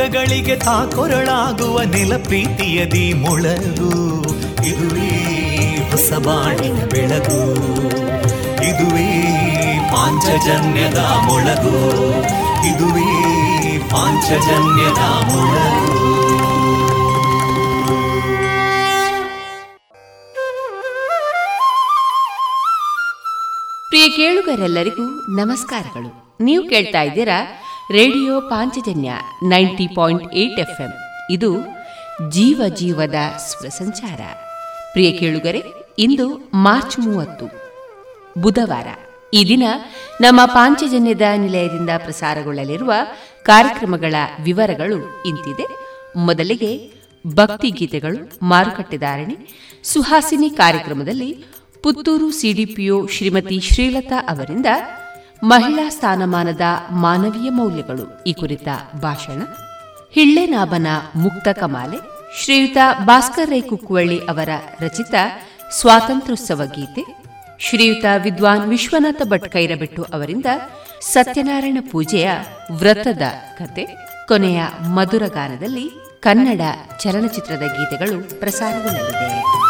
ದುಃಖಗಳಿಗೆ ತಾಕೊರಳಾಗುವ ನೆಲ ಪ್ರೀತಿಯದಿ ಮೊಳಗು. ಇದುವೇ ಹೊಸ ಬಾಣಿನ ಬೆಳಗು. ಇದುವೇ ಪಾಂಚಜನ್ಯದ ಮೊಳಗು. ಇದುವೇ ಪಾಂಚಜನ್ಯದ ಮೊಳಗು. ಪ್ರಿಯ ಕೇಳುಗರೆಲ್ಲರಿಗೂ ನಮಸ್ಕಾರಗಳು. ನೀವು ಕೇಳ್ತಾ ಇದ್ದೀರಾ radio Panchajanya ninety point eight F M ಇದು ಜೀವ ಜೀವದ ಸ್ವಸಂಚಾರ ಪ್ರಿಯ ಕೇಳುಗರೆ, ಇಂದು ಮಾರ್ಚ್ ಮೂವತ್ತು, ಬುಧವಾರ. ಈ ದಿನ ನಮ್ಮ ಪಾಂಚಜನ್ಯದ ನಿಲಯದಿಂದ ಪ್ರಸಾರಗೊಳ್ಳಲಿರುವ ಕಾರ್ಯಕ್ರಮಗಳ ವಿವರಗಳು ಇಂತಿದೆ. ಮೊದಲಿಗೆ ಭಕ್ತಿ ಗೀತೆಗಳು ಮಾರುಕಟ್ಟೆದಾರಣಿ ಸುಹಾಸಿನಿ ಕಾರ್ಯಕ್ರಮದಲ್ಲಿ ಪುತ್ತೂರು ಸಿಡಿಪಿಒ ಶ್ರೀಮತಿ ಶ್ರೀಲತಾ ಅವರಿಂದ ಮಹಿಳಾ ಸ್ಥಾನಮಾನದ ಮಾನವೀಯ ಮೌಲ್ಯಗಳು. ಈ ಕುರಿತ ಭಾಷಣ ಹಿಳ್ಳೆನಾಭನ ಮುಕ್ತ ಕಮಾಲೆ, ಶ್ರೀಯುತ ಭಾಸ್ಕರ್ ರೈ ಕುಕ್ಕುವಳ್ಳಿ ಅವರ ರಚಿತ ಸ್ವಾತಂತ್ರ್ಯೋತ್ಸವ ಗೀತೆ, ಶ್ರೀಯುತ ವಿದ್ವಾನ್ ವಿಶ್ವನಾಥ ಭಟ್ ಕೈರಬೆಟ್ಟು ಅವರಿಂದ ಸತ್ಯನಾರಾಯಣ ಪೂಜೆಯ ವ್ರತದ ಕತೆ, ಕೊನೆಯ ಮಧುರ ಗಾನದಲ್ಲಿ ಕನ್ನಡ ಚಲನಚಿತ್ರದ ಗೀತೆಗಳು ಪ್ರಸಾರಗೊಳ್ಳಲಿದೆ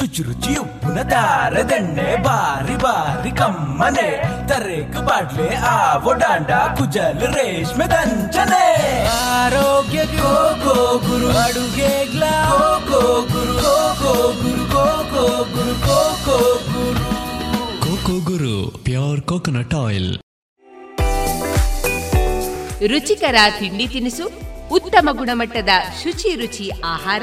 ಶುಚಿರುಚಿ ಉಪ್ಪಿನ ದಾರದೆಣ್ಣೆ ಬಾರಿ ಬಾರಿ ಕಮ್ಮನೆ. ತರೇಕು ಬಾಡ್ಲೆ ಆವೋ ಡಾಂಡ ಕುಜಲ್ ರೇಷ್ಮೆ ದಂಚನೆ. ಆರೋಗ್ಯ ಗೋ ಗೋ ಗುರು. ಅಡುಗೆ ಗ್ಲಾ ಗೋ ಗುರು. ಗೋ ಗೋ ಗುರು. ಗೋ ಗೋ ಗುರು. ಗೋ ಗೋ ಗುರು. ಕೋಕೋ ಗುರು. Pure coconut oil. ರುಚಿಕರ ತಿಂಡಿ ತಿನಿಸು ಉತ್ತಮ ಗುಣಮಟ್ಟದ ಶುಚಿ ರುಚಿ ಆಹಾರ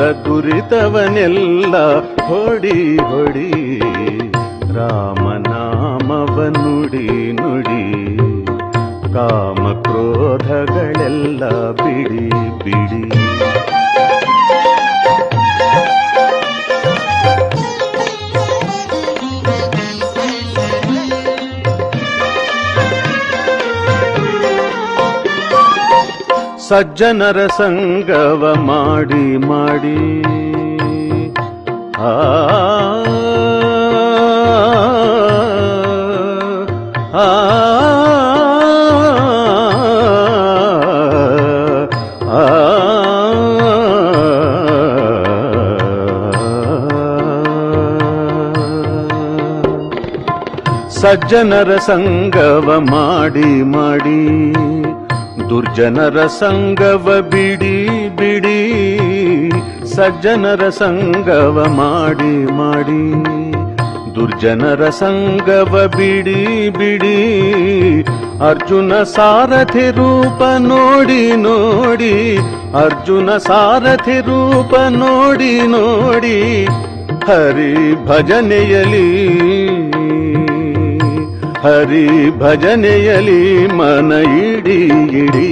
ಬಂದ ದುರಿತವನೆಲ್ಲ ಹೊಡಿ ಹೊಡಿ ಸಜ್ಜನರ ಸಂಗವ ಮಾಡಿ ಮಾಡಿ ಆ ಸಜ್ಜನರ ಸಂಗವ ಮಾಡಿ ಮಾಡಿ ದುರ್ಜನರ ಸಂಗವ ಬಿಡಿ ಬಿಡಿ. ಸಜ್ಜನರ ಸಂಗವ ಮಾಡಿ ಮಾಡಿ. ದುರ್ಜನರ ಸಂಗವ ಬಿಡಿ ಬಿಡಿ. ಅರ್ಜುನ ಸಾರಥಿ ರೂಪ ನೋಡಿ ನೋಡಿ. ಅರ್ಜುನ ಸಾರಥಿ ರೂಪ ನೋಡಿ ನೋಡಿ. ಹರಿ ಭಜನೆಯಲಿ ಹರಿ ಭಜನೆಯಲಿ ಮನ ಇಡಿ ಇಡಿ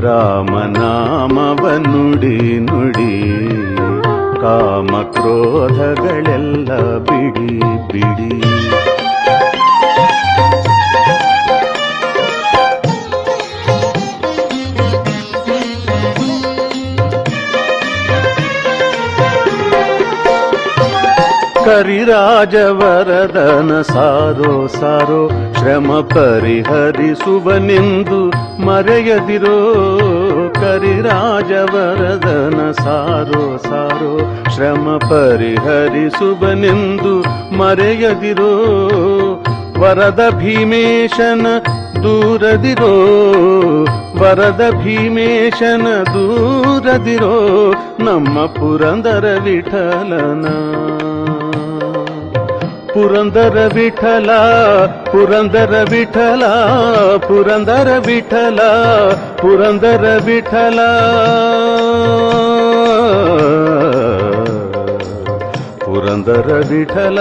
ರಾಮನಾಮವ ನುಡಿ ನುಡಿ ಕಾಮ ಕ್ರೋಧಗಳೆಲ್ಲ ಬಿಡಿ ಬಿಡಿ. ಕರಿರಾಜವರದನ ಸಾರೋ ಸಾರೋ ಶ್ರಮ ಪರಿಹರಿಸುವನೆಂದು ಮರೆಯದಿರೋ ಕರಿರಾಜವರದನ ಸಾರೋ ಸಾರೋ ಶ್ರಮ ಪರಿಹರಿಸುವನೆಂದು ಮರೆಯದಿರೋ ವರದ ಭೀಮೇಶನ ದೂರದಿರೋ ವರದ ಭೀಮೇಶನ ದೂರದಿರೋ ನಮ್ಮ ಪುರಂದರ ವಿಠಲನ ಪುರಂದರ ವಿಠಲ ಪುರಂದರ ವಿಠಲ ಪುರಂದರ ವಿಠಲ ಪುರಂದರ ವಿಠಲ. ಪುರಂದರ ವಿಠಲ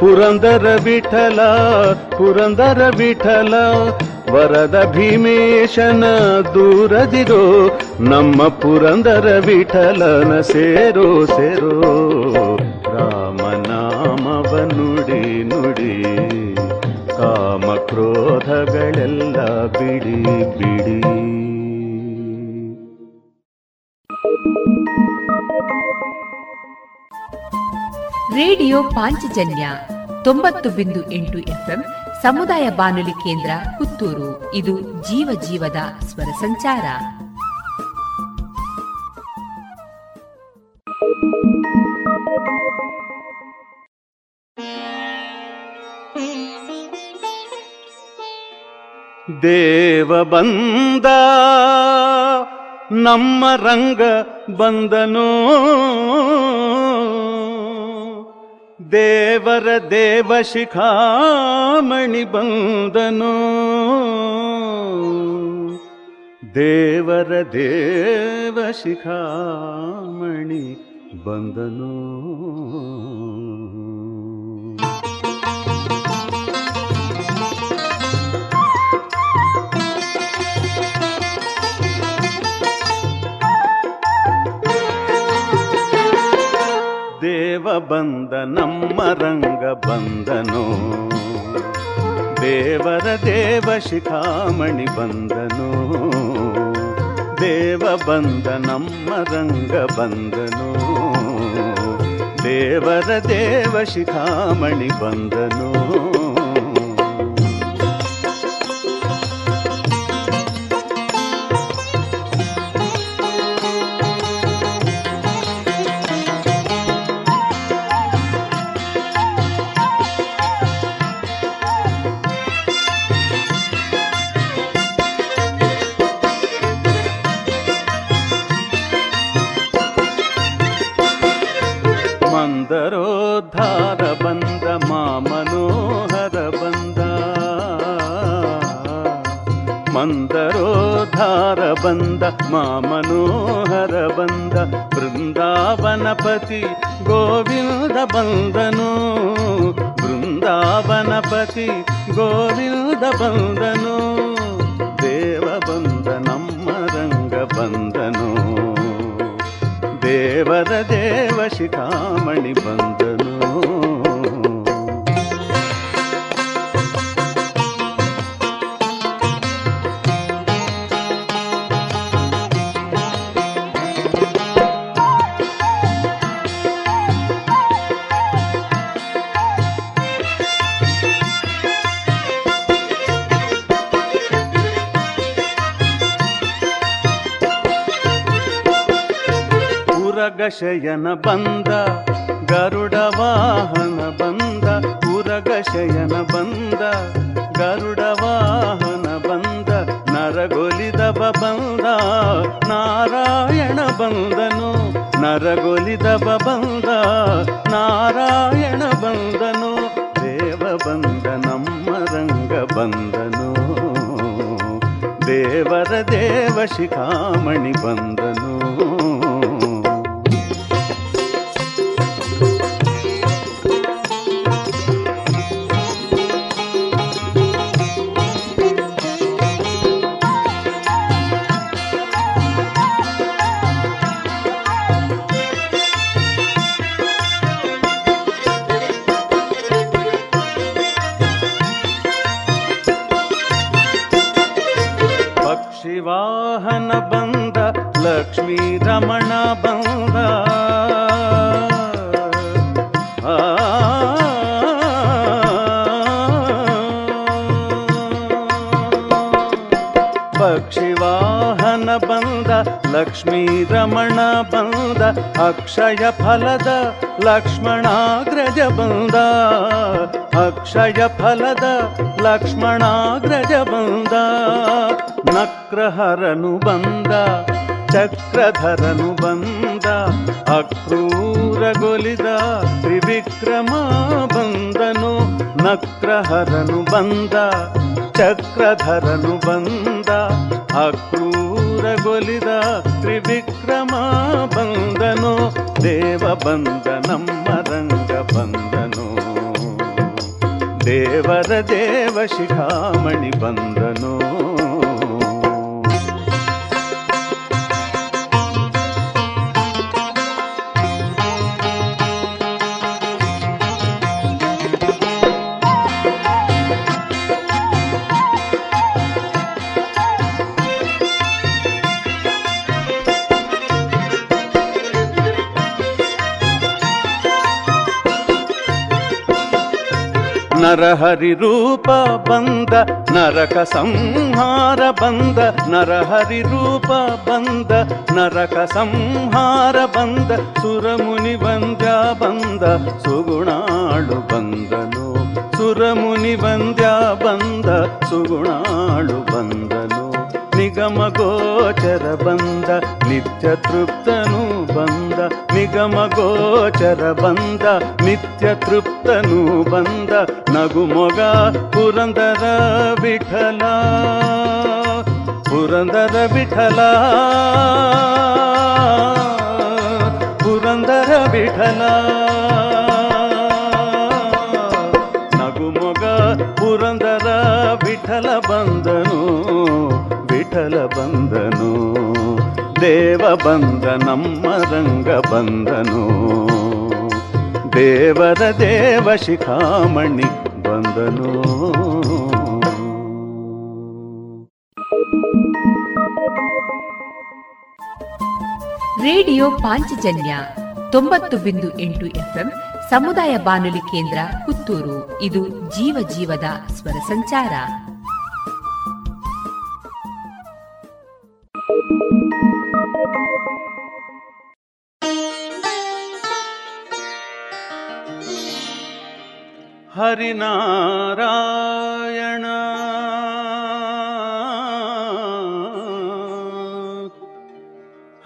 ಪುರಂದರ ವಿಠಲ ಪುರಂದರ ವಿಠಲ. ವರದ ಭೀಮೇಶನ ದೂರದಿರೋ ನಮ್ಮ ಪುರಂದರ ವಿಠಲನ ಸೇರೋ ಸೇರೋ. ಕ್ರೋಧಗಳೆಲ್ಲ ಬಿಡಿ ಬಿಡಿ. ರೇಡಿಯೋ ಪಾಂಚಜನ್ಯ ತೊಂಬತ್ತು ಬಿಂದು ಎಂಟು ಎಫ್ಎಂ ಸಮುದಾಯ ಬಾನುಲಿ ಕೇಂದ್ರ ಪುತ್ತೂರು. ಇದು ಜೀವ ಜೀವದ ಸ್ವರ ಸಂಚಾರ. ದೇವ ಬಂದ ನಮ್ಮ ರಂಗ ಬಂದನೋ. ದೇವರ ದೇವ ಶಿಖಾಮಣಿ ಬಂದನೋ. ದೇವರ ದೇವ ಶಿಖಾಮಣಿ ಬಂದನೋ. ಬಂದ ನಮ್ಮ ರಂಗ ಬಂದನು. ದೇವರ ದೇವ ಶಿಖಾಮಣಿ ಬಂದನು. ದೇವ ಬಂದ ನಮ್ಮ ರಂಗ ಬಂದನು. ದೇವರ ದೇವ ಶಿಖಾಮಣಿ ಬಂದನು. ಅಕ್ಷಯ ಫಲದ ಲಕ್ಷ್ಮಣಾಗ್ರಜ ಬಂದ. ಅಕ್ಷಯ ಫಲದ ಲಕ್ಷ್ಮಣಾಗ್ರಜ ಬಂದ. ನಕ್ರಹರನು ಬಂದ, ಚಕ್ರಧರನು ಬಂದ ಅಕ್ರೂರಗೊಲಿದ ತ್ರಿವಿಕ್ರಮ ಬಂದನು. ನಕ್ರಹರನು ಬಂದ, ಚಕ್ರಧರನು ಬಂದ ಅಕ್ರೂರಗೊಲಿದ ತ್ರಿವಿಕ್ರಮ ದೇವ ಬಂದ ನಮ್ಮ ರಂಗ ಬಂದನು ದೇವರ ದೇವ ಶಿಖಾಮಣಿ ಬಂದನು ನರಹರಿ ರೂಪ ಬಂದ, ನರಕ ಸಂಹಾರ ಬಂದ, ನರಹರಿ ರೂಪ ಬಂದ, ನರಕ ಸಂಹಾರ ಬಂದ, ಸುರಮುನಿ ವಂದ್ಯ ಬಂದ, ಸುಗುಣಾಳು ಬಂದನು. ಸುರಮುನಿ ವಂದ್ಯ ಬಂದ, ಸುಗುಣಾಳು ಬಂದನು. निगमगोचर बन्ध नित्य तृप्तनु बन्ध निगम बन्ध नित्यतृप्तनु बन्ध न पुरन्दर विठला पुरन्दर विठला पुरन्दर विठला ದೇವ ಬಂದ ನಮ್ಮ ರಂಗ ಬಂದನು. ದೇವರ ದೇವ ಶಿಖಾಮಣಿ ಬಂದನು. ರೇಡಿಯೋ ಪಾಂಚಜನ್ಯ ತೊಂಬತ್ತು ಬಿಂದು ಎಂಟು ಎಫ್ಎಂ ಸಮುದಾಯ ಬಾನುಲಿ ಕೇಂದ್ರ ಪುತ್ತೂರು. ಇದು ಜೀವ ಜೀವದ ಸ್ವರ ಸಂಚಾರ. ಹರಿನಾರಾಯಣ.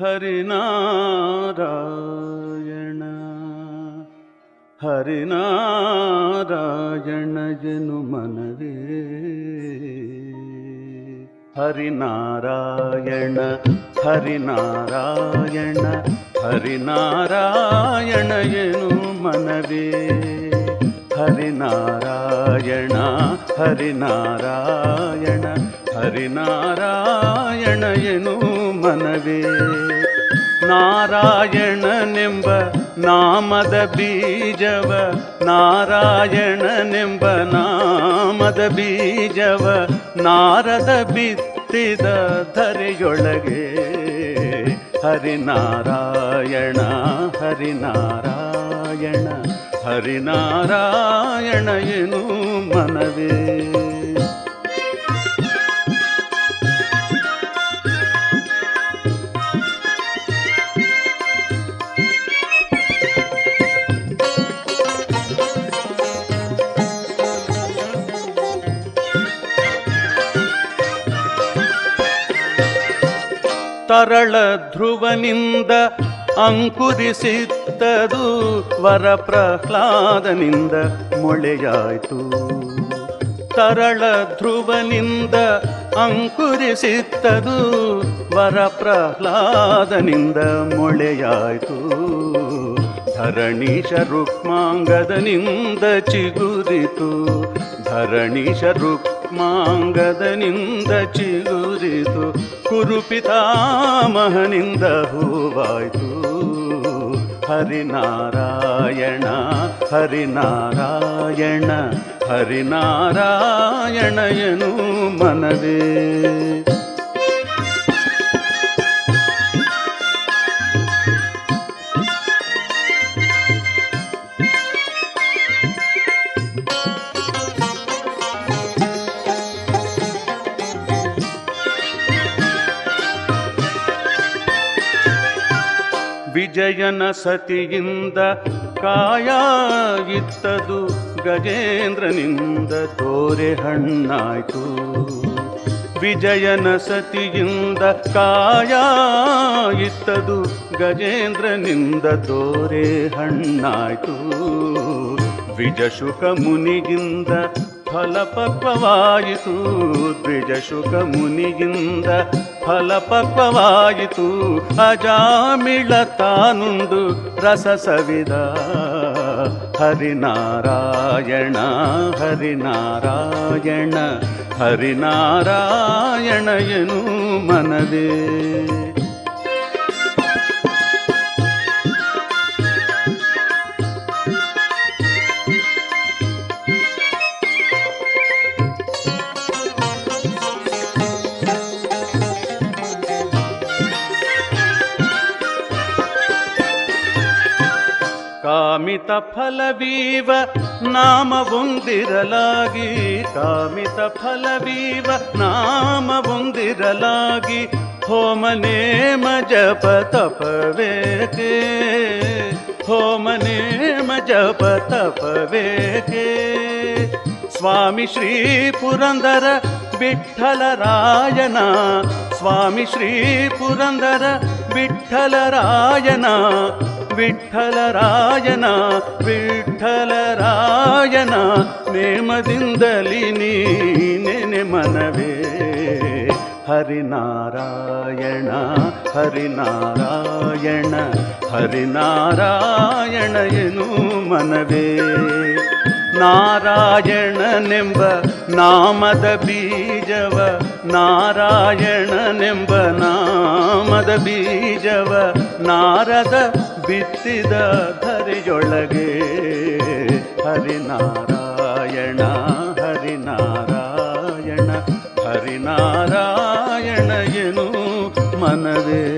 ಹರಿನಾರಾಯಣ. ಹರಿನಾರಾಯಣಜನು ಮನವೇ. ಹರಿನಾರಾಯಣ ಹರಿನಾರಾಯಣ ಹರಿನಾರಾಯಣ ಏನು ಮನವೇ? ಹರಿನಾರಾಯಣ ಹರಿನಾರಾಯಣ ಹರಿನಾರಾಯಣ ಏನು ಮನವೇ? ನಾರಾಯಣನೆಂಬ ನಾಮದ ಬೀಜವ, ನಾರಾಯಣನೆಂಬ ನಾಮದ ಬೀಜವ ನಾರದ ಬಿತ್ತಿದ ಧರೆಯೊಳಗೆ ಹರಿನಾರಾಯಣ ಹರಿನಾರಾಯಣ ಹರಿನಾರಾಯಣ ಏನು ಮನವೇ? ತರಳ ಧ್ರುವನಿಂದ ಅಂಕುರಿಸಿತ್ತದು ವರ ಪ್ರಹ್ಲಾದನಿಂದ ಮೊಳೆಯಾಯಿತು. ತರಳ ಧ್ರುವನಿಂದ ಅಂಕುರಿಸಿತ್ತದು ವರ ಪ್ರಹ್ಲಾದನಿಂದ ಮೊಳೆಯಾಯಿತು. ಧರಣೀಶ ರುಕ್ಮಾಂಗದನಿಂದ ಚಿಗುರಿತು ಧರಣೀಶ ರುಕ್ಮಾಂಗದನಿಂದ ಚಿಗುರಿತು ಕುರುಪಿತಾಮಹನಿಂದ ಹೂವಾಯಿತು. ಹರಿನಾರಾಯಣ ಹರಿನಾರಾಯಣ ಹರಿನಾರಾಯಣಯನು ಮನವೇ. ವಿಜಯನ ಸತಿಯಿಂದ ಕಾಯಾಗಿತ್ತದು ಗಜೇಂದ್ರನಿಂದ ತೋರೆ ಹಣ್ಣಾಯ್ತು. ವಿಜಯನ ಸತಿಯಿಂದ ಕಾಯ ಇತ್ತದು ಗಜೇಂದ್ರನಿಂದ ತೋರೆ ಹಣ್ಣಾಯ್ತು. ವಿಜಶುಕ ಮುನಿಗಿಂದ ಫಲಪಕ್ವವಾಯಿತು ದ್ವಿಜಶುಕ ಮುನಿಗಿಂದ ಫಲಪಕ್ವವಾಯಿತು ಅಜಾಮಿಳ ತಾನುಂಡು ರಸ ಸವಿದ ಹರಿನಾರಾಯಣ ಹರಿನಾರಾಯಣ ಹರಿನಾರಾಯಣ ಎನು ಮನವೇ. ಕಾಮಿತ ಫಲವೀವ ನಾಮವೊಂದಿರಲಾಗಿ ಕಾಮಿತ ಫಲವೀವ ನಾಮವೊಂದಿರಲಾಗಿ ಹೋಮ ನೇಮ ಜಪ ತಪವೇಕೆ ಹೋಮ ನೇಮ ಜಪ ತಪವೇಕೆ ಸ್ವಾಮಿ ಶ್ರೀ ಪುರಂದರ ವಿಠ್ಠಲರಾಯನ ಸ್ವಾಮಿ ಶ್ರೀ ಪುರಂದರ ವಿಠ್ಠಲರಾಯನ ವಿಠ್ಠಲರಾಯನ ವಿಠಲರಾಯನ ನೇಮದಿಂದಲಿ ನೀನೆ ಮನವೇ. ಹರಿನಾರಾಯಣ ಹರಿನಾರಾಯಣ ಹರಿನಾರಾಯಣ ಎನು ಮನವೇ. ನಾರಾಯಣನೆಂಬ ನಾಮದ ಬೀಜವ ನಾರಾಯಣನೆಂಬ ನಾಮದ ಬೀಜವ ನಾರದ ಬಿತ್ತಿದ ಧರೆಯೊಳಗೆ ಹರಿನಾರಾಯಣ ಹರಿನಾರಾಯಣ ಹರಿನಾರಾಯಣ ಎನು ಮನವೇ.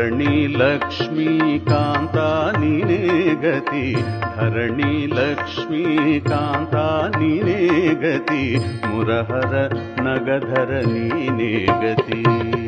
धरणी धरणिलक्ष्मीकान्तानि ने गति। धरणी लक्ष्मीकान्ता निने गति। मुरहर नेगति मुरहरनगधरणि निगति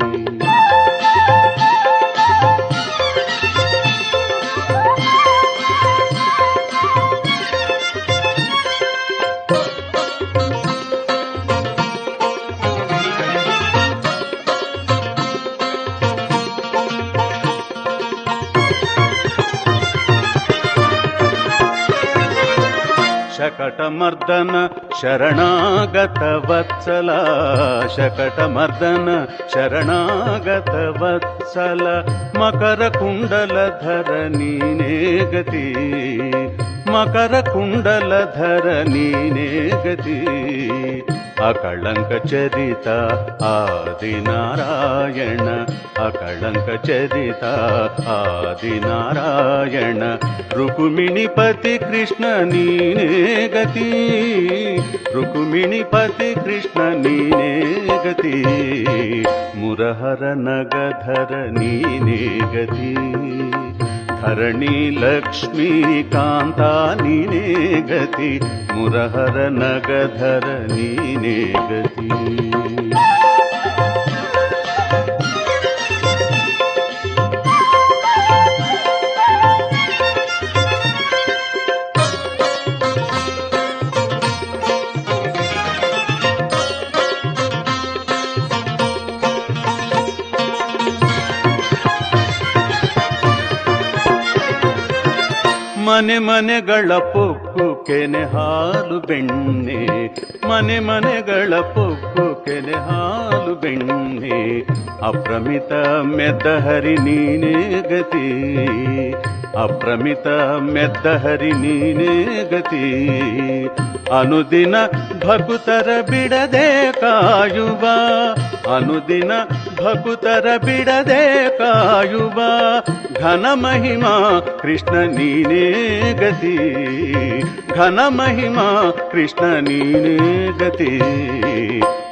शकटमर्दन शरणागत वत्सल शकटमर्दन शरणागत वत्सल मकरकुण्डलधर नीने गति मकरकुण्डलधर नीने गति ಅಕಳಂಕ ಚರಿತ ಆದಿನಾರಾಯಣ ಅಕಳಂಕ ಚರಿತ ಆದಿನಾರಾಯಣ ರುಕುಮಿಣಿಪತಿ ಕೃಷ್ಣ ನೀನೇ ಗತಿ ರುಕುಮಿಣಿಪತಿ ಕೃಷ್ಣ ನೀನೇ ಗತಿ ಮುರಹರ ನಗಧರ ನೀನೇ ಗತಿ हरणीलक्ष्मीकान्तानि नेगति मुरहरनगधरणि नेगति ಮನೆ ಮನೆಗಳ ಪೊಕ್ಕು ಕೆನೆ ಹಾಲು ಬೆಣ್ಣೆ. ಮನೆ ಮನೆಗಳ ಪೊಕ್ಕು ಕೆನೆ ಹಾಲು ಬೆಣ್ಣೆ. ಅಪ್ರಮಿತ ಮೆದ್ದ ಹರಿ ನೀನೇ ಗತಿ. ಅಪ್ರಮಿತ ಮೆದ್ದ ಹರಿ ನೀನೇ ಗತಿ ಅನುದಿನ ಭಕುತರ ಬಿಡದೆ ಕಾಯುವ ಅನುದಿನ ಭಕುತರ ಬಿಡದೆ ಕಾಯುವ ಘನ ಮಹಿಮಾ ಕೃಷ್ಣ ನೀನೇ ಗತಿ ಘನ ಮಹಿಮಾ ಕೃಷ್ಣ ನೀನೇ ಗತಿ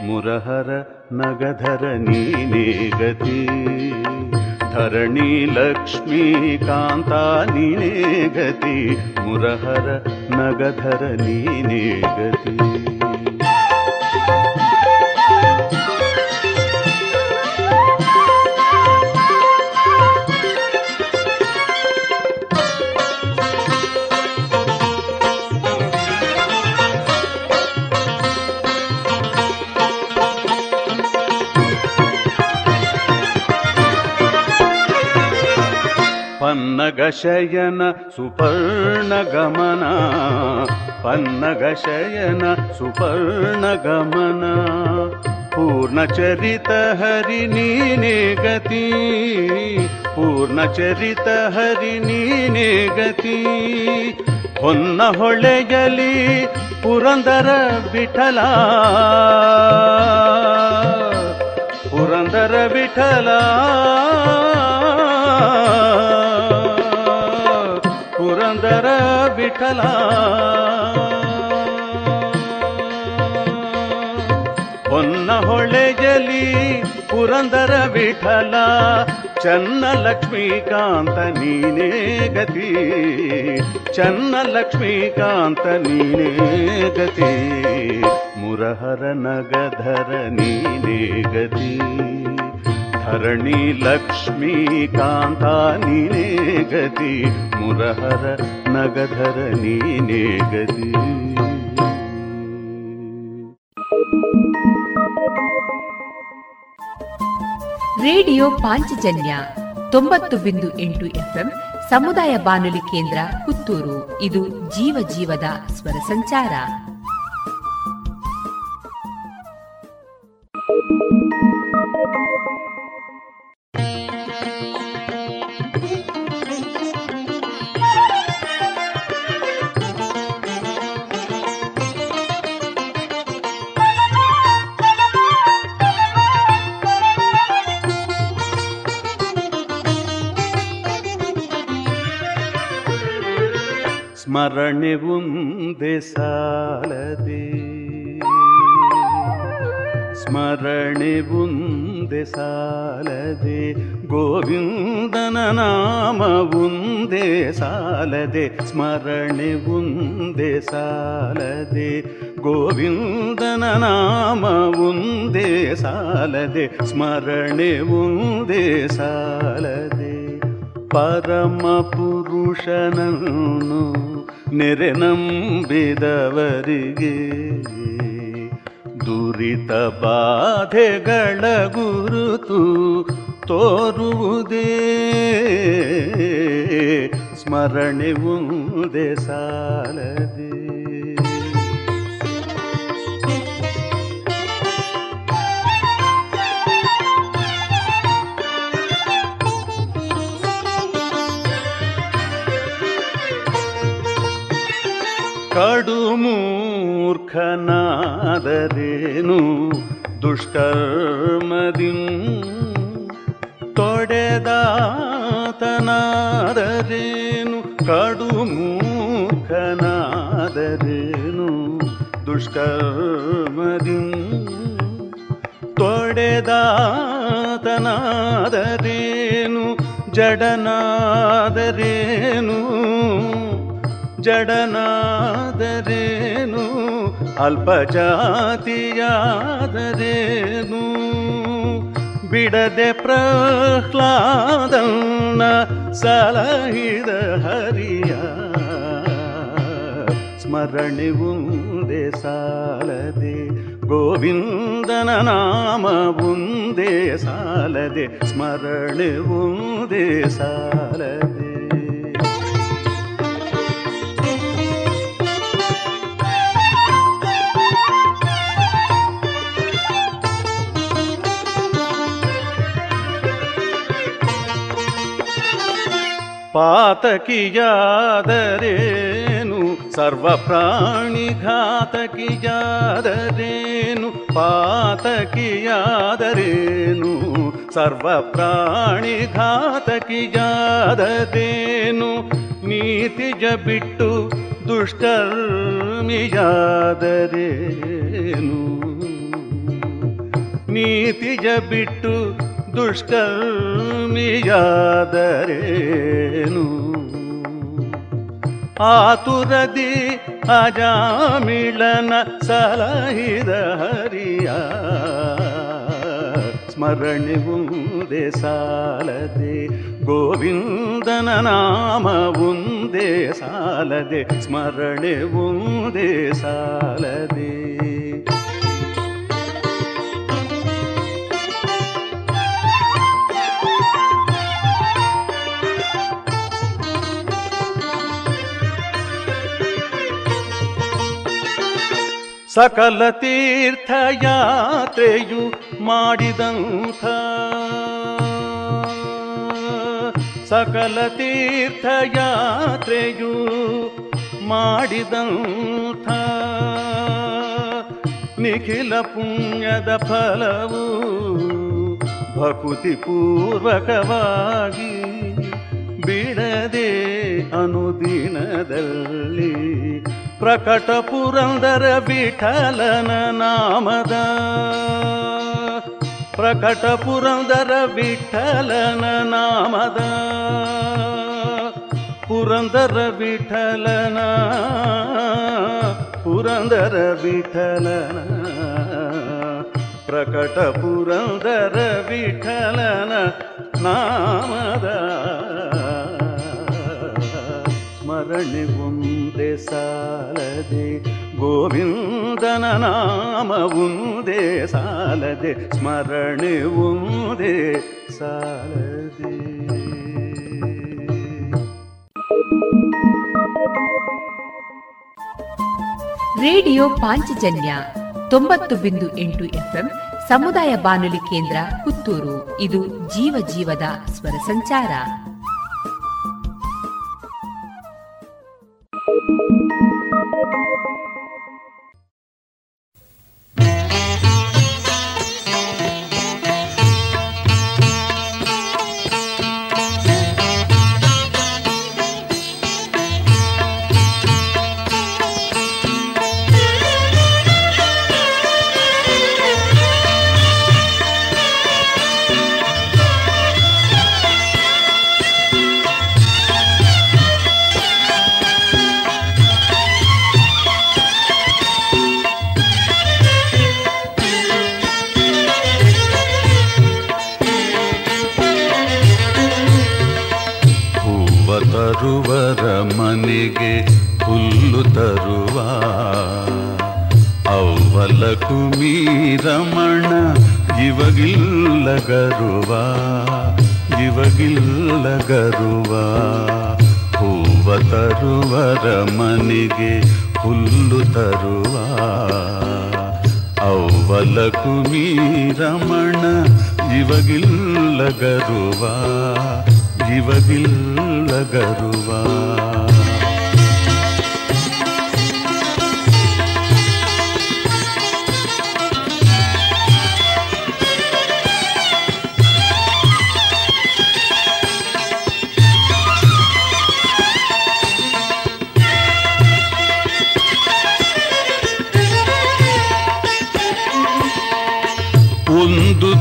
ಮುರಹರ ನಗಧರ ನೀನೇ ಗತಿ धरणी लक्ष्मीकान्तानी नेगति मुरहरनगधरणि निगति। ಪನ್ನಗಶಯನ ಸುಪರ್ಣ ಗಮನ ಪನ್ನಗಶಯನ ಸುಪರ್ಣ ಗಮನ ಪೂರ್ಣಚರಿತ ಹರಿ ನೀನೇ ಗತಿ. ಪೂರ್ಣಚರಿತ ಹರಿ ನೀನೇ ಗತಿ. ಹೊನ್ನ ಹೊಳೆಯಲಿ ಪುರಂದರ ವಿಠಲ. ಪುರಂದರ ವಿಠಲ. ವಿಠಲ ಹೊನ್ನ ಹೊಳೆಯಲಿ ಪುರಂದರ ವಿಠಲ. ಚನ್ನ ಲಕ್ಷ್ಮೀಕಾಂತ ನೀನೇ ಗತಿ. ಚನ್ನ ಲಕ್ಷ್ಮೀಕಾಂತ ನೀನೇ ಗತಿ. ಮುರಹರ ನಗಧರ ನೀನೇ ಗತಿ. ಧರಣಿ ಲಕ್ಷ್ಮೀಕಾಂತ ನೀನೇ ಗತಿ ಮುರಹರ ನಗಧರ ನೀನೇ ರೇಡಿಯೋ ಪಾಂಚಜನ್ಯ ತೊಂಬತ್ತು ಬಿಂದು ಎಂಟು ಎಫ್ಎಂ ಸಮುದಾಯ ಬಾನುಲಿ ಕೇಂದ್ರ ಪುತ್ತೂರು. ಇದು ಜೀವ ಜೀವದ ಸ್ವರ ಸಂಚಾರ. ಸ್ಮರಣೆ ಒಂದೇ ಸಾಲದೆ. ಸ್ಮರಣೆ ಒಂದೇ ಸಾಲದೆ. ಗೋವಿಂದನ ನಾಮ ಒಂದೇ ಸಾಲದೆ. ಸ್ಮರಣೆ ಒಂದೇ ಸಾಲದೆ. ಗೋವಿಂದನ ನಾಮ ಒಂದೇ ಸಾಲದೆ. ಸ್ಮರಣೆ ಒಂದೇ ಸಾಲದೆ. ಪರಮ ಪುರುಷನನ್ನು ನೆರೆ ನಂಬಿದವರಿಗೆ ದುರಿತ ಬಾಧೆಗಳ ಗುರುತು ತೋರುವುದೇ. ಸ್ಮರಣೆ ಮುಂದೆ ಸಾಲದೆ. ಕಡು ಮೂರ್ಖನಾದರೇನು ದುಷ್ಕರ್ಮದಿಂ ತೊಡೆದಾತನಾದರೇನು ಕಡು ಮೂರ್ಖನಾದರೇನು ದುಷ್ಕರ್ಮದಿಂ ತೊಡೆದಾತನಾದರೇನು ಜಡನಾದರೇನು ಜಡನಾದರೇನು? ಅಲ್ಪಜಾತಿಯಾದರೇನು? ಬಿಡದೆ ಪ್ರಹ್ಲಾದನ ಸಲಹಿದ ಹರಿಯ ಸ್ಮರಣೆ ಒಂದೇ ಸಾಲದೆ, ಗೋವಿಂದನ ನಾಮ ಒಂದೇ ಸಾಲದೆ, ಸ್ಮರಣೆ ಒಂದೇ ಸಾಲದೆ. ಪಾತಕಿಯಾದರೇನು? ಸರ್ವ ಪ್ರಾಣಿ ಘಾತಕಿಯಾದರೇನು? ಪಾತಕಿಯಾದರೇನು? ಸರ್ವ ಪ್ರಾಣಿ ಘಾತಕಿಯಾದರೇನು? ನೀತಿಜ ಬಿಟ್ಟು ದುಷ್ಟರ್ಮಿಯಾದರೇನು? ನೀತಿಜ ಬಿಟ್ಟು ದುಷ್ಕರ್ಮಿಯಾದರೇನು ಆತುರದಿ ಅಜಾಮಿಳನ ಸಲಹಿದ ಹರಿಯ ಸ್ಮರಣೆ ಮುಂದೆ ಸಾಲದೆ, ಗೋವಿಂದನ ನಾಮ ಮುಂದೆ ಸಾಲದೆ, ಸ್ಮರಣೆ ಮುಂದೆ ಸಾಲದೆ. ಸಕಲ ತೀರ್ಥಯಾತ್ರೆಯು ಮಾಡಿದಂಥ ಸಕಲ ತೀರ್ಥಯಾತ್ರೆಯು ಮಾಡಿದಂಥ ನಿಖಿಲ ಪುಣ್ಯದ ಫಲವು ಭಕುತಿ ಪೂರ್ವಕವಾಗಿ ಬಿಡದೆ ಅನುದಿನದಲ್ಲಿ ಪ್ರಕಟ ಪುರಂದರ ವಿಠಲನ ನಾಮದ. ಪ್ರಕಟ ಪುರಂದರ ವಿಠಲನ ನಾಮದ. ಪುರಂದರ ವಿಠಲನ ಪುರಂದರ ವಿಠಲನ. ಪ್ರಕಟ ಪುರಂದರ ವಿಠಲನ ನಾಮದ. ಸ್ಮರಣೆ ಒಂದೇ ಸಾಲದೆ. ಗೋವಿಂದನ ನಾಮ ಒಂದೇ ಸಾಲದೆ. ಸ್ಮರಣೆ ಒಂದೇ ಸಾಲದೆ. ರೇಡಿಯೋ ಪಾಂಚಜನ್ಯ ತೊಂಬತ್ತು ಬಿಂದು ಎಂಟು ಎಫ್ಎಂ ಸಮುದಾಯ ಬಾನುಲಿ ಕೇಂದ್ರ ಪುತ್ತೂರು. ಇದು ಜೀವ ಜೀವದ ಸ್ವರ ಸಂಚಾರ. ತರುವ. ಅವ್ವಲ ಕುಮೀರಮಣ ಇವಗಿಲ್ಲ ಗರುವ. ಇವಗಿಲ್ಲ ಗರುವ. ಹೂವ ತರುವರ ಮನೆಗೆ ಹುಲ್ಲು ತರುವ. ಅವ್ವಲ ಕುಮೀರಮಣ ಇವಗಿಲ್ಲ ಗರುವ. ಗರುವ.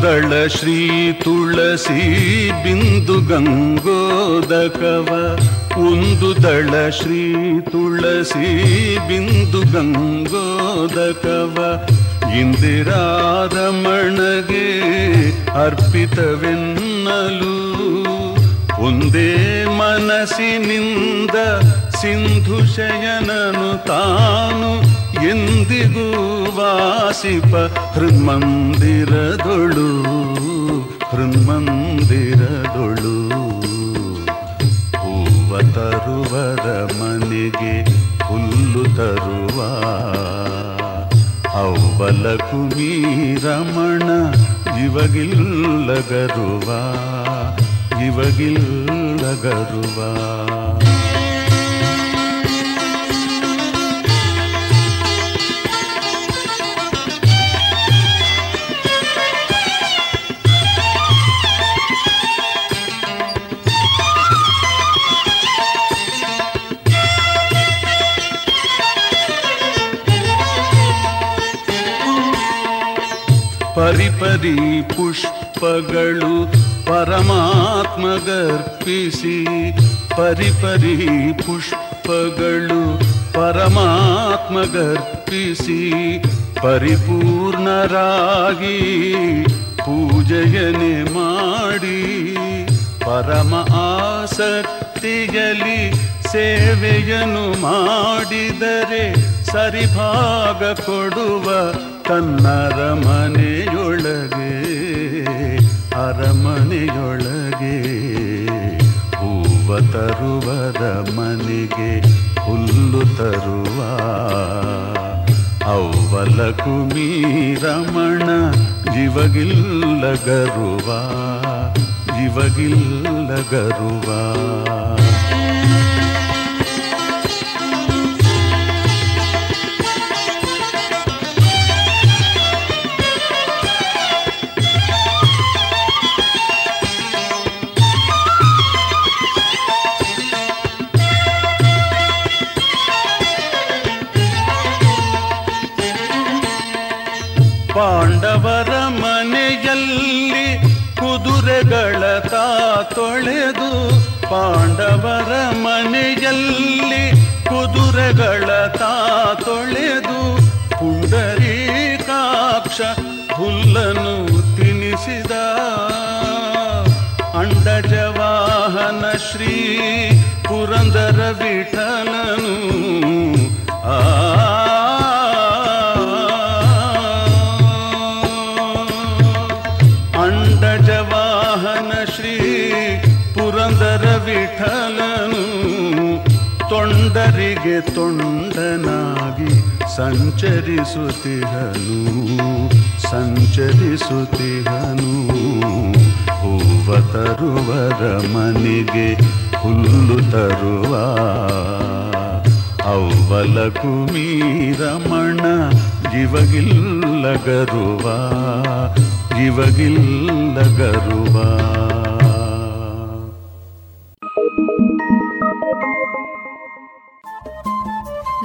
ದಳ ಶ್ರೀ ತುಳಸಿ ಬಿಂದು ಗಂಗೋದಕವ. ಕುಂದು ದಳ ಶ್ರೀ ತುಳಸಿ ಬಿಂದು ಗಂಗೋದಕವ. ಇಂದಿರಾರಮಣಗೆ ಅರ್ಪಿತವೆನ್ನಲು ಒಂದೇ ಮನಸ್ಸಿನಿಂದ ಸಿಂಧು ಶಯನನು ತಾನು ಎಂದಿಗೂ ವಾಸಿಪ ಹೃನ್ಮಂದಿರದೊಳು ಹೃನ್ಮಂದಿರದೊಳು. ಹೂವ ತರುವರ ಮನೆಗೆ ಹುಲ್ಲು ತರುವ ಅವ್ವಲ ಕುಮೀರಮಣ ಇವಗಿಲ್ಲಗರುವ ಇವಗಿಲ್ಲಗರುವ. ಇವಗಿಲ್ಲ ಪರಿಪರಿ ಪುಷ್ಪಗಳು ಪರಮಾತ್ಮ ಗರ್ಪಿಸಿ. ಪರಿಪರಿ ಪುಷ್ಪಗಳು ಪರಮಾತ್ಮ ಗರ್ಪಿಸಿ. ಪರಿಪೂರ್ಣರಾಗಿ ಪೂಜೆಯನೆ ಮಾಡಿ. ಪರಮ ಆಸಕ್ತಿಯಲಿ ಸೇವೆಯನ್ನು ಮಾಡಿದರೆ ಸರಿಭಾಗ ಕೊಡುವ ಕನ್ನರಮನೆಯೊಳಗೆ ಅರಮನೆಯೊಳಗೆ ಹೂವ ತರುವದ ಮನೆಗೆ ಹುಲ್ಲು ತರುವ ಅವ್ವಲ ಕುಮೀರಮಣ ಜೀವಗಿಲ್ಲ ಗರುವ ಜೀವಗಿಲ್ಲ ಗರುವ. ಪಾಂಡವರ ಮನೆಯಲ್ಲಿ ಕುದುರೆಗಳ ತಾ ತೊಳೆದು ಪುಂಡರೀಕಾಕ್ಷ ಹುಲ್ಲನು ತಿನಿಸಿದ. ಅಂಡಜವಾಹನ ಶ್ರೀ ಪುರಂದರ ವಿಠಲನು. ಆ ತೊಂಡರಿಗೆ ತೊಂಡನಾಗಿ ಸಂಚರಿಸುತ್ತಿಹನು ಸಂಚರಿಸುತ್ತಿಹನು. ಹೂವ ತರುವರ ಮನೆಗೆ ಹುಲ್ಲು ತರುವ ಅವ್ವಲ ಕುಮೀರಮಣ ಜಿವಗಿಲ್ಲಗರುವ ಜೀವಗಿಲ್ಲಗರುವ.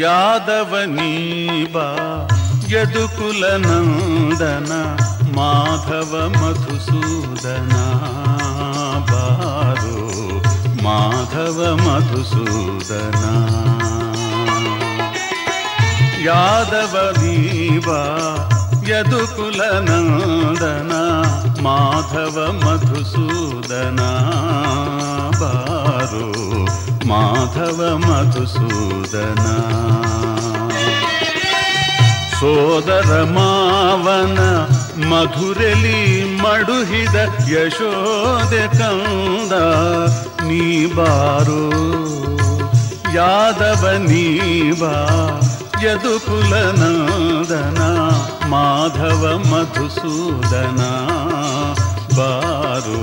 यादवनीबा यादवनीवा यदुकुलनन्दनं माधवमधुसूदनाबारो माधव मधुसूदना यादवनीबा ಯಾದವನೀಬಾ ಯದುಕುಲ ನಂದನ ಮಾಧವ ಮಧುಸೂದನ, ಬಾರು ಮಾಧವ ಮಧುಸೂದನ. ಸೋದರ ಮಾವನ ಮಧುರಲಿ ಮಡುಹಿದ ಯಶೋದೆ ಕಂದ, ನೀ ಬಾರು ಯಾದವ ನೀಬಾ ಯದುಕುಲ यदुकुलनदना माधव मधुसूदना बारो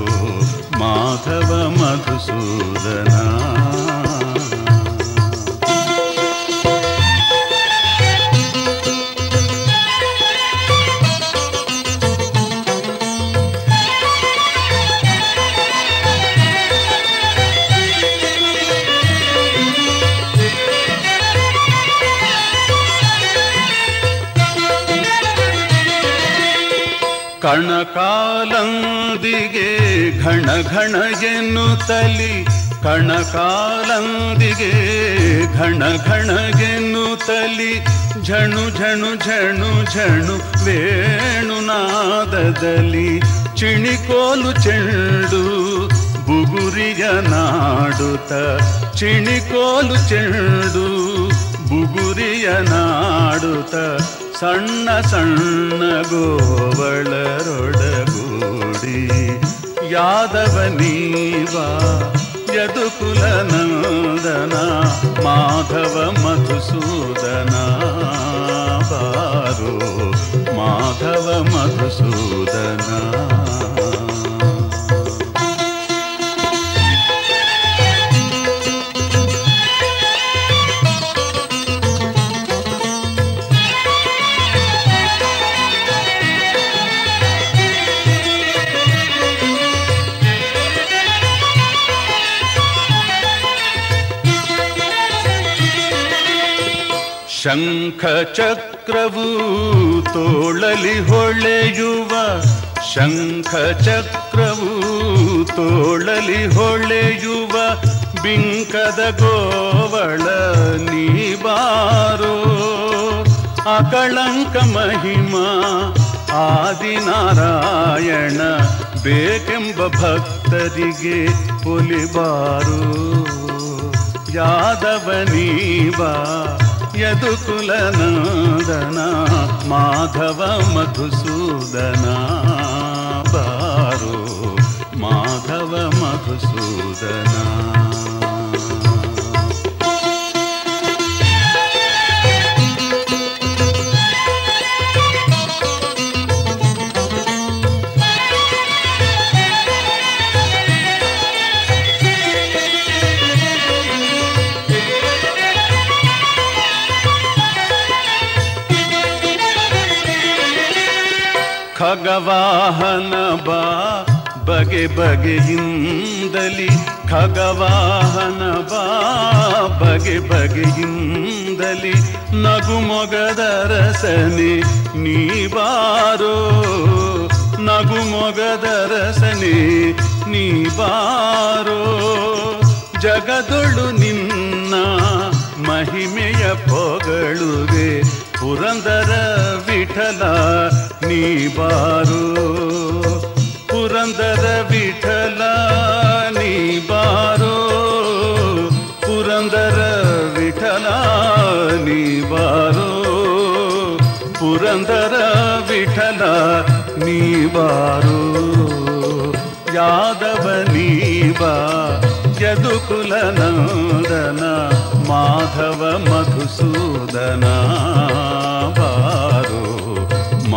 माधव मधुसूदना। ಕಣಕಾಲಂದಿಗೆ ಘಣ ಘಣ ಎನ್ನುತ್ತಲಿ. ಕಣಕಾಲಂದಿಗೆ ಘಣ ಘಣ ಎನ್ನುತ್ತಲಿ. ಝಣು ಝಣು ಝಣು ಝಣು ವೇಣುನಾದದಲ್ಲಿ. ಚಿಣಿಕೋಲು ಚೆಂಡು ಬುಗುರಿಯ ನಾಡುತ ಚಿಣಿಕೋಲು ಚೆಂಡು ಬುಗುರಿಯ ನಾಡುತ್ತ. ಸಣ್ಣ ಸಣ್ಣ ಗೋವಳರೊಡಗೂಡಿ ಯಾದವ ನೀವಾ ಯದುಕುಲ ನಂದನ ಮಾಧವ ಮಧುಸೂದನ ಬಾರೋ ಮಾಧವ ಮಧುಸೂದನ ಶಂಖ ಚಕ್ರವು ತೋಳಲಿ ಹೊಳೆಯುವ ಶಂಖ ಚಕ್ರವು ತೋಳಲಿ ಹೊಳೆಯುವ ಬಿಂಕದ ಗೋವಳ ನೀಬಾರೋ ಅಕಳಂಕ ಮಹಿಮಾ ಆದಿನಾರಾಯಣ ಬೇಕೆಂಬ ಭಕ್ತರಿಗೆ ಒಲಿಬಾರು ಯಾದವ ನೀವಾ ಯದುಕುಲನಂದನ ಮಾಧವ ಮಧುಸೂದನ ಬಾರು ಮಾಧವ ಮಧುಸೂದನ ಖಗವಾಹನ ಬಾ, ಬಗೆ ಬಗೆಯಿಂದಲಿ ಖಗವಾಹನ ಬಾ, ಬಗೆ ಬಗೆಯಿಂದಲಿ ನಗುಮೊಗದ ರಸನೆ ನೀ ಬಾರೋ ನಗುಮೊಗದ ರಸನೆ ನೀ ಬಾರೋ ಜಗದೊಳು ನಿನ್ನ ಮಹಿಮೆಯ ಪೊಗಳುವೆ, ಪುರಂದರ ವಿಠಲ ನೀ ಬಾರು ಪುರಂದರ ವಿಠಲ ನೀ ಬಾರೋ ಪುರಂದರ ವಿಠಲ ನೀ ಬಾರೋ ಪುರಂದರ ವಿಠಲ ನೀ ಬಾರೋ ಯಾದವ ನೀಬಾ ಯದುಕುಲ ನಂದನ ಮಾಧವ ಮಧುಸೂದನ ಬಾರೋ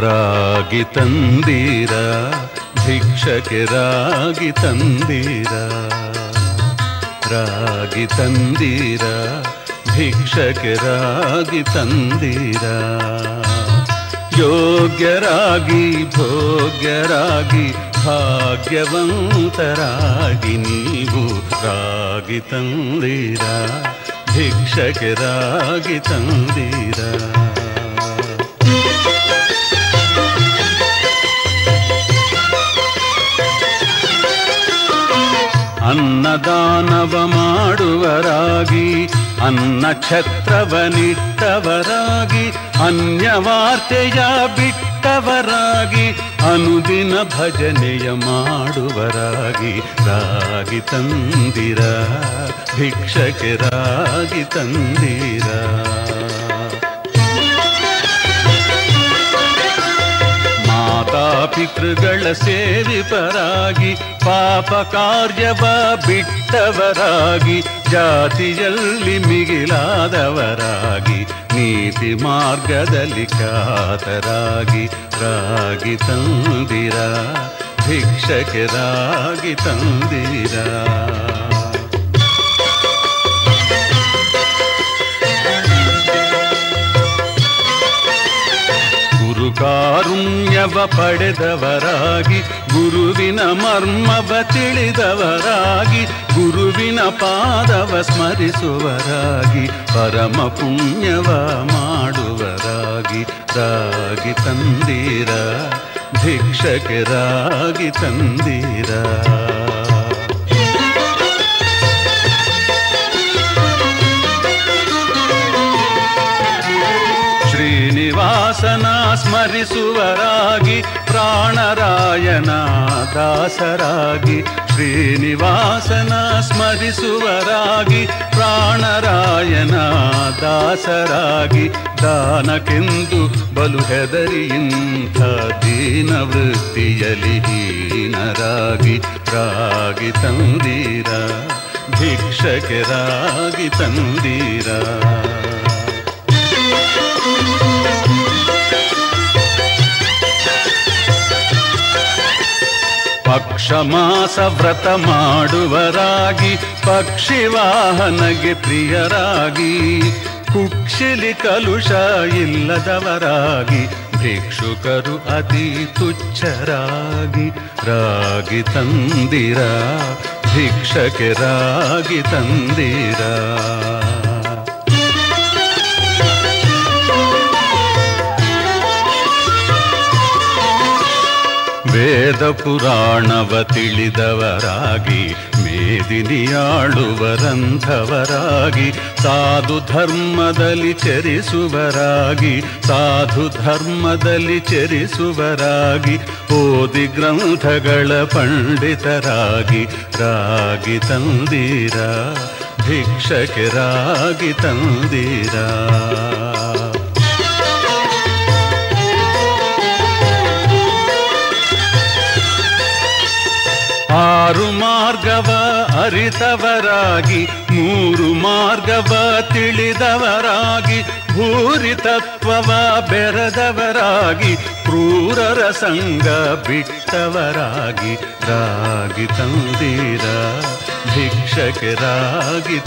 ರಾಗಿ ತಂದೀರ, ಭಿಕ್ಷಕ್ಕೆ ರಾಗಿ ತಂದೀರ. ರಾಗಿ ತಂದೀರ, ಭಿಕ್ಷಕ್ಕೆ ರಾಗಿ ತಂದೀರ. ಯೋಗ್ಯರಾಗಿ, ಭೋಗ್ಯರಾಗಿ, ಭಾಗ್ಯವಂತರಾಗಿ ನೀವು ರಾಗಿ ತಂದೀರ ರಾಗಿ ಅನ್ನದಾನವ ಮಾಡುವರಾಗಿ ಅನ್ನ ಛತ್ರವನಿಟ್ಟವರಾಗಿ ಅನ್ಯವಾರ್ತೆಯ ಬಿಟ್ಟವರಾಗಿ ಅನುದಿನ ಭಜನೆಯ ಮಾಡುವರಾಗಿ ರಾಗಿ ತಂದಿರ ಭಿಕ್ಷಕ್ಕೆ ರಾಗಿ ತಂದಿರ. ಮಾತಾಪಿತೃಗಳ ಸೇವಿಪರಾಗಿ ಪಾಪ ಕಾರ್ಯವ ಬಿಟ್ಟವರಾಗಿ ಜಾತಿಯಲ್ಲಿ ಮಿಗಿಲಾದವರಾಗಿ ನೀತಿ ಮಾರ್ಗದಲ್ಲಿ ಕಾತರಾಗಿ ರಾಗಿ ತಂದಿರ ಭಿಕ್ಷಕರಾಗಿ ತಂದಿರ. ಗುರು ಕಾರುಣ್ಯವ ಪಡೆದವರಾಗಿ, ಗುರುವಿನ ಮರ್ಮವ ತಿಳಿದವರಾಗಿ, ಗುರುವಿನ ಪಾದವ ಸ್ಮರಿಸುವರಾಗಿ, ಪರಮ ಪುಣ್ಯವ ಮಾಡುವರಾಗಿ, ರಾಗಿ ತಂದೀರ, ಭಿಕ್ಷಕರಾಗಿ ತಂದೀರ. ಸ್ಮರಿಸುವರಾಗಿ ಪ್ರಾಣರಾಯನ ದಾಸರಾಗಿ ಶ್ರೀನಿವಾಸನ ಸ್ಮರಿಸುವರಾಗಿ ಪ್ರಾಣರಾಯನ ದಾಸರಾಗಿ ದಾನಕೆಂದು ಬಲು ಹೆದರಿಯಿಂದ ದೀನ ವೃತ್ತಿಯಲ್ಲಿ ಹೀನರಾಗಿ, ರಾಗಿ ತಂದೀರ ಭಿಕ್ಷಕರಾಗಿ ತಂದೀರ. ಪಕ್ಷಮಾಸ ವ್ರತ ಮಾಡುವರಾಗಿ ಪಕ್ಷಿ ವಾಹನಗೆ ಪ್ರಿಯರಾಗಿ, ಕುಕ್ಷಿಲಿ ಕಲುಷ ಇಲ್ಲದವರಾಗಿ, ಭಿಕ್ಷುಕರು ಅತಿ ತುಚ್ಛರಾಗಿ, ರಾಗಿ ತಂದಿರ, ಭಿಕ್ಷಕ್ಕೆ ರಾಗಿ ತಂದಿರ. ವೇದ ಪುರಾಣವ ತಿಳಿದವರಾಗಿ, ಮೇದಿನಿಯಾಳುವರಂಥವರಾಗಿ, ಸಾಧು ಧರ್ಮದಲ್ಲಿ ಚರಿಸುವರಾಗಿ, ಸಾಧು ಧರ್ಮದಲ್ಲಿ ಚರಿಸುವರಾಗಿ, ಓದಿ ಗ್ರಂಥಗಳ ಪಂಡಿತರಾಗಿ, ರಾಗಿ ತಂದೀರ ಭಿಕ್ಷಕರಾಗಿ ತಂದೀರಾ ತಂದೀರ. ಆರು ಮಾರ್ಗವ ಅರಿತವರಾಗಿ, ಮೂರು ಮಾರ್ಗವ ತಿಳಿದವರಾಗಿ, ಭೂರಿ ತತ್ವವ ಬೆರೆದವರಾಗಿ, ಕ್ರೂರರ ಸಂಗ ಬಿಟ್ಟವರಾಗಿ, ರಾಗಿ ತಂದೀರ, ಭಿಕ್ಷಕ್ಕೆ ರಾಗಿ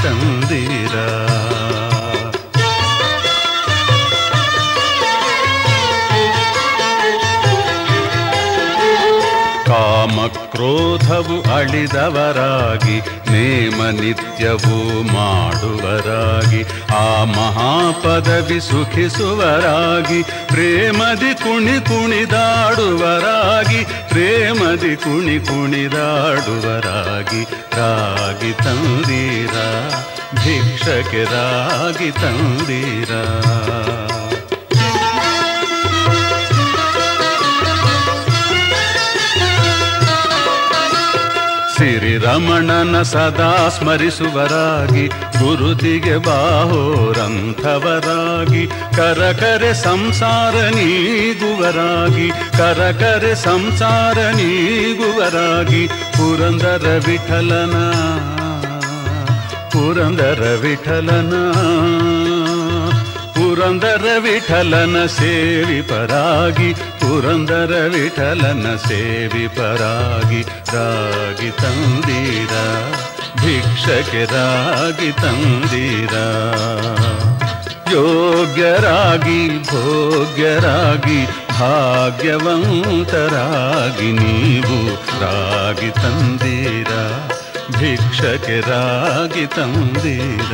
ತಂದೀರ ಕಾಮಕ್ರೋಧವು ಅಳಿದವರಾಗಿ ನೇಮ ನಿತ್ಯವೂ ಮಾಡುವರಾಗಿ, ಆ ಮಹಾಪದವಿ ಸುಖಿಸುವರಾಗಿ, ಪ್ರೇಮದಿ ಕುಣಿ ಕುಣಿದಾಡುವರಾಗಿ, ಪ್ರೇಮದಿ ಕುಣಿ ಕುಣಿದಾಡುವರಾಗಿ, ರಾಗಿ ತಂದೀರ, ಭಿಕ್ಷಕ್ಕೆ ರಾಗಿ ತಂದೀರ. ಸಿರಿರಮಣನ ಸದಾ ಸ್ಮರಿಸುವರಾಗಿ, ಗುರುತಿಗೆ ಬಾಹೋರಂಥವರಾಗಿ, ಕರಕರೆ ಸಂಸಾರ ನೀಗುವರಾಗಿ, ಕರಕರೆ ಸಂಸಾರ ನೀಗುವರಾಗಿ, ಪುರಂದರ ವಿಠಲನ ಪುರಂದರ ವಿಠಲನ. ಪುರಂದರ ವಿಠಲನ ಸೇವಿ ಪರಾಗಿ, ಪುರಂದರ ವಿಠಲನ ಸೇವಿ ಪರಾಗಿ, ರಾಗಿ ತಂದೀರ, ಭಿಕ್ಷಕ್ಕೆ ರಾಗಿ ತಂದೀರ. ಯೋಗ್ಯರಾಗಿ, ಭೋಗ್ಯರಾಗಿ, ಭಾಗ್ಯವಂತರಾಗಿ ನೀವು ರಾಗಿ ತಂದೀರ, ಭಿಕ್ಷಕ್ಕೆ ರಾಗಿ ತಂದೀರ.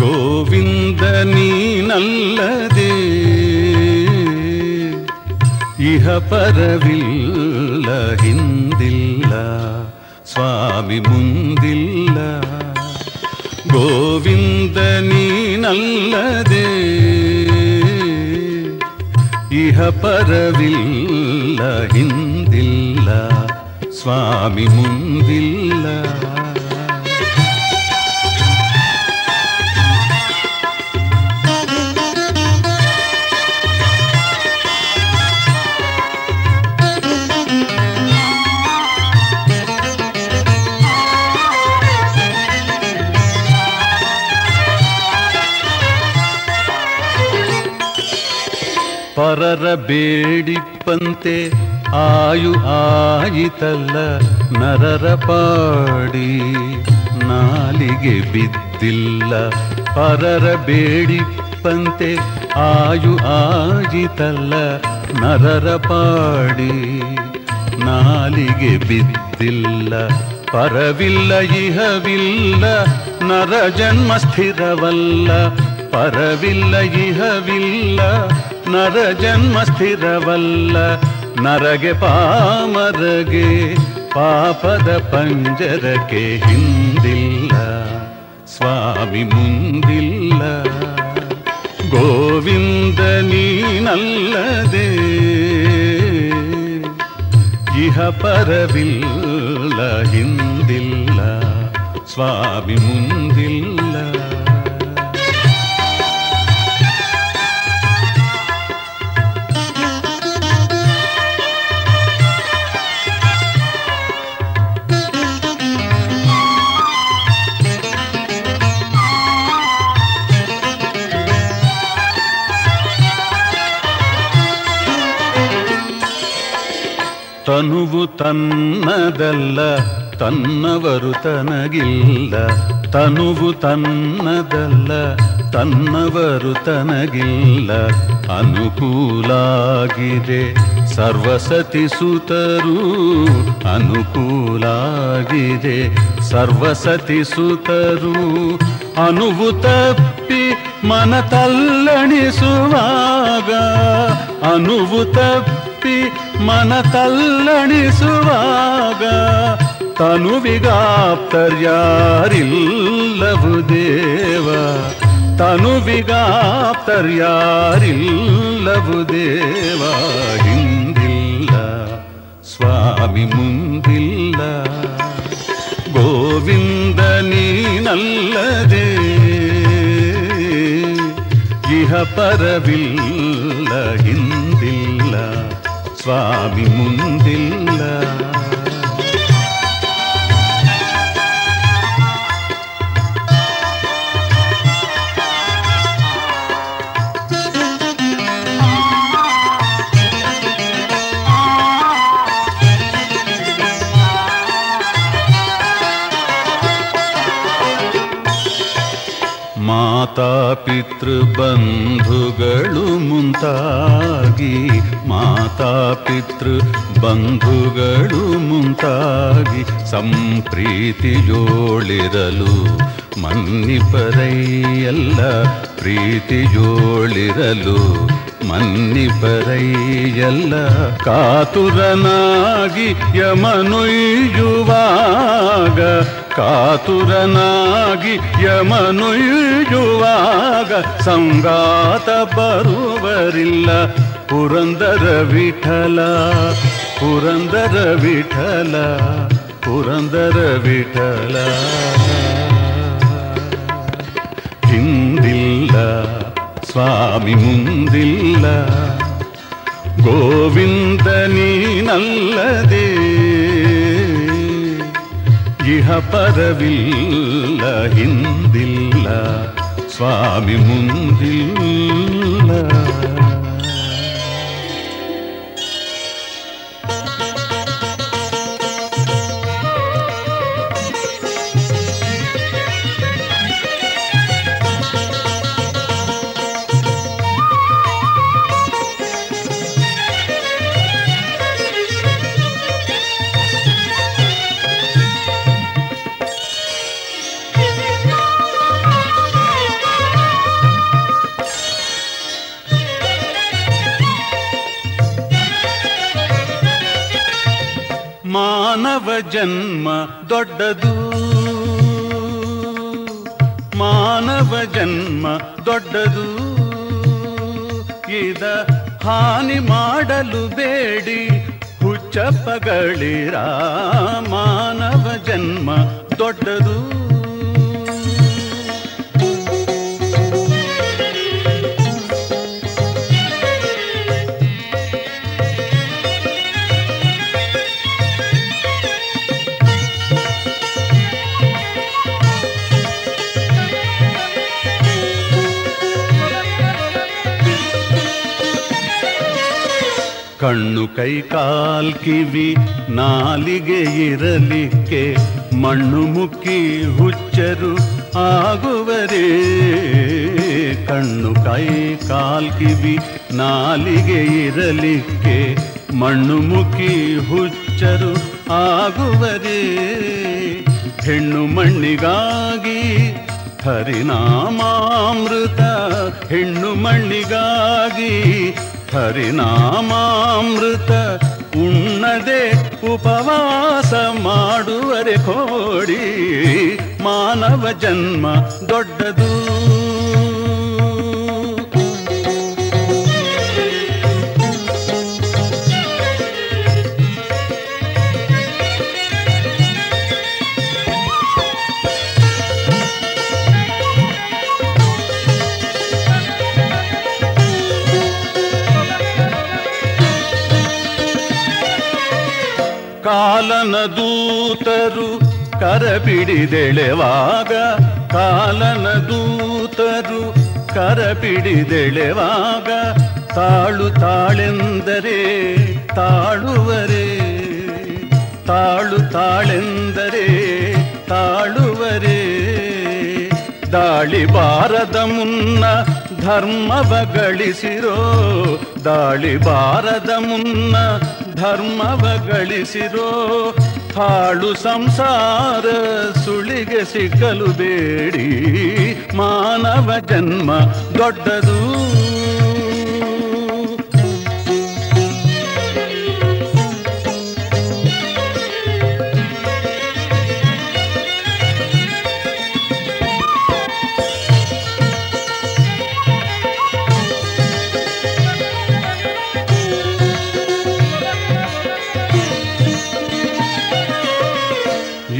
ಗೋವಿಂದ ನೀನಲ್ಲದೆ ಇಹ ಪರವಿಲ್ಲ ಹಿಂದಿಲ್ಲ ಸ್ವಾಮಿ ಮುಂದಿಲ್ಲ ಗೋವಿಂದ ನೀನಲ್ಲದೆ ಇಹ ಪರವಿಲ್ಲ ಹಿಂದಿಲ್ಲ ಸ್ವಾಮಿ ಮುಂದಿಲ್ಲ ಪರರ ಬೇಡಿಪ್ಪಂತೆ ಆಯು ಆಯಿತಲ್ಲ ನರರ ಪಾಡಿ. ನಾಲಿಗೆ ಬಿದ್ದಿಲ್ಲ ಪರರ ಬೇಡಿಪ್ಪಂತೆ ಆಯು ಆಯಿತಲ್ಲ ನರರ ಪಾಡಿ. ನಾಲಿಗೆ ಬಿದ್ದಿಲ್ಲ ಪರವಿಲ್ಲ ಇಹವಿಲ್ಲ ನರ ಜನ್ಮ ಸ್ಥಿರವಲ್ಲ. ಪರವಿಲ್ಲ ಇಹವಿಲ್ಲ ನರ ಜನ್ಮ ಸ್ಥಿರವಲ್ಲ, ನರಗೆ ಪಾಮರಗೆ, ಪಾಪದ ಪಂಜರಕ್ಕೆ ಹಿಂದಿಲ್ಲ, ಸ್ವಾಮಿ ಮುಂದಿಲ್ಲ. ಗೋವಿಂದ ನೀನಲ್ಲದೆ, ಇಹ ಪರವಿಲ್ಲ, ಹಿಂದಿಲ್ಲ, ಸ್ವಾಮಿ ಮುಂದಿಲ್ಲ. ತನುವು ತನ್ನದಲ್ಲ, ತನ್ನವರು ತನಗಿಲ್ಲ. ತನುವು ತನ್ನದಲ್ಲ, ತನ್ನವರು ತನಗಿಲ್ಲ. ಅನುಕೂಲಾಗಿದೆ ಸರ್ವಸತಿ ಸುತರು. ಅನುಕೂಲಾಗಿದೆ ಸರ್ವಸತಿ ಸುತರು. ಅನುವು ತಪ್ಪಿ ಮನ ತಲ್ಲಣಿಸುವಾಗ, ಅನುವು ತಪ್ಪಿ ಮನ ತಲ್ಲಣಿಸುವಾಗ ತನುವಿಗಾಪ್ತರ್ಯಾರಿಲ್ಲವು ದೇವ. ತನುವಿಗಾಪ್ತರ್ಯಾರಿಲ್ಲವು ದೇವ. ಹಿಂದಿಲ್ಲ ಸ್ವಾಮಿ ಮುಂದಿಲ್ಲ. ಗೋವಿಂದ ನೀನಲ್ಲದೆ ಇಹ ಪರವಿಲ್ಲ. ಹಿಂದಿಲ್ಲ ಸ್ವಾಮಿ ಮುಂದಿಲ್ಲ. ಪಿತೃ ಬಂಧುಗಳು ಮುಂತಾಗಿ ಮಾತಾ ಪಿತೃ ಬಂಧುಗಳು ಮುಂತಾಗಿ ಸಂಪ್ರೀತಿಯೋಳಿರಲು ಪ್ರೀತಿ ಪ್ರೀತಿಯೋಳಿರಲು ಮನ್ನಿಪರೈಯಲ್ಲ ಕಾತುರನಾಗಿ ಯಮನುಯುವಾಗ ಕಾತುರನಾಗಿ ಯಮನುಯುವಾಗ ಸಂಗಾತ ಬರುವರಿಲ್ಲ ಪುರಂದರ ವಿಠಲ ಪುರಂದರ ವಿಠಲ ಪುರಂದರ ವಿಠಲ. ಹಿಂದಿಲ್ಲ ಸ್ವಾಮಿ ಮುಂದಿಲ್ಲ. ಗೋವಿಂದ ನೀನಲ್ಲದೆ. ಇಹ ಪರವಿಲ್ಲ ಹಿಂದಿಲ್ಲ. ಸ್ವಾಮಿ ಮುಂದಿಲ್ಲ. ಜನ್ಮ ದೊಡ್ಡದು. ಮಾನವ ಜನ್ಮ ದೊಡ್ಡದು. ಇದ ಹಾನಿ ಮಾಡಲು ಬೇಡಿ. ಹುಚ್ಚಪ್ಪಗಳಿರ ಮಾನವ ಜನ್ಮ ದೊಡ್ಡದು. ಕಣ್ಣು ಕೈ ಕಾಲ್ ಕಿವಿ ನಾಲಿಗೆ ಇರಲಿಕ್ಕೆ ಮಣ್ಣು ಮುಕ್ಕಿ ಹುಚ್ಚರು ಆಗುವರೇ. ಕಣ್ಣು ಕೈ ಕಾಲ್ ಕಿವಿ ನಾಲಿಗೆ ಇರಲಿಕ್ಕೆ ಮಣ್ಣು ಮುಕ್ಕಿ ಹುಚ್ಚರು ಆಗುವರೇ. ಹೆಣ್ಣು ಮಣ್ಣಿಗಾಗಿ ಹರಿನಾಮಾಮೃತ, ಹೆಣ್ಣು ಮಣ್ಣಿಗಾಗಿ ಹರಿನಾಮಾಮೃತ ಉಣ್ಣದೆ ಉಪವಾಸ ಮಾಡುವರೆ ಕೋಡಿ ಮಾನವ ಜನ್ಮ ದೊಡ್ಡದು ಕಾಲನ ದೂತರು ಕರಪಿಡಿದೆಳೆವಾಗ ಕಾಲನ ದೂತರು ಕರಪಿಡಿದೆಳೆವಾಗ, ತಾಳು ತಾಳೆಂದರೆ ತಾಳುವರೆ, ತಾಳು ತಾಳೆಂದರೆ ತಾಳುವರೆ. ದಾಳಿ ಬಾರದ ಮುನ್ನ ಧರ್ಮವ ಗಳಿಸಿರೋ, ದಾಳಿ ಬಾರದ ಮುನ್ನ ಧರ್ಮವ ಗಳಿಸಿರೋ ಹಾಳು ಸಂಸಾರ ಸುಳಿಗೆ ಸಿಕ್ಕಲು ಬೇಡಿ ಮಾನವ ಜನ್ಮ ದೊಡ್ಡದು.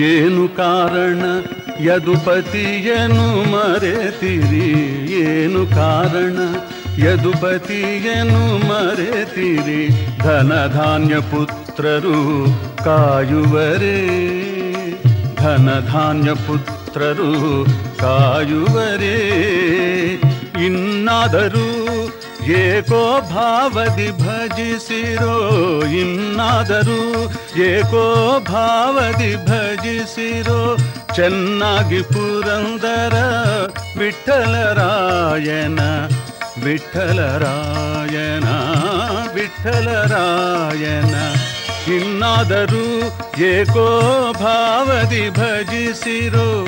ಏನು ಕಾರಣ? ಯದುಪತಿಯನು ಮರೆತಿರಿ. ಏನು ಕಾರಣ? ಯದುಪತಿಯನು ಮರೆತಿರಿ. ಧನಧಾನ್ಯ ಪುತ್ರರು ಕಾಯುವರೇ. ಧನಧಾನ್ಯ ಪುತ್ರರು ಕಾಯುವರೇ. ಇನ್ನಾದರೂ ಏಕೋ ಭಾವದಿ ಭಜಿಸಿರೋ ಇನ್ನಾದರೂ, ಏಕೋ ಭಾವದಿ ಭಜಿಸಿರೋ ಚೆನ್ನಾಗಿ ಪುರಂದರ ವಿಠಲರಾಯನ ವಿಠಲರಾಯನ ವಿಠಲರಾಯನ ಇನ್ನಾದರೂ ಏಕೋ ಭಾವದಿ ಭಜಿಸಿರೋ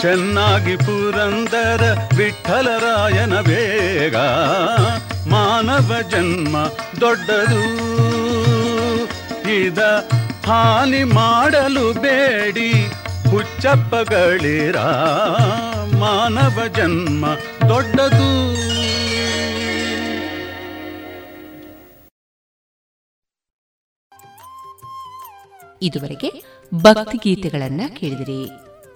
ಚೆನ್ನಾಗಿ ಪುರಂದರ ವಿಠಲರಾಯನ ಬೇಗ. ಮಾನವ ಜನ್ಮ ದೊಡ್ಡದು. ಇದ ಹಾನಿ ಮಾಡಲು ಬೇಡಿ ಹುಚ್ಚಪ್ಪಗಳಿರ ಮಾನವ ಜನ್ಮ ದೊಡ್ಡದು. ಇದುವರೆಗೆ ಭಕ್ತಿ ಗೀತೆಗಳನ್ನ ಕೇಳಿದಿರಿ.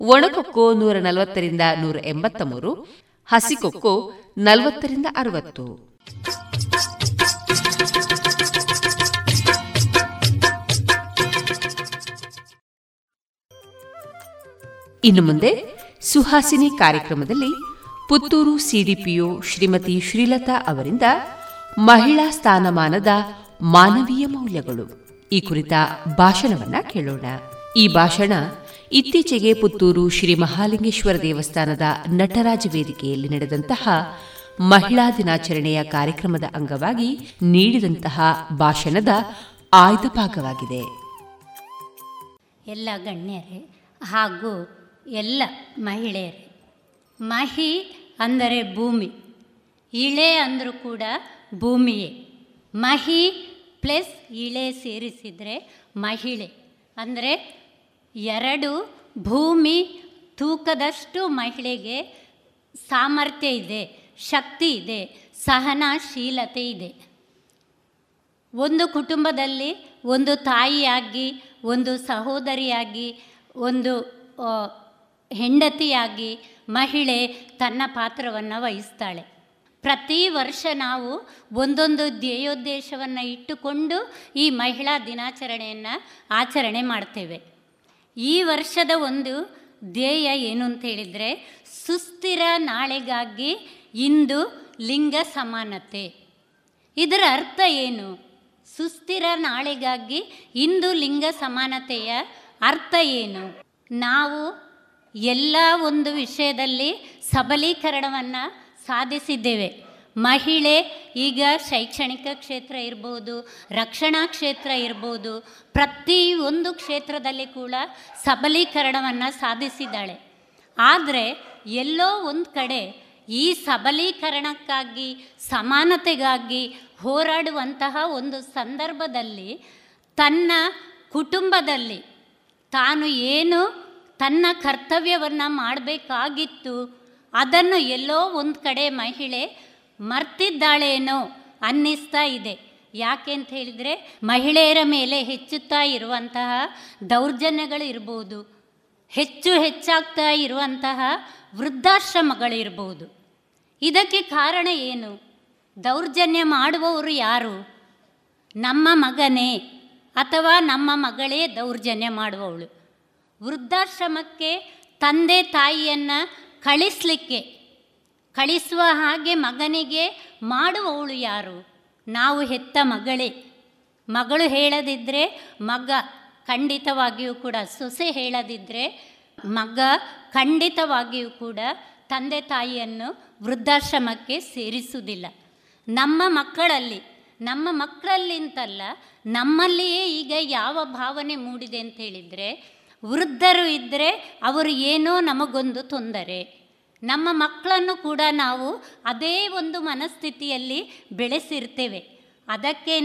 ಒಣಕೊಕ್ಕೋ ನೂರ ನಲವತ್ತರಿಂದ ನೂರ ಎಂಬತ್ತ ಮೂರು ಹಸಿಕೊಕ್ಕೋ ನಲವತ್ತರಿಂದ ಅರವತ್ತು. ಇನ್ನು ಮುಂದೆ ಸುಹಾಸಿನಿ ಕಾರ್ಯಕ್ರಮದಲ್ಲಿ ಪುತ್ತೂರು ಸಿಡಿಪಿಒ ಶ್ರೀಮತಿ ಶ್ರೀಲತಾ ಅವರಿಂದ ಮಹಿಳಾ ಸ್ಥಾನಮಾನದ ಮಾನವೀಯ ಮೌಲ್ಯಗಳು. ಈ ಕುರಿತ ಭಾಷಣವನ್ನ ಕೇಳೋಣ. ಈ ಭಾಷಣ ಇತ್ತೀಚೆಗೆ ಪುತ್ತೂರು ಶ್ರೀ ಮಹಾಲಿಂಗೇಶ್ವರ ದೇವಸ್ಥಾನದ ನಟರಾಜ ವೇದಿಕೆಯಲ್ಲಿ ನಡೆದಂತಹ ಮಹಿಳಾ ದಿನಾಚರಣೆಯ ಕಾರ್ಯಕ್ರಮದ ಅಂಗವಾಗಿ ನೀಡಿದಂತಹ ಭಾಷಣದ ಆಯ್ದ ಭಾಗವಾಗಿದೆ. ಎಲ್ಲ ಗಣ್ಯರೇ ಹಾಗೂ ಎಲ್ಲ ಮಹಿಳೆಯರೇ, ಮಹಿ ಅಂದರೆ ಭೂಮಿ, ಇಳೆ ಅಂದರೂ ಕೂಡ ಭೂಮಿಯೇ. ಮಹಿ ಪ್ಲಸ್ ಇಳೆ ಸೇರಿಸಿದರೆ ಮಹಿಳೆ, ಅಂದರೆ ಎರಡು ಭೂಮಿ ತೂಕದಷ್ಟು ಮಹಿಳೆಗೆ ಸಾಮರ್ಥ್ಯ ಇದೆ, ಶಕ್ತಿ ಇದೆ, ಸಹನಶೀಲತೆ ಇದೆ. ಒಂದು ಕುಟುಂಬದಲ್ಲಿ ಒಂದು ತಾಯಿಯಾಗಿ, ಒಂದು ಸಹೋದರಿಯಾಗಿ, ಒಂದು ಹೆಂಡತಿಯಾಗಿ ಮಹಿಳೆ ತನ್ನ ಪಾತ್ರವನ್ನು ವಹಿಸ್ತಾಳೆ. ಪ್ರತಿ ವರ್ಷ ನಾವು ಒಂದೊಂದು ಧ್ಯೇಯೋದ್ದೇಶವನ್ನು ಇಟ್ಟುಕೊಂಡು ಈ ಮಹಿಳಾ ದಿನಾಚರಣೆಯನ್ನು ಆಚರಣೆ ಮಾಡ್ತೇವೆ. ಈ ವರ್ಷದ ಒಂದು ಧ್ಯೇಯ ಏನು ಅಂತ ಹೇಳಿದರೆ, ಸುಸ್ಥಿರ ನಾಳೆಗಾಗಿ ಇಂದು ಲಿಂಗ ಸಮಾನತೆ. ಇದರ ಅರ್ಥ ಏನು? ಸುಸ್ಥಿರ ನಾಳೆಗಾಗಿ ಇಂದು ಲಿಂಗ ಸಮಾನತೆಯ ಅರ್ಥ ಏನು? ನಾವು ಎಲ್ಲ ಒಂದು ವಿಷಯದಲ್ಲಿ ಸಬಲೀಕರಣವನ್ನು ಸಾಧಿಸಿದ್ದೇವೆ. ಮಹಿಳೆ, ಈಗ ಶೈಕ್ಷಣಿಕ ಕ್ಷೇತ್ರ ಇರ್ಬೋದು, ರಕ್ಷಣಾ ಕ್ಷೇತ್ರ ಇರ್ಬೋದು, ಪ್ರತಿ ಒಂದು ಕ್ಷೇತ್ರದಲ್ಲಿ ಕೂಡ ಸಬಲೀಕರಣವನ್ನು ಸಾಧಿಸಿದ್ದಾಳೆ. ಆದರೆ ಎಲ್ಲೋ ಒಂದು ಕಡೆ ಈ ಸಬಲೀಕರಣಕ್ಕಾಗಿ, ಸಮಾನತೆಗಾಗಿ ಹೋರಾಡುವಂತಹ ಒಂದು ಸಂದರ್ಭದಲ್ಲಿ ತನ್ನ ಕುಟುಂಬದಲ್ಲಿ ತಾನು ಏನು ತನ್ನ ಕರ್ತವ್ಯವನ್ನು ಮಾಡಬೇಕಾಗಿತ್ತು, ಅದನ್ನು ಎಲ್ಲೋ ಒಂದು ಕಡೆ ಮಹಿಳೆ ಮರ್ತಿದ್ದಾಳೇನೋ ಅನ್ನಿಸ್ತಾ ಇದೆ. ಯಾಕೆ ಅಂತ ಹೇಳಿದರೆ ಮಹಿಳೆಯರ ಮೇಲೆ ಹೆಚ್ಚುತ್ತಾ ಇರುವಂತಹ ದೌರ್ಜನ್ಯಗಳು ಇರ್ಬೋದು. ಹೆಚ್ಚು ಹೆಚ್ಚಾಗ್ತಾ ಇರುವಂತಹ ವೃದ್ಧಾಶ್ರಮಗಳಿರ್ಬೋದು. ಇದಕ್ಕೆ ಕಾರಣ ಏನು? ದೌರ್ಜನ್ಯ ಮಾಡುವವರು ಯಾರು? ನಮ್ಮ ಮಗನೇ ಅಥವಾ ನಮ್ಮ ಮಗಳೇ ದೌರ್ಜನ್ಯ ಮಾಡುವವಳು. ವೃದ್ಧಾಶ್ರಮಕ್ಕೆ ತಂದೆ ತಾಯಿಯನ್ನು ಕಳಿಸ್ಲಿಕ್ಕೆ ಕಳಿಸುವ ಹಾಗೆ ಮಗನಿಗೆ ಮಾಡುವವಳು ಯಾರು? ನಾವು ಹೆತ್ತ ಮಗಳೇ. ಮಗಳು ಹೇಳದಿದ್ದರೆ ಮಗ ಖಂಡಿತವಾಗಿಯೂ ಕೂಡ, ಸೊಸೆ ಹೇಳದಿದ್ದರೆ ಮಗ ಖಂಡಿತವಾಗಿಯೂ ಕೂಡ ತಂದೆ ತಾಯಿಯನ್ನು ವೃದ್ಧಾಶ್ರಮಕ್ಕೆ ಸೇರಿಸುವುದಿಲ್ಲ. ನಮ್ಮ ಮಕ್ಕಳಲ್ಲಿ, ನಮ್ಮ ಮಕ್ಕಳಲ್ಲಿಂತಲ್ಲ, ನಮ್ಮಲ್ಲಿಯೇ ಈಗ ಯಾವ ಭಾವನೆ ಮೂಡಿದೆ ಅಂತ ಹೇಳಿದರೆ, ವೃದ್ಧರು ಇದ್ದರೆ ಅವರು ಏನೋ ನಮಗೊಂದು ತೊಂದರೆ. ನಮ್ಮ ಮಕ್ಕಳನ್ನು ಕೂಡ ನಾವು ಅದೇ ಒಂದು ಮನಸ್ಥಿತಿಯಲ್ಲಿ ಬೆಳೆಸಿರ್ತೇವೆ. ಅದಕ್ಕೇ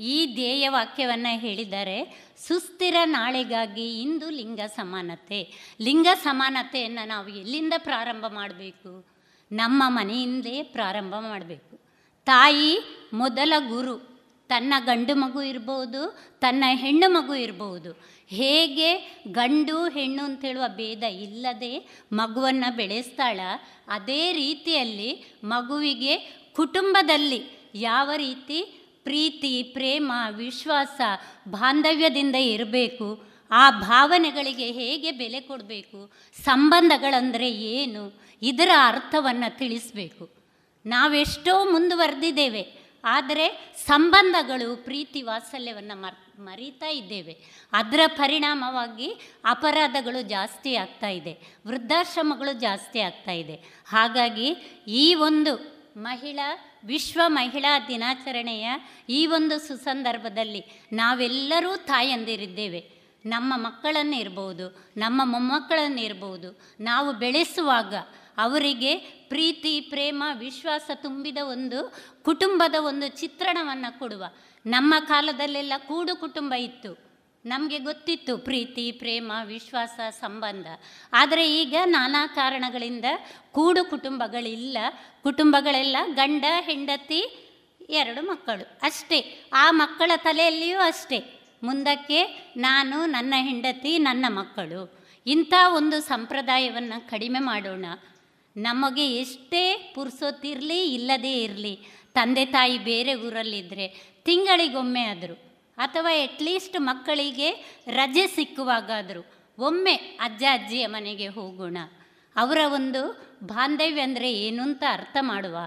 ಈ ಧ್ಯೇಯ ವಾಕ್ಯವನ್ನು ಹೇಳಿದ್ದಾರೆ ಸುಸ್ಥಿರ ನಾಳೆಗಾಗಿ ಇಂದು ಲಿಂಗ ಸಮಾನತೆ. ಲಿಂಗ ಸಮಾನತೆಯನ್ನು ನಾವು ಎಲ್ಲಿಂದ ಪ್ರಾರಂಭ ಮಾಡಬೇಕು? ನಮ್ಮ ಮನೆಯಿಂದಲೇ ಪ್ರಾರಂಭ ಮಾಡಬೇಕು. ತಾಯಿ ಮೊದಲ ಗುರು, ತನ್ನ ಗಂಡು ಮಗು ಇರ್ಬೋದು, ತನ್ನ ಹೆಣ್ಣು ಮಗು ಇರ್ಬೋದು. ಹೇಗೆ ಗಂಡು ಹೆಣ್ಣು ಅಂತ ಹೇಳುವ ಭೇದ ಇಲ್ಲದೆ ಮಗುವನ್ನು ಬೆಳೆಸ್ತಾಳ, ಅದೇ ರೀತಿಯಲ್ಲಿ ಮಗುವಿಗೆ ಕುಟುಂಬದಲ್ಲಿ ಯಾವ ರೀತಿ ಪ್ರೀತಿ, ಪ್ರೇಮ, ವಿಶ್ವಾಸ, ಬಾಂಧವ್ಯದಿಂದ ಇರಬೇಕು, ಆ ಭಾವನೆಗಳಿಗೆ ಹೇಗೆ ಬೆಲೆ ಕೊಡಬೇಕು, ಸಂಬಂಧಗಳಂದರೆ ಏನು, ಇದರ ಅರ್ಥವನ್ನು ತಿಳಿಸಬೇಕು. ನಾವೆಷ್ಟೋ ಮುಂದುವರೆದಿದ್ದೇವೆ. ಆದರೆ ಸಂಬಂಧಗಳು ಪ್ರೀತಿ ವಾತ್ಸಲ್ಯವನ್ನು ಮರ್, ಮರೀತಾ ಇದ್ದೇವೆ. ಅದರ ಪರಿಣಾಮವಾಗಿ ಅಪರಾಧಗಳು ಜಾಸ್ತಿ ಆಗ್ತಾ ಇದೆ. ವೃದ್ಧಾಶ್ರಮಗಳು ಜಾಸ್ತಿ ಆಗ್ತಾ ಇದೆ. ಹಾಗಾಗಿ ಈ ಒಂದು ಮಹಿಳಾ, ವಿಶ್ವ ಮಹಿಳಾ ದಿನಾಚರಣೆಯ ಈ ಒಂದು ಸುಸಂದರ್ಭದಲ್ಲಿ ನಾವೆಲ್ಲರೂ ತಾಯಂದಿರಿದ್ದೇವೆ. ನಮ್ಮ ಮಕ್ಕಳನ್ನು ಇರ್ಬೋದು, ನಮ್ಮ ಮೊಮ್ಮಕ್ಕಳನ್ನು ಇರ್ಬೋದು, ನಾವು ಬೆಳೆಸುವಾಗ ಅವರಿಗೆ ಪ್ರೀತಿ, ಪ್ರೇಮ, ವಿಶ್ವಾಸ ತುಂಬಿದ ಒಂದು ಕುಟುಂಬದ ಒಂದು ಚಿತ್ರಣವನ್ನು ಕೊಡುವ. ನಮ್ಮ ಕಾಲದಲ್ಲೆಲ್ಲ ಕೂಡು ಕುಟುಂಬ ಇತ್ತು. ನಮಗೆ ಗೊತ್ತಿತ್ತು ಪ್ರೀತಿ, ಪ್ರೇಮ, ವಿಶ್ವಾಸ, ಸಂಬಂಧ. ಆದರೆ ಈಗ ನಾನಾ ಕಾರಣಗಳಿಂದ ಕೂಡು ಕುಟುಂಬಗಳಿಲ್ಲ. ಕುಟುಂಬಗಳೆಲ್ಲ ಗಂಡ, ಹೆಂಡತಿ, ಎರಡು ಮಕ್ಕಳು ಅಷ್ಟೇ. ಆ ಮಕ್ಕಳ ತಲೆಯಲ್ಲಿಯೂ ಅಷ್ಟೇ. ಮುಂದಕ್ಕೆ ನಾನು, ನನ್ನ ಹೆಂಡತಿ, ನನ್ನ ಮಕ್ಕಳು. ಇಂಥ ಒಂದು ಸಂಪ್ರದಾಯವನ್ನು ಕಡಿಮೆ ಮಾಡೋಣ. ನಮಗೆ ಎಷ್ಟೇ ಪುರ್ಸೊತ್ತಿರಲಿ, ಇಲ್ಲದೇ ಇರಲಿ, ತಂದೆ ತಾಯಿ ಬೇರೆ ಊರಲ್ಲಿದ್ದರೆ ತಿಂಗಳಿಗೊಮ್ಮೆ ಆದರೂ, ಅಥವಾ ಎಟ್ಲೀಸ್ಟ್ ಮಕ್ಕಳಿಗೆ ರಜೆ ಸಿಕ್ಕುವಾಗಾದರೂ, ಒಮ್ಮೆ ಅಜ್ಜ ಅಜ್ಜಿಯ ಮನೆಗೆ ಹೋಗೋಣ. ಅವರ ಒಂದು ಬಾಂಧವ್ಯ ಅಂದರೆ ಏನು ಅಂತ ಅರ್ಥ ಮಾಡುವ.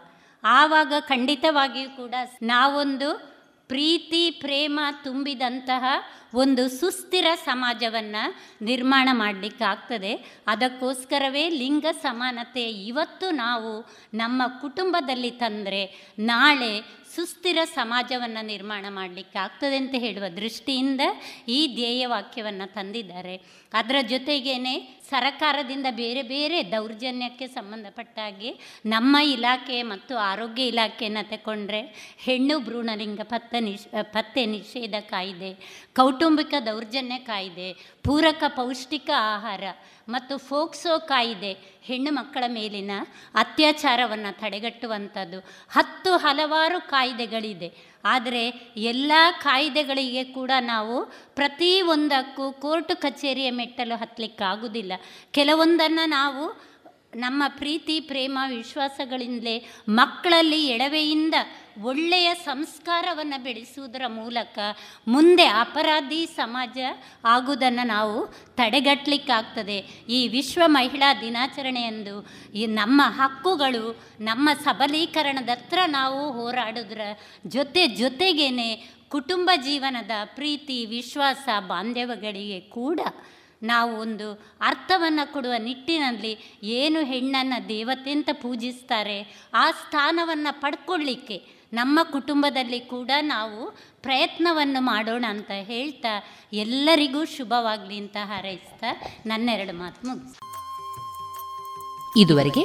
ಆವಾಗ ಖಂಡಿತವಾಗಿಯೂ ಕೂಡ ನಾವೊಂದು ಪ್ರೀತಿ, ಪ್ರೇಮ ತುಂಬಿದಂತಹ ಒಂದು ಸುಸ್ಥಿರ ಸಮಾಜವನ್ನು ನಿರ್ಮಾಣ ಮಾಡಲಿಕ್ಕಾಗ್ತದೆ. ಅದಕ್ಕೋಸ್ಕರವೇ ಲಿಂಗ ಸಮಾನತೆ ಇವತ್ತು ನಾವು ನಮ್ಮ ಕುಟುಂಬದಲ್ಲಿ ತಂದರೆ ನಾಳೆ ಸುಸ್ಥಿರ ಸಮಾಜವನ್ನು ನಿರ್ಮಾಣ ಮಾಡಲಿಕ್ಕೆ ಆಗ್ತದೆ ಅಂತ ಹೇಳುವ ದೃಷ್ಟಿಯಿಂದ ಈ ಧ್ಯೇಯವಾಕ್ಯವನ್ನು ತಂದಿದ್ದಾರೆ. ಅದರ ಜೊತೆಗೇನೆ ಸರಕಾರದಿಂದ ಬೇರೆ ಬೇರೆ ದೌರ್ಜನ್ಯಕ್ಕೆ ಸಂಬಂಧಪಟ್ಟ ಹಾಗೆ ನಮ್ಮ ಇಲಾಖೆ ಮತ್ತು ಆರೋಗ್ಯ ಇಲಾಖೆಯನ್ನು ತಗೊಂಡ್ರೆ ಹೆಣ್ಣು ಭ್ರೂಣಲಿಂಗ ಪತ್ತೆ ನಿಷ್ ಪತ್ತೆ ನಿಷೇಧ ಕಾಯ್ದೆ, ಕೌಟುಂಬಿಕ ದೌರ್ಜನ್ಯ ಕಾಯ್ದೆ, ಪೂರಕ ಪೌಷ್ಟಿಕ ಆಹಾರ ಮತ್ತು ಫೋಕ್ಸೋ ಕಾಯ್ದೆ ಹೆಣ್ಣು ಮಕ್ಕಳ ಮೇಲಿನ ಅತ್ಯಾಚಾರವನ್ನು ತಡೆಗಟ್ಟುವಂಥದ್ದು ಹತ್ತು ಹಲವಾರು ಕಾಯ್ದೆಗಳಿದೆ. ಆದರೆ ಎಲ್ಲ ಕಾಯ್ದೆಗಳಿಗೆ ಕೂಡ ನಾವು ಪ್ರತಿ ಒಂದಕ್ಕೂ ಕೋರ್ಟ್ ಕಚೇರಿಯ ಮೆಟ್ಟಲು ಹತ್ತಲಿಕ್ಕಾಗೋದಿಲ್ಲ. ಕೆಲವೊಂದನ್ನು ನಾವು ನಮ್ಮ ಪ್ರೀತಿ, ಪ್ರೇಮ, ವಿಶ್ವಾಸಗಳಿಂದಲೇ ಮಕ್ಕಳಲ್ಲಿ ಎಡವೆಯಿಂದ ಒಳ್ಳೆಯ ಸಂಸ್ಕಾರವನ್ನು ಬೆಳೆಸುವುದರ ಮೂಲಕ ಮುಂದೆ ಅಪರಾಧಿ ಸಮಾಜ ಆಗುವುದನ್ನು ನಾವು ತಡೆಗಟ್ಟಲಿಕ್ಕಾಗ್ತದೆ ಈ ವಿಶ್ವ ಮಹಿಳಾ ದಿನಾಚರಣೆಯಂದು ಈ ನಮ್ಮ ಹಕ್ಕುಗಳು, ನಮ್ಮ ಸಬಲೀಕರಣದತ್ರ ನಾವು ಹೋರಾಡೋದ್ರ ಜೊತೆ ಜೊತೆಗೇನೆ ಕುಟುಂಬ ಜೀವನದ ಪ್ರೀತಿ, ವಿಶ್ವಾಸ, ಬಾಂಧವ್ಯಗಳಿಗೆ ಕೂಡ ನಾವು ಒಂದು ಅರ್ಥವನ್ನು ಕೊಡುವ ನಿಟ್ಟಿನಲ್ಲಿ ಏನು ಹೆಣ್ಣನ್ನು ದೇವತೆ ಅಂತ ಪೂಜಿಸ್ತಾರೆ, ಆ ಸ್ಥಾನವನ್ನು ಪಡ್ಕೊಳ್ಳಿಕ್ಕೆ ನಮ್ಮ ಕುಟುಂಬದಲ್ಲಿ ಕೂಡ ನಾವು ಪ್ರಯತ್ನವನ್ನು ಮಾಡೋಣ ಅಂತ ಹೇಳ್ತಾ ಎಲ್ಲರಿಗೂ ಶುಭವಾಗಲಿ ಅಂತ ಹಾರೈಸ್ತಾ ನನ್ನೆರಡು ಮಾತು ಮುಗಿಸ್. ಇದುವರೆಗೆ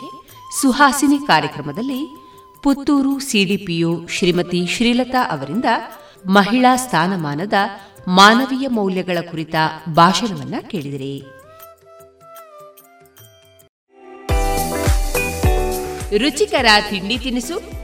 ಸುಹಾಸಿನಿ ಕಾರ್ಯಕ್ರಮದಲ್ಲಿ ಪುತ್ತೂರು ಸಿಡಿಪಿಒ ಶ್ರೀಮತಿ ಶ್ರೀಲತಾ ಅವರಿಂದ ಮಹಿಳಾ ಸ್ಥಾನಮಾನದ ಮಾನವೀಯ ಮೌಲ್ಯಗಳ ಕುರಿತ ಭಾಷಣವನ್ನ ಕೇಳಿದಿರಿ. ರುಚಿಕರ ತಿಂಡಿ ತಿನಿಸು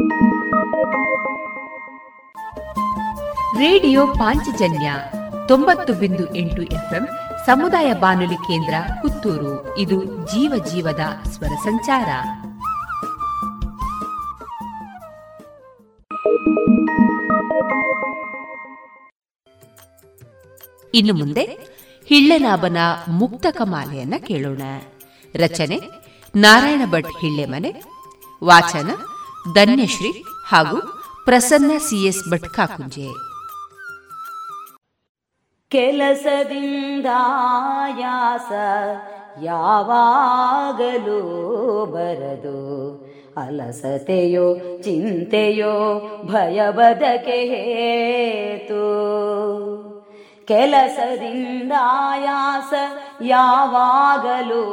ರೇಡಿಯೋ ಪಾಂಚಜನ್ಯ ತೊಂಬತ್ತು ಬಿಂದು ಎಂಟು ಎಫ್ಎಂ ಸಮುದಾಯ ಬಾನುಲಿ ಕೇಂದ್ರ ಪುತ್ತೂರು. ಇದು ಜೀವ ಜೀವದ ಸ್ವರ ಸಂಚಾರ. ಇನ್ನು ಮುಂದೆ ಹಿಳ್ಳೆನಾಭನ ಮುಕ್ತ ಕಮಾಲೆಯನ್ನ ಕೇಳೋಣ. ರಚನೆ ನಾರಾಯಣ ಭಟ್ ಹಿಳ್ಳೆಮನೆ, ವಾಚನ ಧನ್ಯಶ್ರೀ ಹಾಗೂ ಪ್ರಸನ್ನ ಸಿಎಸ್ ಭಟ್ ಕಾಕುಂಜೆ. ಕೆಲಸದಿಂದ ಯಾಸ ಯಾವಾಗಲೂ ಬರದು. ಅಲಸತೆಯೋ ಚಿಂತೆಯೋ ಭಯಬದಕೆ ಹೇತು. ಕೆಲಸದಿಂದಾಯಾಸ ಯಾವಾಗಲೂ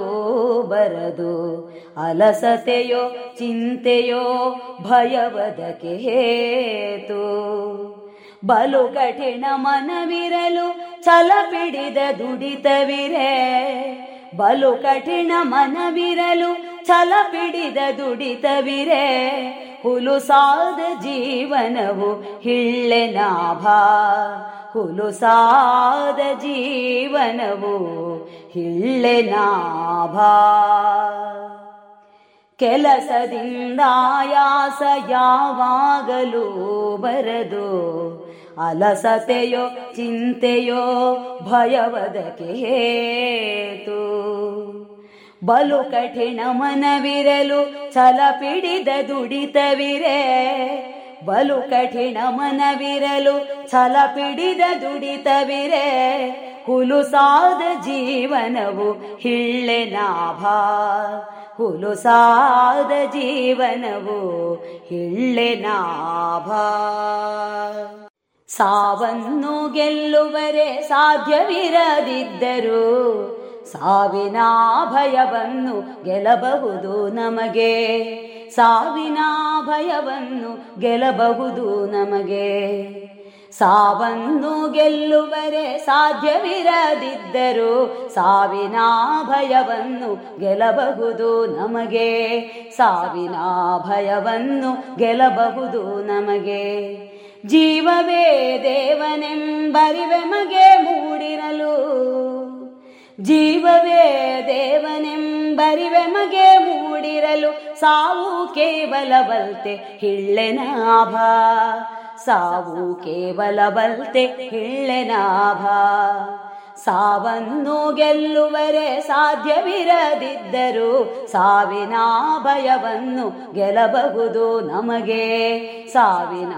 ಬರದು. ಅಲಸತೆಯೋ ಚಿಂತೆಯೋ ಭಯವದಕ್ಕೆ ಹೇತು. ಬಲು ಕಠಿಣ ಮನವಿರಲು ಛಲ ಪಿಡಿದ ದುಡಿತವಿರೆ ಬಲು ಕಠಿಣ ಮನವಿರಲು ಛಲ ಪಿಡಿದ ದುಡಿತವಿರೆ ಹುಲುಸಾದ ಜೀವನವು ಹಿಳ್ಳೆನಾಭ ಹುಲುಸಾದ ಜೀವನವು ಹಿಳ್ಳೆನಾಭ ಕೆಲಸದಿಂದ ಆಯಾಸ ಯಾವಾಗಲೂ ಬರದು. ಅಲಸತೆಯೋ, ಚಿಂತೆಯೋ, ಭಯವದಕ್ಕೆ ಹೇತು. ಬಲು ಕಠಿಣ ಮನವಿರಲು ಛಲ ಪಿಡಿದ ದುಡಿತವಿರೆ. ಬಲು ಕಠಿಣ ಮನವಿರಲು ಛಲ ಪಿಡಿದ ದುಡಿತವಿರೆ. ಹುಲುಸಾದ ಜೀವನವು ಹಿಳ್ಳೆನಾಭ ಹುಲುಸಾದ ಜೀವನವು ಹಿಳ್ಳೆನಾಭ ಸಾವನ್ನು ಗೆಲ್ಲುವರೆ ಸಾಧ್ಯವಿರದಿದ್ದರು ಸಾವಿನ ಭಯವನ್ನು ಗೆಲ್ಲಬಹುದು ನಮಗೆ. ಸಾವಿನ ಭಯವನ್ನು ಗೆಲ್ಲಬಹುದು ನಮಗೆ. ಸಾವನ್ನು ಗೆಲ್ಲುವರೆ ಸಾಧ್ಯವಿರದಿದ್ದರು ಸಾವಿನ ಭಯವನ್ನು ಗೆಲ್ಲಬಹುದು ನಮಗೆ. ಸಾವಿನ ಭಯವನ್ನು ಗೆಲ್ಲಬಹುದು ನಮಗೆ. ಜೀವವೇ ದೇವನೆಂಬರಿವೆ ಮಗೆ ಮೂಡಿರಲು. ಜೀವವೇ ದೇವನೆಂಬರಿವೆ ಮಗೆ ಮೂಡಿರಲು. ಸಾವು ಕೇವಲ ಬಲ್ತೆ ಹಿಳ್ಳೆನಾಭ. ಸಾವು ಕೇವಲ ಬಲ್ತೆ ಹಿಳ್ಳೆನಾಭ. ಸಾವನ್ನು ಗೆಲ್ಲುವರೆ ಸಾಧ್ಯವಿರದಿದ್ದರೂ ಸಾವಿನ ಭಯವನ್ನು ಗೆಲ್ಲಬಹುದು ನಮಗೆ. ಸಾವಿನ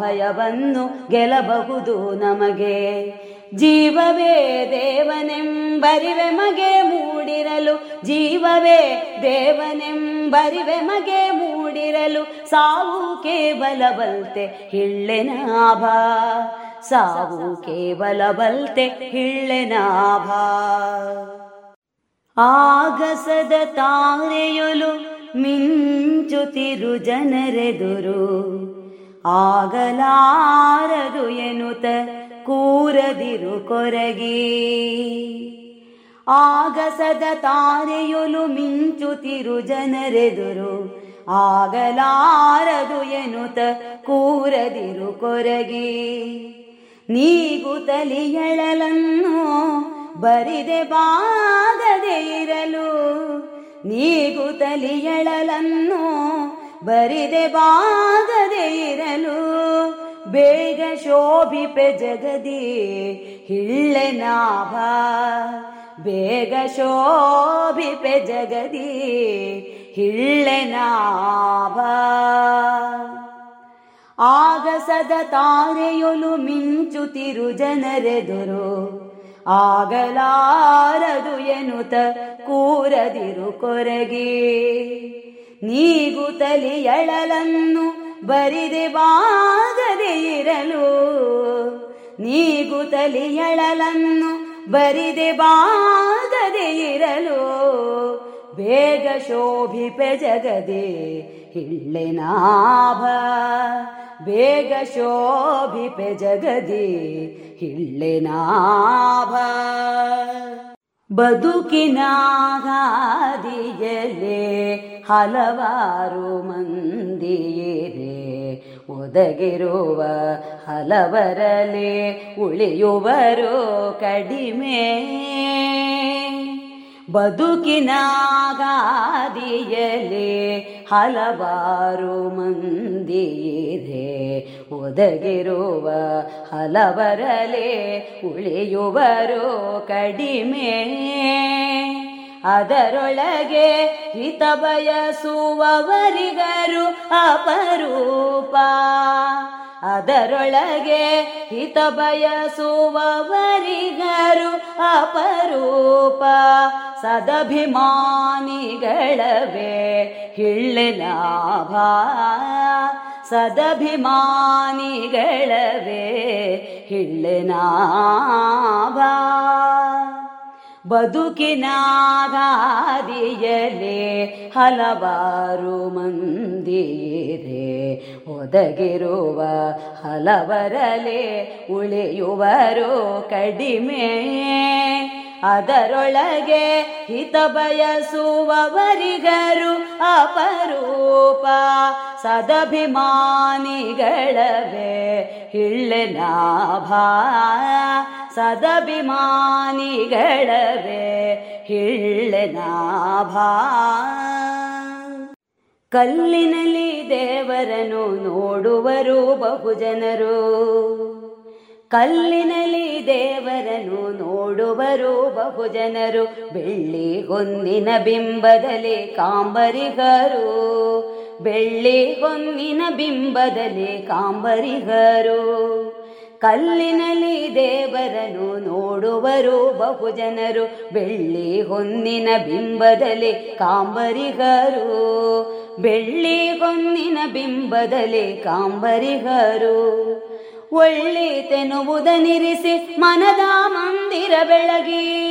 ಭಯವನ್ನು ಗೆಲ್ಲಬಹುದು ನಮಗೆ. ಜೀವವೇ ದೇವನೆಂಬರಿವೆ ಮಗೆ ಮೂಡಿರಲು. ಜೀವವೇ ದೇವನೆಂಬರಿವೆ ಮಗೆ ಮೂಡಿರಲು. ಸಾವು ಕೇವಲ ಬಲ್ತೆ ಹಿಳ್ಳೆನಾಭ ಸಾವು ಕೇವಲ ಬಲ್ತೆ ಹಿಳ್ಳೆನಾಭ ಆಗಸದ ತಾರೆಯೊಲು ಮಿಂಚುತಿರು ಜನರೆದುರು. ಆಗಲಾರದು ಎನ್ನುತ್ತ ಕೂರದಿರು ಕೊರಗಿ. ಆಗಸದ ತಾರೆಯೊಲು ಮಿಂಚುತಿರು ಜನರೆದುರು. ಆಗಲಾರದು ಎನ್ನುತ್ತ ಕೂರದಿರು ಕೊರಗಿ. ನೀಗುತ್ತಲಿಯಳಲನ್ನು ಬರಿದೆ ಬಾಗದೆ ಇರಲು. ನೀಗುತ್ತಲಿಯಳಲನ್ನು ಬರಿದೆ ಬಾಗದೆ ಇರಲು. ಬೇಗ ಶೋಭಿಪೆ ಜಗದಿ ಹಿಳ್ಳೆನಾಭ ಬೇಗ ಶೋಭಿಪೆ ಜಗದಿ ಹಿಳ್ಳೆನಾಭ ಆಗಸದ ತಾರೆಯೊಲು ಮಿಂಚುತಿರು ಜನರೆದುರು ಆಗಲಾರದು ಎನ್ನುತ ಕೂರದಿರು ಕೊರಗಿ. ಎಳಲನ್ನು ಬರಿದೆ ಬಾಗದೆ ಇರಲು. ನೀಗುತ್ತಲಿಯಳಲನ್ನು ಬರಿದೆ ಬಾಗದೆ ಇರಲು. ಬೇಗ ಶೋಭಿಪೆ ಜಗದೆ ಹಿಳ್ಳೆನಾಭ ಬೇಗ ಶೋಭಿಪೆ ಜಗದಿ ಹಿಳ್ಳೆನಾಭ. ಬದುಕಿನಾಗಾದಿಯಲೆ ಹಲವಾರು ಮಂದಿಯೇ ಒದಗಿರುವ ಹಲವರಲೆ ಉಳಿಯುವರು ಕಡಿಮೆ. ಬದುಕಿನಾಗಾದಿಯಲೆ ಹಲವಾರು ಮಂದಿರೆ ಒದಗಿರುವ ಹಲವರಲೆ ಉಳಿಯುವರು ಕಡಿಮೆ. ಅದರೊಳಗೆ ಹಿತ ಬಯಸುವವರಿಗರು ಅಪರೂಪ. ಅದರೊಳಗೆ ಹಿತ ಬಯಸುವವರಿಗರು ಅಪರೂಪ. ಸದಭಿಮಾನಿಗಳವೇ ಹಿಳ್ಳೆನಾಭ ಸದಭಿಮಾನಿಗಳವೇ ಬದುಕಿನ ಬದುಕಿನಾಗಾದಿಯಲೆ ಹಲವಾರು ಮಂದಿರೆ ಒದಗಿರುವ ಹಲವರಲೇ ಉಳಿಯುವರು ಕಡಿಮೆ. ಅದರೊಳಗೆ ಹಿತ ಬಯಸುವವರಿಗರು ಅಪರೂಪ. ಸದಭಿಮಾನಿಗಳವೇ ಹಿಳ್ಳೆನಾಭ ಸದಭಿಮಾನಿಗಳವೇ ಹಿಳ್ಳೆನಾಭ ಕಲ್ಲಿನಲ್ಲಿ ದೇವರನ್ನು ನೋಡುವರು ಬಹುಜನರು ಕಲ್ಲಿನಲ್ಲಿ ದೇವರನು ನೋಡುವರು ಬಹುಜನರು, ಬೆಳ್ಳಿ ಹೊನ್ನಿನ ಬಿಂಬದಲ್ಲಿ ಕಾಂಬರಿಗರು. ಬೆಳ್ಳಿ ಹೊನ್ನಿನ ಬಿಂಬದಲ್ಲಿ ಕಾಂಬರಿಗರು. ಕಲ್ಲಿನಲ್ಲಿ ದೇವರನು ನೋಡುವರು ಬಹುಜನರು, ಬೆಳ್ಳಿ ಹೊನ್ನಿನ ಬಿಂಬದಲ್ಲಿ ಕಾಂಬರಿಗರು. ಬೆಳ್ಳಿ ಹೊನ್ನಿನ ಬಿಂಬದಲ್ಲಿ ಕಾಂಬರಿಗರು. ಒಳ್ಳಿತೆನುವುದನಿರಿಸಿ ಮನದ ಮಂದಿರ ಬೆಳಗಿ.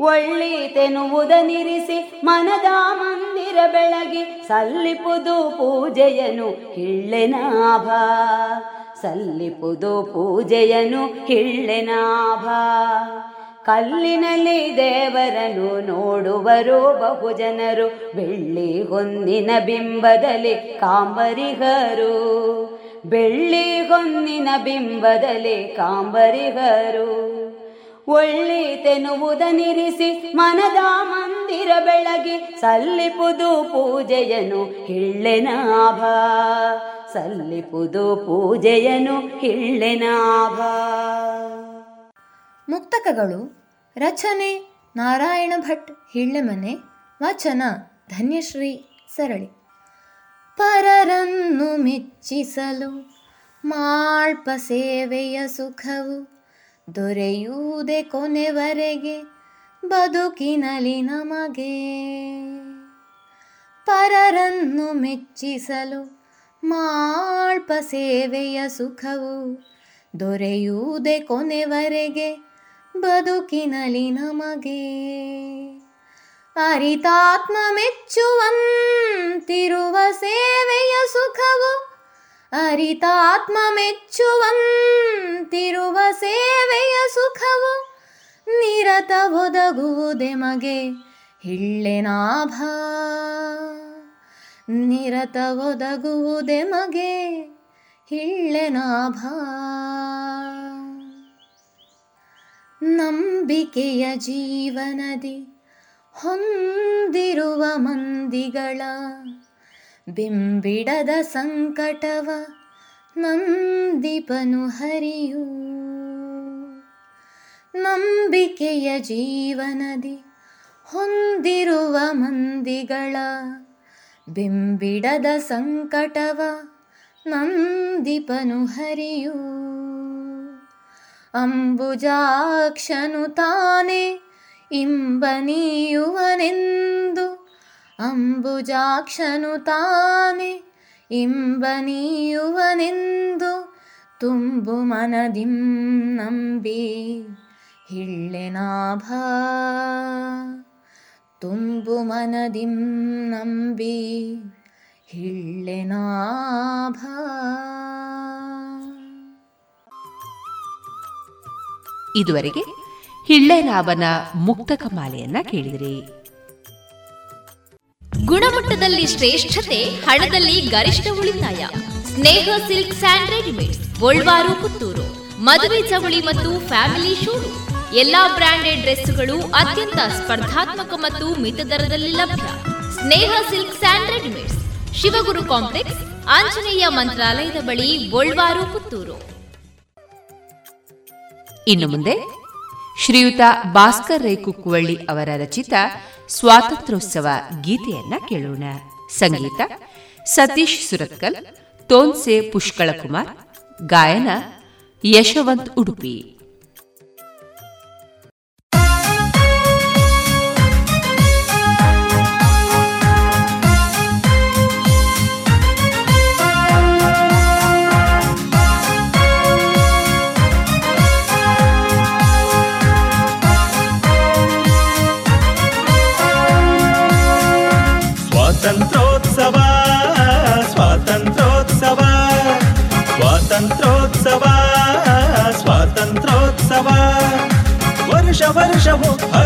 ಒಳ್ಳಿತೆನುವುದನಿರಿಸಿ ಮನದ ಮಂದಿರ ಬೆಳಗಿ. ಸಲ್ಲಿಪುದು ಪೂಜೆಯನು ಹಿಳ್ಳೆನಾಭ ಸಲ್ಲಿಪುದು ಪೂಜೆಯನು ಹಿಳ್ಳೆನಾಭ ಕಲ್ಲಿನಲ್ಲಿ ದೇವರನು ನೋಡುವರು ಬಹುಜನರು. ಬೆಳ್ಳಿ ಹೊಂದಿನ ಬಿಂಬದಲ್ಲಿ ಕಾಂಬರಿಗರು. ಬೆಳ್ಳಿ ಹೊನ್ನಿನ ಬಿಂಬದಲ್ಲಿ ಕಾಂಬರಿಗರು. ನಿರಿಸಿ ಮನದ ಮಂದಿರ ಬೆಳಗಿ ಸಲ್ಲಿಪುದು ಪೂಜೆಯನು ಹಿಳ್ಳೆನಾಭ. ಸಲ್ಲಿಪುದು ಪೂಜೆಯನು ಹಿಳ್ಳೆನಾಭ. ಮುಕ್ತಕಗಳು, ರಚನೆ, ನಾರಾಯಣ ಭಟ್, ಹಿಳ್ಳೆಮನೆ, ವಚನ, ಧನ್ಯಶ್ರೀ, ಸರಳಿ. ಪರರನ್ನು ಮೆಚ್ಚಿಸಲು ಮಾಳ್ಪ ಸೇವೆಯ ಸುಖವು ದೊರೆಯುವುದೇ ಕೊನೆವರೆಗೆ ಬದುಕಿನಲಿ ನಮಗೆ. ಪರರನ್ನು ಮೆಚ್ಚಿಸಲು ಮಾಳ್ಪ ಸೇವೆಯ ಸುಖವು ದೊರೆಯುವುದೇ ಕೊನೆವರೆಗೆ ಬದುಕಿನಲಿ ನಮಗೆ. ಅರಿತಾತ್ಮ ಮೆಚ್ಚುವಂತಿರುವ ಸೇವೆಯ ಸುಖವು. ಅರಿತಾತ್ಮ ಮೆಚ್ಚುವಂತಿರುವ ಸೇವೆಯ ಸುಖವು. ನಿರತ ಒದಗುವುದೆ ಮಗೆ ಹಿಳ್ಳೆನಾಭ ನಿರತ ಒದಗುವುದೆ ಮಗೆ ಹಿಳ್ಳೆನಾಭ ನಂಬಿಕೆಯ ಜೀವನದಿ ಹೊಂದಿರುವ ಮಂದಿಗಳ ಬಿಂಬಿಡದ ಸಂಕಟವ ನಂದಿಪನು ಹರಿಯು. ನಂಬಿಕೆಯ ಜೀವನದಿ ಹೊಂದಿರುವ ಮಂದಿಗಳ ಬಿಂಬಿಡದ ಸಂಕಟವ ನಂದಿಪನು ಹರಿಯು. ಅಂಬುಜಾಕ್ಷನು ತಾನೆ ಇಂಬನೀಯುವನೆಂದು ಅಂಬುಜಾಕ್ಷನು ತಾನೆ. ಇಂಬನೀಯುವನೆಂದು ತುಂಬು ಮನದಿಂ ನಂಬಿ ಹಿಳ್ಳೆನಾಭ ತುಂಬು ಮನದಿಂ ನಂಬಿ ಹಿಳ್ಳೆನಾಭ ಇದುವರೆಗೆ ಹಿಳ್ಳೆರಾವನ ಮುಕ್ತಕ ಮಾಲೆಯನ್ನ ಕೇಳಿದ್ರಿ. ಗುಣಮಟ್ಟದಲ್ಲಿ ಶ್ರೇಷ್ಠತೆ ಹಣದಲ್ಲಿ ಗರಿಷ್ಠ ಉಳಿತಾಯ. Sneha silks and readymade Golwaru Puttur. ಮದುವೆ ಚವಳಿ ಮತ್ತು ಫ್ಯಾಮಿಲಿ ಶೂರು. ಎಲ್ಲಾ ಬ್ರಾಂಡೆಡ್ ಡ್ರೆಸ್ಗಳು ಅತ್ಯಂತ ಸ್ಪರ್ಧಾತ್ಮಕ ಮತ್ತು ಮಿತ ದರದಲ್ಲಿ ಲಭ್ಯ. Sneha silk and readymades Shivaguru complex Anjaneya ಮಂತ್ರಾಲಯದ ಬಳಿ ಗೋಲ್ವಾರು ಪುತ್ತೂರು. ಇನ್ನು ಮುಂದೆ ಶ್ರೀಯುತ ಭಾಸ್ಕರ್ ರೈ ಕುಕ್ಕುವಳ್ಳಿ ಅವರ ರಚಿತ ಸ್ವಾತಂತ್ರ್ಯೋತ್ಸವ ಗೀತೆಯನ್ನ ಕೇಳೋಣ. ಸಂಗೀತ ಸತೀಶ್ ಸುರತ್ಕಲ್, ತೋನ್ಸೆ ಪುಷ್ಕಳಕುಮಾರ್, ಗಾಯನ ಯಶವಂತ್ ಉಡುಪಿ.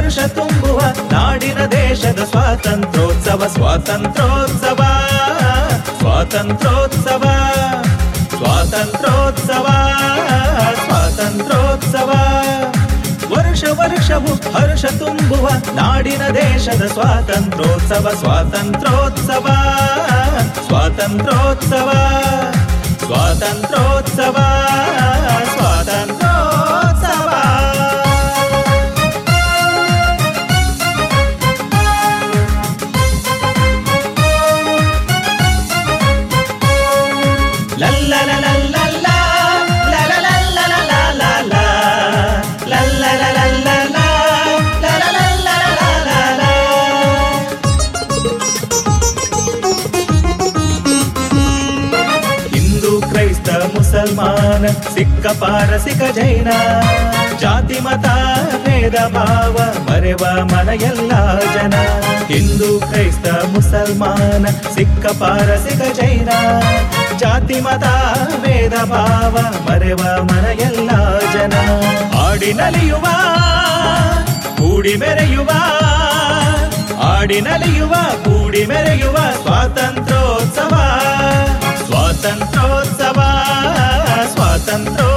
ವರ್ಷವು ಹರ್ಷ ತುಂಬುವ ನಾಡಿನ ದೇಶದ ಸ್ವಾತಂತ್ರ್ಯೋತ್ಸವ ಸ್ವಾತಂತ್ರ್ಯೋತ್ಸವ ಸ್ವಾತಂತ್ರ್ಯೋತ್ಸವ ಸ್ವಾತಂತ್ರ್ಯೋತ್ಸವ ಸ್ವಾತಂತ್ರ್ಯೋತ್ಸವ. ವರ್ಷ ವರ್ಷವು ಹರ್ಷ ತುಂಬುವ ನಾಡಿನ ದೇಶದ ಸ್ವಾತಂತ್ರ್ಯೋತ್ಸವ ಸ್ವಾತಂತ್ರ್ಯೋತ್ಸವ ಸ್ವಾತಂತ್ರ್ಯೋತ್ಸವ ಸ್ವಾತಂತ್ರ್ಯೋತ್ಸವ ಸ್ವಾತಂತ್ರ್ಯೋತ್ಸವ ಸಿಕ್ಕ ಪಾರಸಿಕ ಜೈನ, ಜಾತಿ, ಮತ, ಭೇದ, ಭಾವ, ಮರೆವ ಮನ ಜನ. ಹಿಂದೂ, ಕ್ರೈಸ್ತ, ಮುಸಲ್ಮಾನ, ಸಿಕ್ಕ ಪಾರಸಿಕ ಜೈನ, ಜಾತಿ, ಮತ, ಭೇದ, ಭಾವ, ಮರೆವ ಮನ ಜನ. ಆಡಿ ನಲಿಯುವ, ಕೂಡಿ ಮೆರೆಯುವ, ಆಡಿ ನಲಿಯುವ, ಕೂಡಿ ಮೆರೆಯುವ ಸ್ವಾತಂತ್ರ್ಯೋತ್ಸವ. ಸ್ವಾತಂತ್ರ್ಯೋತ್ಸವ. ಸ್ವಾತಂತ್ರ್ಯೋತ್ಸವ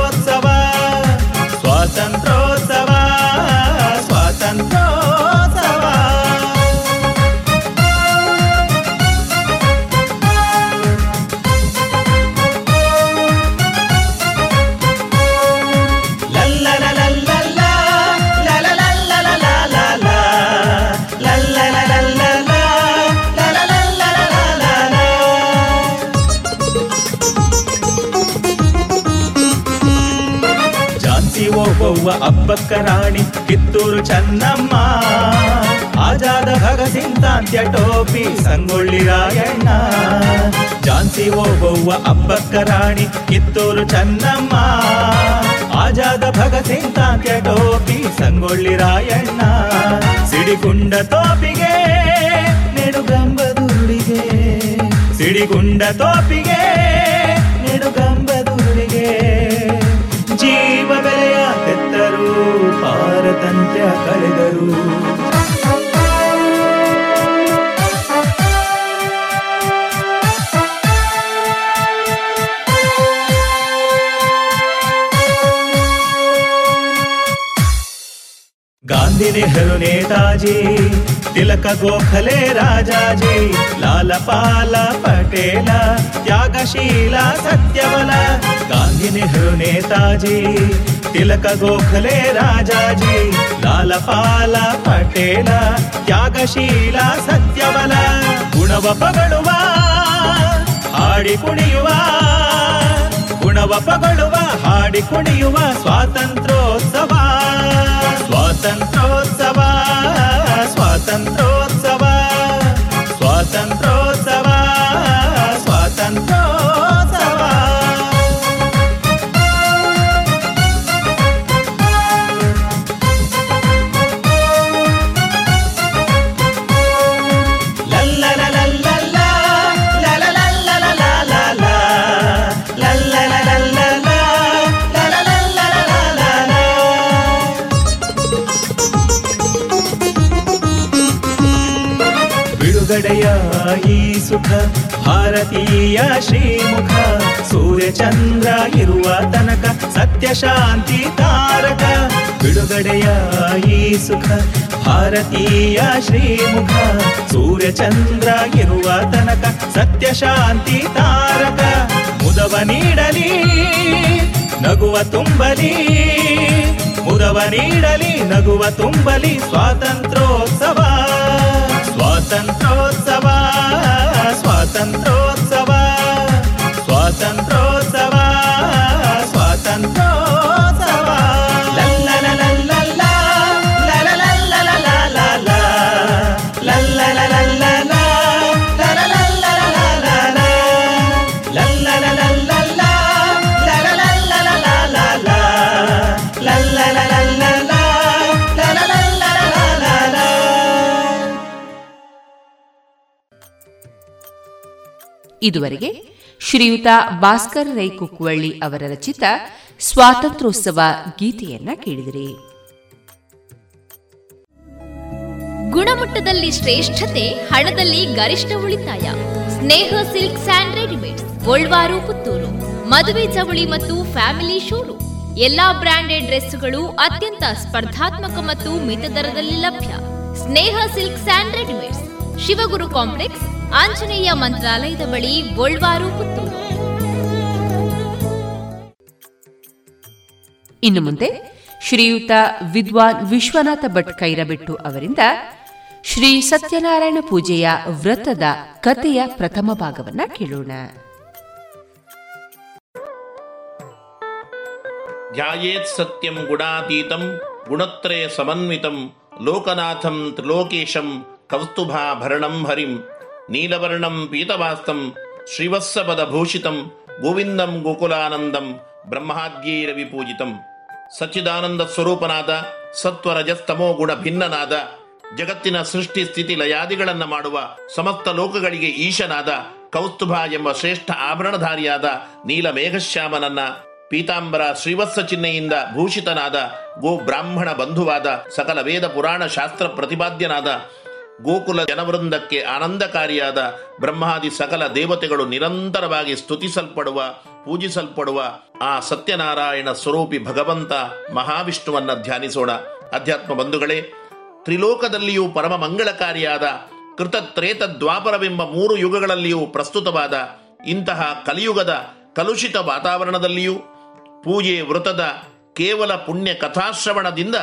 ಓಬವ್ವ ಅಬ್ಬಕ್ಕ ರಾಣಿ, ಕಿತ್ತೂರು ಚನ್ನಮ್ಮ. ಆಜಾದ ಭಗತ್ ತಾಂತ್ಯ ಟೋಪಿ ಸಂಗೊಳ್ಳಿ ರಾಯಣ್ಣ. ಸಿಡಿಗುಂಡ ತೋಪಿಗೆ ನೆಡುಗಂಬದುರುಳಿಗೆ ಸಿಡಿಗುಂಡ ತೋಪಿಗೆ ನೆಡುಗಂಬದುರುಳಿಗೆ ಜೀವ ಬೆಲೆಯ ತೆತ್ತರು ಪಾರತಂತ್ರ್ಯ ಕಳೆದರು. ನೆಹರು ನೇತಾಜಿ ತಿಲಕ ಗೋಖಲೆ ರಾಜಾಜಿ ಲಾಲ ಪಾಲ ಪಟೇಲ ತ್ಯಾಗಶೀಲ ಸತ್ಯವಲ ಗಾಂಧಿ ನೆಹರು ನೇತಾಜಿ ತಿಲಕ ಗೋಖಲೆ ರಾಜಾಜಿ ಲಾಲ ಪಾಲ ಪಟೇಲ ತ್ಯಾಗಶೀಲ ಸತ್ಯವಲ ಗುಣವ ಪಗಳುವ ಹಾಡಿ ಕುಣಿಯುವ ಗುಣವ ಪಗಳುವ ಹಾಡಿ ಕುಣಿಯುವ ಸ್ವಾತಂತ್ರ್ಯೋತ್ಸವ ಸ್ವಾತಂತ್ರ್ಯೋತ್ಸವ ಸ್ವಾತಂತ್ರ್ಯೋತ್ಸವ ಈ ಸುಖ, ಭಾರತೀಯ ಶ್ರೀಮುಖ. ಸೂರ್ಯ ಚಂದ್ರ ಇರುವ ತನಕ ಸತ್ಯ ಶಾಂತಿ ತಾರಕ. ಬಿಡುಗಡೆಯ ಈ ಸುಖ, ಭಾರತೀಯ ಶ್ರೀಮುಖ. ಸೂರ್ಯ ಚಂದ್ರ ಇರುವ ತನಕ ಸತ್ಯ ಶಾಂತಿ ತಾರಕ. ಮುದವ ನೀಡಲಿ, ನಗುವ ತುಂಬಲಿ. ಮುದವ ನೀಡಲಿ, ನಗುವ ತುಂಬಲಿ ಸ್ವಾತಂತ್ರ್ಯೋತ್ಸವ. ಸ್ವಾತಂತ್ರ್ಯೋತ್ಸವ ಸ್ವಾತಂತ್ರ್ಯೋತ್ಸವ ಇದುವರೆಗೆ ಶ್ರೀಯುತ ಭಾಸ್ಕರ್ ರೈ ಕುಕ್ಕುವಳ್ಳಿ ಅವರ ರಚಿತ ಸ್ವಾತಂತ್ರ್ಯೋತ್ಸವ ಗೀತೆಯನ್ನ ಕೇಳಿದಿರಿ. ಗುಣಮಟ್ಟದಲ್ಲಿ ಶ್ರೇಷ್ಠತೆ, ಹಣದಲ್ಲಿ ಗರಿಷ್ಠ ಉಳಿತಾಯ. Sneha silks and readymade Golwaru, Puttur. ಮದುವೆ ಚವಳಿ ಮತ್ತು ಫ್ಯಾಮಿಲಿ ಶೋರೂಮ್. ಎಲ್ಲಾ ಬ್ರಾಂಡೆಡ್ ಡ್ರೆಸ್ಗಳು ಅತ್ಯಂತ ಸ್ಪರ್ಧಾತ್ಮಕ ಮತ್ತು ಮಿತ ದರದಲ್ಲಿ ಲಭ್ಯ. Sneha silk and readymades, Shivaguru complex Anjaneya ಮಂತ್ರಾಲಯದ ಬಳಿ ಪುತ್ತೂರು. ಇನ್ನು ಮುಂದೆ ಶ್ರೀಯುತ ವಿದ್ವಾನ್ ವಿಶ್ವನಾಥ ಭಟ್ ಕೈರಬೆಟ್ಟು ಅವರಿಂದ ಶ್ರೀ ಸತ್ಯನಾರಾಯಣ ಪೂಜೆಯ ವ್ರತದ ಕಥೆಯ ಪ್ರಥಮ ಭಾಗವನ್ನ ಕೇಳೋಣ. ಧ್ಯಾಯೇತ್ ಸತ್ಯಂ ಗುಣಾತೀತಂ ಗುಣತ್ರಯ ಸಮನ್ವಿತಂ ಲೋಕನಾಥಂ ತ್ರಿಲೋಕೇಶಂ ಕೌಸ್ತುಭಾಭರಣಂ ಹರಿಂ ನೀಲವರ್ಣಂ ಪೀತವಾಸ್ತಂ ಶ್ರೀವತ್ಸಪದಭೂಷಿತಂ ಗೋವಿಂದಂ ಗೋಕುಲಾನಂದಂ ಬ್ರಹ್ಮಾದ್ಯೈರವಿ ಪೂಜಿತಂ ಸಚ್ಚಿದಾನಂದ ಸ್ವರೂಪನಾದ, ಸತ್ವರಜಸ್ತಮೋ ಗುಣ ಭಿನ್ನನಾದ, ಜಗತ್ತಿನ ಸೃಷ್ಟಿ ಸ್ಥಿತಿ ಲಯಾದಿಗಳನ್ನು ಮಾಡುವ ಸಮಸ್ತ ಲೋಕಗಳಿಗೆ ಈಶನಾದ, ಕೌಸ್ತುಭ ಎಂಬ ಶ್ರೇಷ್ಠ ಆಭರಣಧಾರಿಯಾದ ನೀಲ ಮೇಘಶ್ಯಾಮನನ್ನ ಪೀತಾಂಬರ ಶ್ರೀವತ್ಸ ಚಿಹ್ನೆಯಿಂದ ಭೂಷಿತನಾದ ಗೋ ಬ್ರಾಹ್ಮಣ ಬಂಧುವಾದ ಸಕಲ ವೇದ ಪುರಾಣ ಶಾಸ್ತ್ರ ಪ್ರತಿಪಾದ್ಯನಾದ ಗೋಕುಲ ಜನವೃಂದಕ್ಕೆ ಆನಂದಕಾರಿಯಾದ ಬ್ರಹ್ಮಾದಿ ಸಕಲ ದೇವತೆಗಳು ನಿರಂತರವಾಗಿ ಸ್ತುತಿಸಲ್ಪಡುವ, ಪೂಜಿಸಲ್ಪಡುವ ಆ ಸತ್ಯನಾರಾಯಣ ಸ್ವರೂಪಿ ಭಗವಂತ ಮಹಾವಿಷ್ಣುವನ್ನ ಧ್ಯಾನಿಸೋಣ. ಅಧ್ಯಾತ್ಮ ಬಂಧುಗಳೇ, ತ್ರಿಲೋಕದಲ್ಲಿಯೂ ಪರಮ ಮಂಗಳಕಾರಿಯಾದ ಕೃತತ್ರೇತ ದ್ವಾಪರವೆಂಬ ಮೂರು ಯುಗಗಳಲ್ಲಿಯೂ ಪ್ರಸ್ತುತವಾದ ಇಂತಹ ಕಲಿಯುಗದ ಕಲುಷಿತ ವಾತಾವರಣದಲ್ಲಿಯೂ ಪೂಜೆ ವೃತದ ಕೇವಲ ಪುಣ್ಯ ಕಥಾಶ್ರವಣದಿಂದ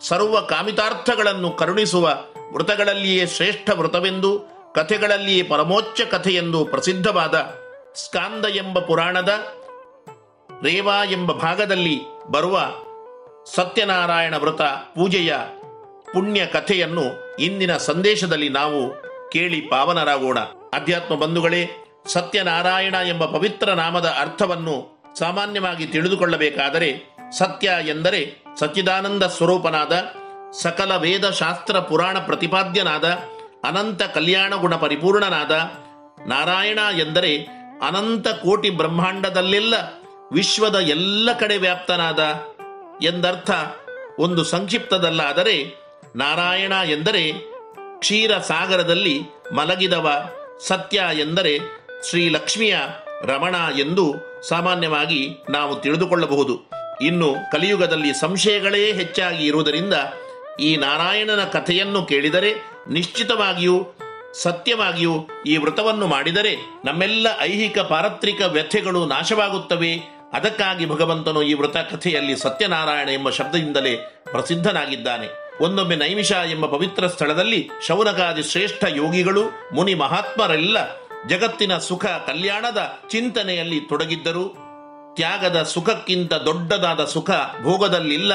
ಸರ್ವ ಕಾಮಿತಾರ್ಥಗಳನ್ನು ಕರುಣಿಸುವ ವೃತಗಳಲ್ಲಿಯೇ ಶ್ರೇಷ್ಠ ವೃತವೆಂದು ಕಥೆಗಳಲ್ಲಿಯೇ ಪರಮೋಚ್ಚ ಕಥೆಯೆಂದು ಪ್ರಸಿದ್ಧವಾದ ಸ್ಕಾಂದ ಎಂಬ ಪುರಾಣದ ರೇವಾ ಎಂಬ ಭಾಗದಲ್ಲಿ ಬರುವ ಸತ್ಯನಾರಾಯಣ ವ್ರತ ಪೂಜೆಯ ಪುಣ್ಯ ಕಥೆಯನ್ನು ಇಂದಿನ ಸಂದೇಶದಲ್ಲಿ ನಾವು ಕೇಳಿ ಪಾವನರಾಗೋಣ. ಅಧ್ಯಾತ್ಮ ಬಂಧುಗಳೇ, ಸತ್ಯನಾರಾಯಣ ಎಂಬ ಪವಿತ್ರ ನಾಮದ ಅರ್ಥವನ್ನು ಸಾಮಾನ್ಯವಾಗಿ ತಿಳಿದುಕೊಳ್ಳಬೇಕಾದರೆ ಸತ್ಯ ಎಂದರೆ ಸಚ್ಚಿದಾನಂದ ಸ್ವರೂಪನಾದ ಸಕಲ ವೇದ ಶಾಸ್ತ್ರ ಪುರಾಣ ಪ್ರತಿಪಾದ್ಯನಾದ, ಅನಂತ ಕಲ್ಯಾಣ ಗುಣ ಪರಿಪೂರ್ಣನಾದ ನಾರಾಯಣ ಎಂದರೆ ಅನಂತ ಕೋಟಿ ಬ್ರಹ್ಮಾಂಡದಲ್ಲೆಲ್ಲ ವಿಶ್ವದ ಎಲ್ಲ ಕಡೆ ವ್ಯಾಪ್ತನಾದ ಎಂದರ್ಥ ಒಂದು ಸಂಕ್ಷಿಪ್ತದಲ್ಲಾದರೆ ನಾರಾಯಣ ಎಂದರೆ ಕ್ಷೀರ ಸಾಗರದಲ್ಲಿ ಮಲಗಿದವ ಸತ್ಯ ಎಂದರೆ ಶ್ರೀಲಕ್ಷ್ಮಿಯ ರಮಣ ಎಂದು ಸಾಮಾನ್ಯವಾಗಿ ನಾವು ತಿಳಿದುಕೊಳ್ಳಬಹುದು. ಇನ್ನು ಕಲಿಯುಗದಲ್ಲಿ ಸಂಶಯಗಳೇ ಹೆಚ್ಚಾಗಿ ಇರುವುದರಿಂದ ಈ ನಾರಾಯಣನ ಕಥೆಯನ್ನು ಕೇಳಿದರೆ ನಿಶ್ಚಿತವಾಗಿಯೂ, ಸತ್ಯವಾಗಿಯೂ ಈ ವ್ರತವನ್ನು ಮಾಡಿದರೆ ನಮ್ಮೆಲ್ಲ ಐಹಿಕ ಪಾರತ್ರಿಕ ವ್ಯಥೆಗಳು ನಾಶವಾಗುತ್ತವೆ. ಅದಕ್ಕಾಗಿ ಭಗವಂತನು ಈ ವ್ರತ ಕಥೆಯಲ್ಲಿ ಸತ್ಯನಾರಾಯಣ ಎಂಬ ಶಬ್ದದಿಂದಲೇ ಪ್ರಸಿದ್ಧನಾಗಿದ್ದಾನೆ. ಒಂದೊಮ್ಮೆ ನೈಮಿಷ ಎಂಬ ಪವಿತ್ರ ಸ್ಥಳದಲ್ಲಿ ಶೌನಕಾದಿ ಶ್ರೇಷ್ಠ ಯೋಗಿಗಳು, ಮುನಿ ಮಹಾತ್ಮರೆಲ್ಲ ಜಗತ್ತಿನ ಸುಖ ಕಲ್ಯಾಣದ ಚಿಂತನೆಯಲ್ಲಿ ತೊಡಗಿದ್ದರು. ತ್ಯಾಗದ ಸುಖಕ್ಕಿಂತ ದೊಡ್ಡದಾದ ಸುಖ ಭೋಗದಲ್ಲಿಲ್ಲ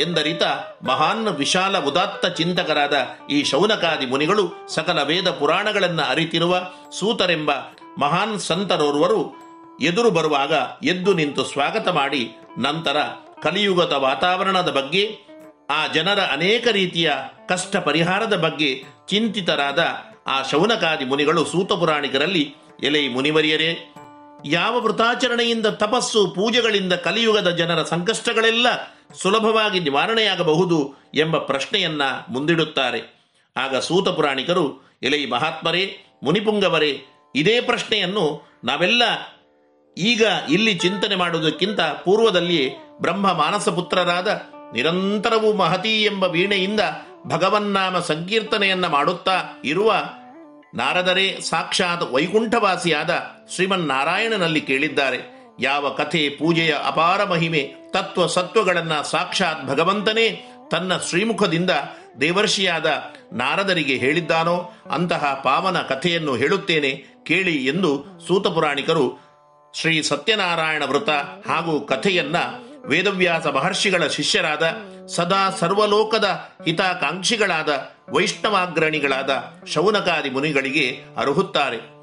ಎಂದರಿತ ಮಹಾನ್ ವಿಶಾಲ ಉದಾತ್ತ ಚಿಂತಕರಾದ ಈ ಶೌನಕಾದಿ ಮುನಿಗಳು ಸಕಲ ವೇದ ಪುರಾಣಗಳನ್ನು ಅರಿತಿರುವ ಸೂತರೆಂಬ ಮಹಾನ್ ಸಂತರೋರ್ವರು ಎದುರು ಬರುವಾಗ ಎದ್ದು ನಿಂತು ಸ್ವಾಗತ ಮಾಡಿ ನಂತರ ಕಲಿಯುಗದ ವಾತಾವರಣದ ಬಗ್ಗೆ, ಆ ಜನರ ಅನೇಕ ರೀತಿಯ ಕಷ್ಟ ಪರಿಹಾರದ ಬಗ್ಗೆ ಚಿಂತಿತರಾದ ಆ ಶೌನಕಾದಿ ಮುನಿಗಳು ಸೂತ ಪುರಾಣಿಕರಲ್ಲಿ ಎಲೆ ಮುನಿವರಿಯರೇ ಯಾವ ವೃತಾಚರಣೆಯಿಂದ ತಪಸ್ಸು, ಪೂಜೆಗಳಿಂದ ಕಲಿಯುಗದ ಜನರ ಸಂಕಷ್ಟಗಳೆಲ್ಲ ಸುಲಭವಾಗಿ ನಿವಾರಣೆಯಾಗಬಹುದು ಎಂಬ ಪ್ರಶ್ನೆಯನ್ನ ಮುಂದಿಡುತ್ತಾರೆ. ಆಗ ಸೂತ ಪುರಾಣಿಕರು, ಎಲೈ ಮಹಾತ್ಮರೇ, ಮುನಿಪುಂಗವರೇ, ಇದೇ ಪ್ರಶ್ನೆಯನ್ನು ನಾವೆಲ್ಲ ಈಗ ಇಲ್ಲಿ ಚಿಂತನೆ ಮಾಡುವುದಕ್ಕಿಂತ ಪೂರ್ವದಲ್ಲಿ ಬ್ರಹ್ಮ ಮಾನಸ ಪುತ್ರರಾದ ನಿರಂತರವೂ ಮಹತಿ ಎಂಬ ವೀಣೆಯಿಂದ ಭಗವನ್ನಾಮ ಸಂಕೀರ್ತನೆಯನ್ನ ಮಾಡುತ್ತಾ ಇರುವ ನಾರದರೇ ಸಾಕ್ಷಾತ್ ವೈಕುಂಠವಾಸಿಯಾದ ಶ್ರೀಮನ್ನಾರಾಯಣನಲ್ಲಿ ಕೇಳಿದ್ದಾರೆ. ಯಾವ ಕಥೆ, ಪೂಜೆಯ ಅಪಾರ ಮಹಿಮೆ, ತತ್ವ ಸತ್ವಗಳನ್ನ ಸಾಕ್ಷಾತ್ ಭಗವಂತನೇ ತನ್ನ ಶ್ರೀಮುಖದಿಂದ ದೇವರ್ಷಿಯಾದ ನಾರದರಿಗೆ ಹೇಳಿದ್ದಾನೋ ಅಂತಹ ಪಾವನ ಕಥೆಯನ್ನು ಹೇಳುತ್ತೇನೆ ಕೇಳಿ ಎಂದು ಸೂತಪುರಾಣಿಕರು ಶ್ರೀ ಸತ್ಯನಾರಾಯಣ ವೃತ ಹಾಗೂ ಕಥೆಯನ್ನ ವೇದವ್ಯಾಸ ಮಹರ್ಷಿಗಳ ಶಿಷ್ಯರಾದ ಸದಾ ಸರ್ವಲೋಕದ ಹಿತಾಕಾಂಕ್ಷಿಗಳಾದ ವೈಷ್ಣವಾಗ್ರಣಿಗಳಾದ ಶೌನಕಾದಿ ಮುನಿಗಳಿಗೆ ಅರ್ಹುತ್ತಾರೆ.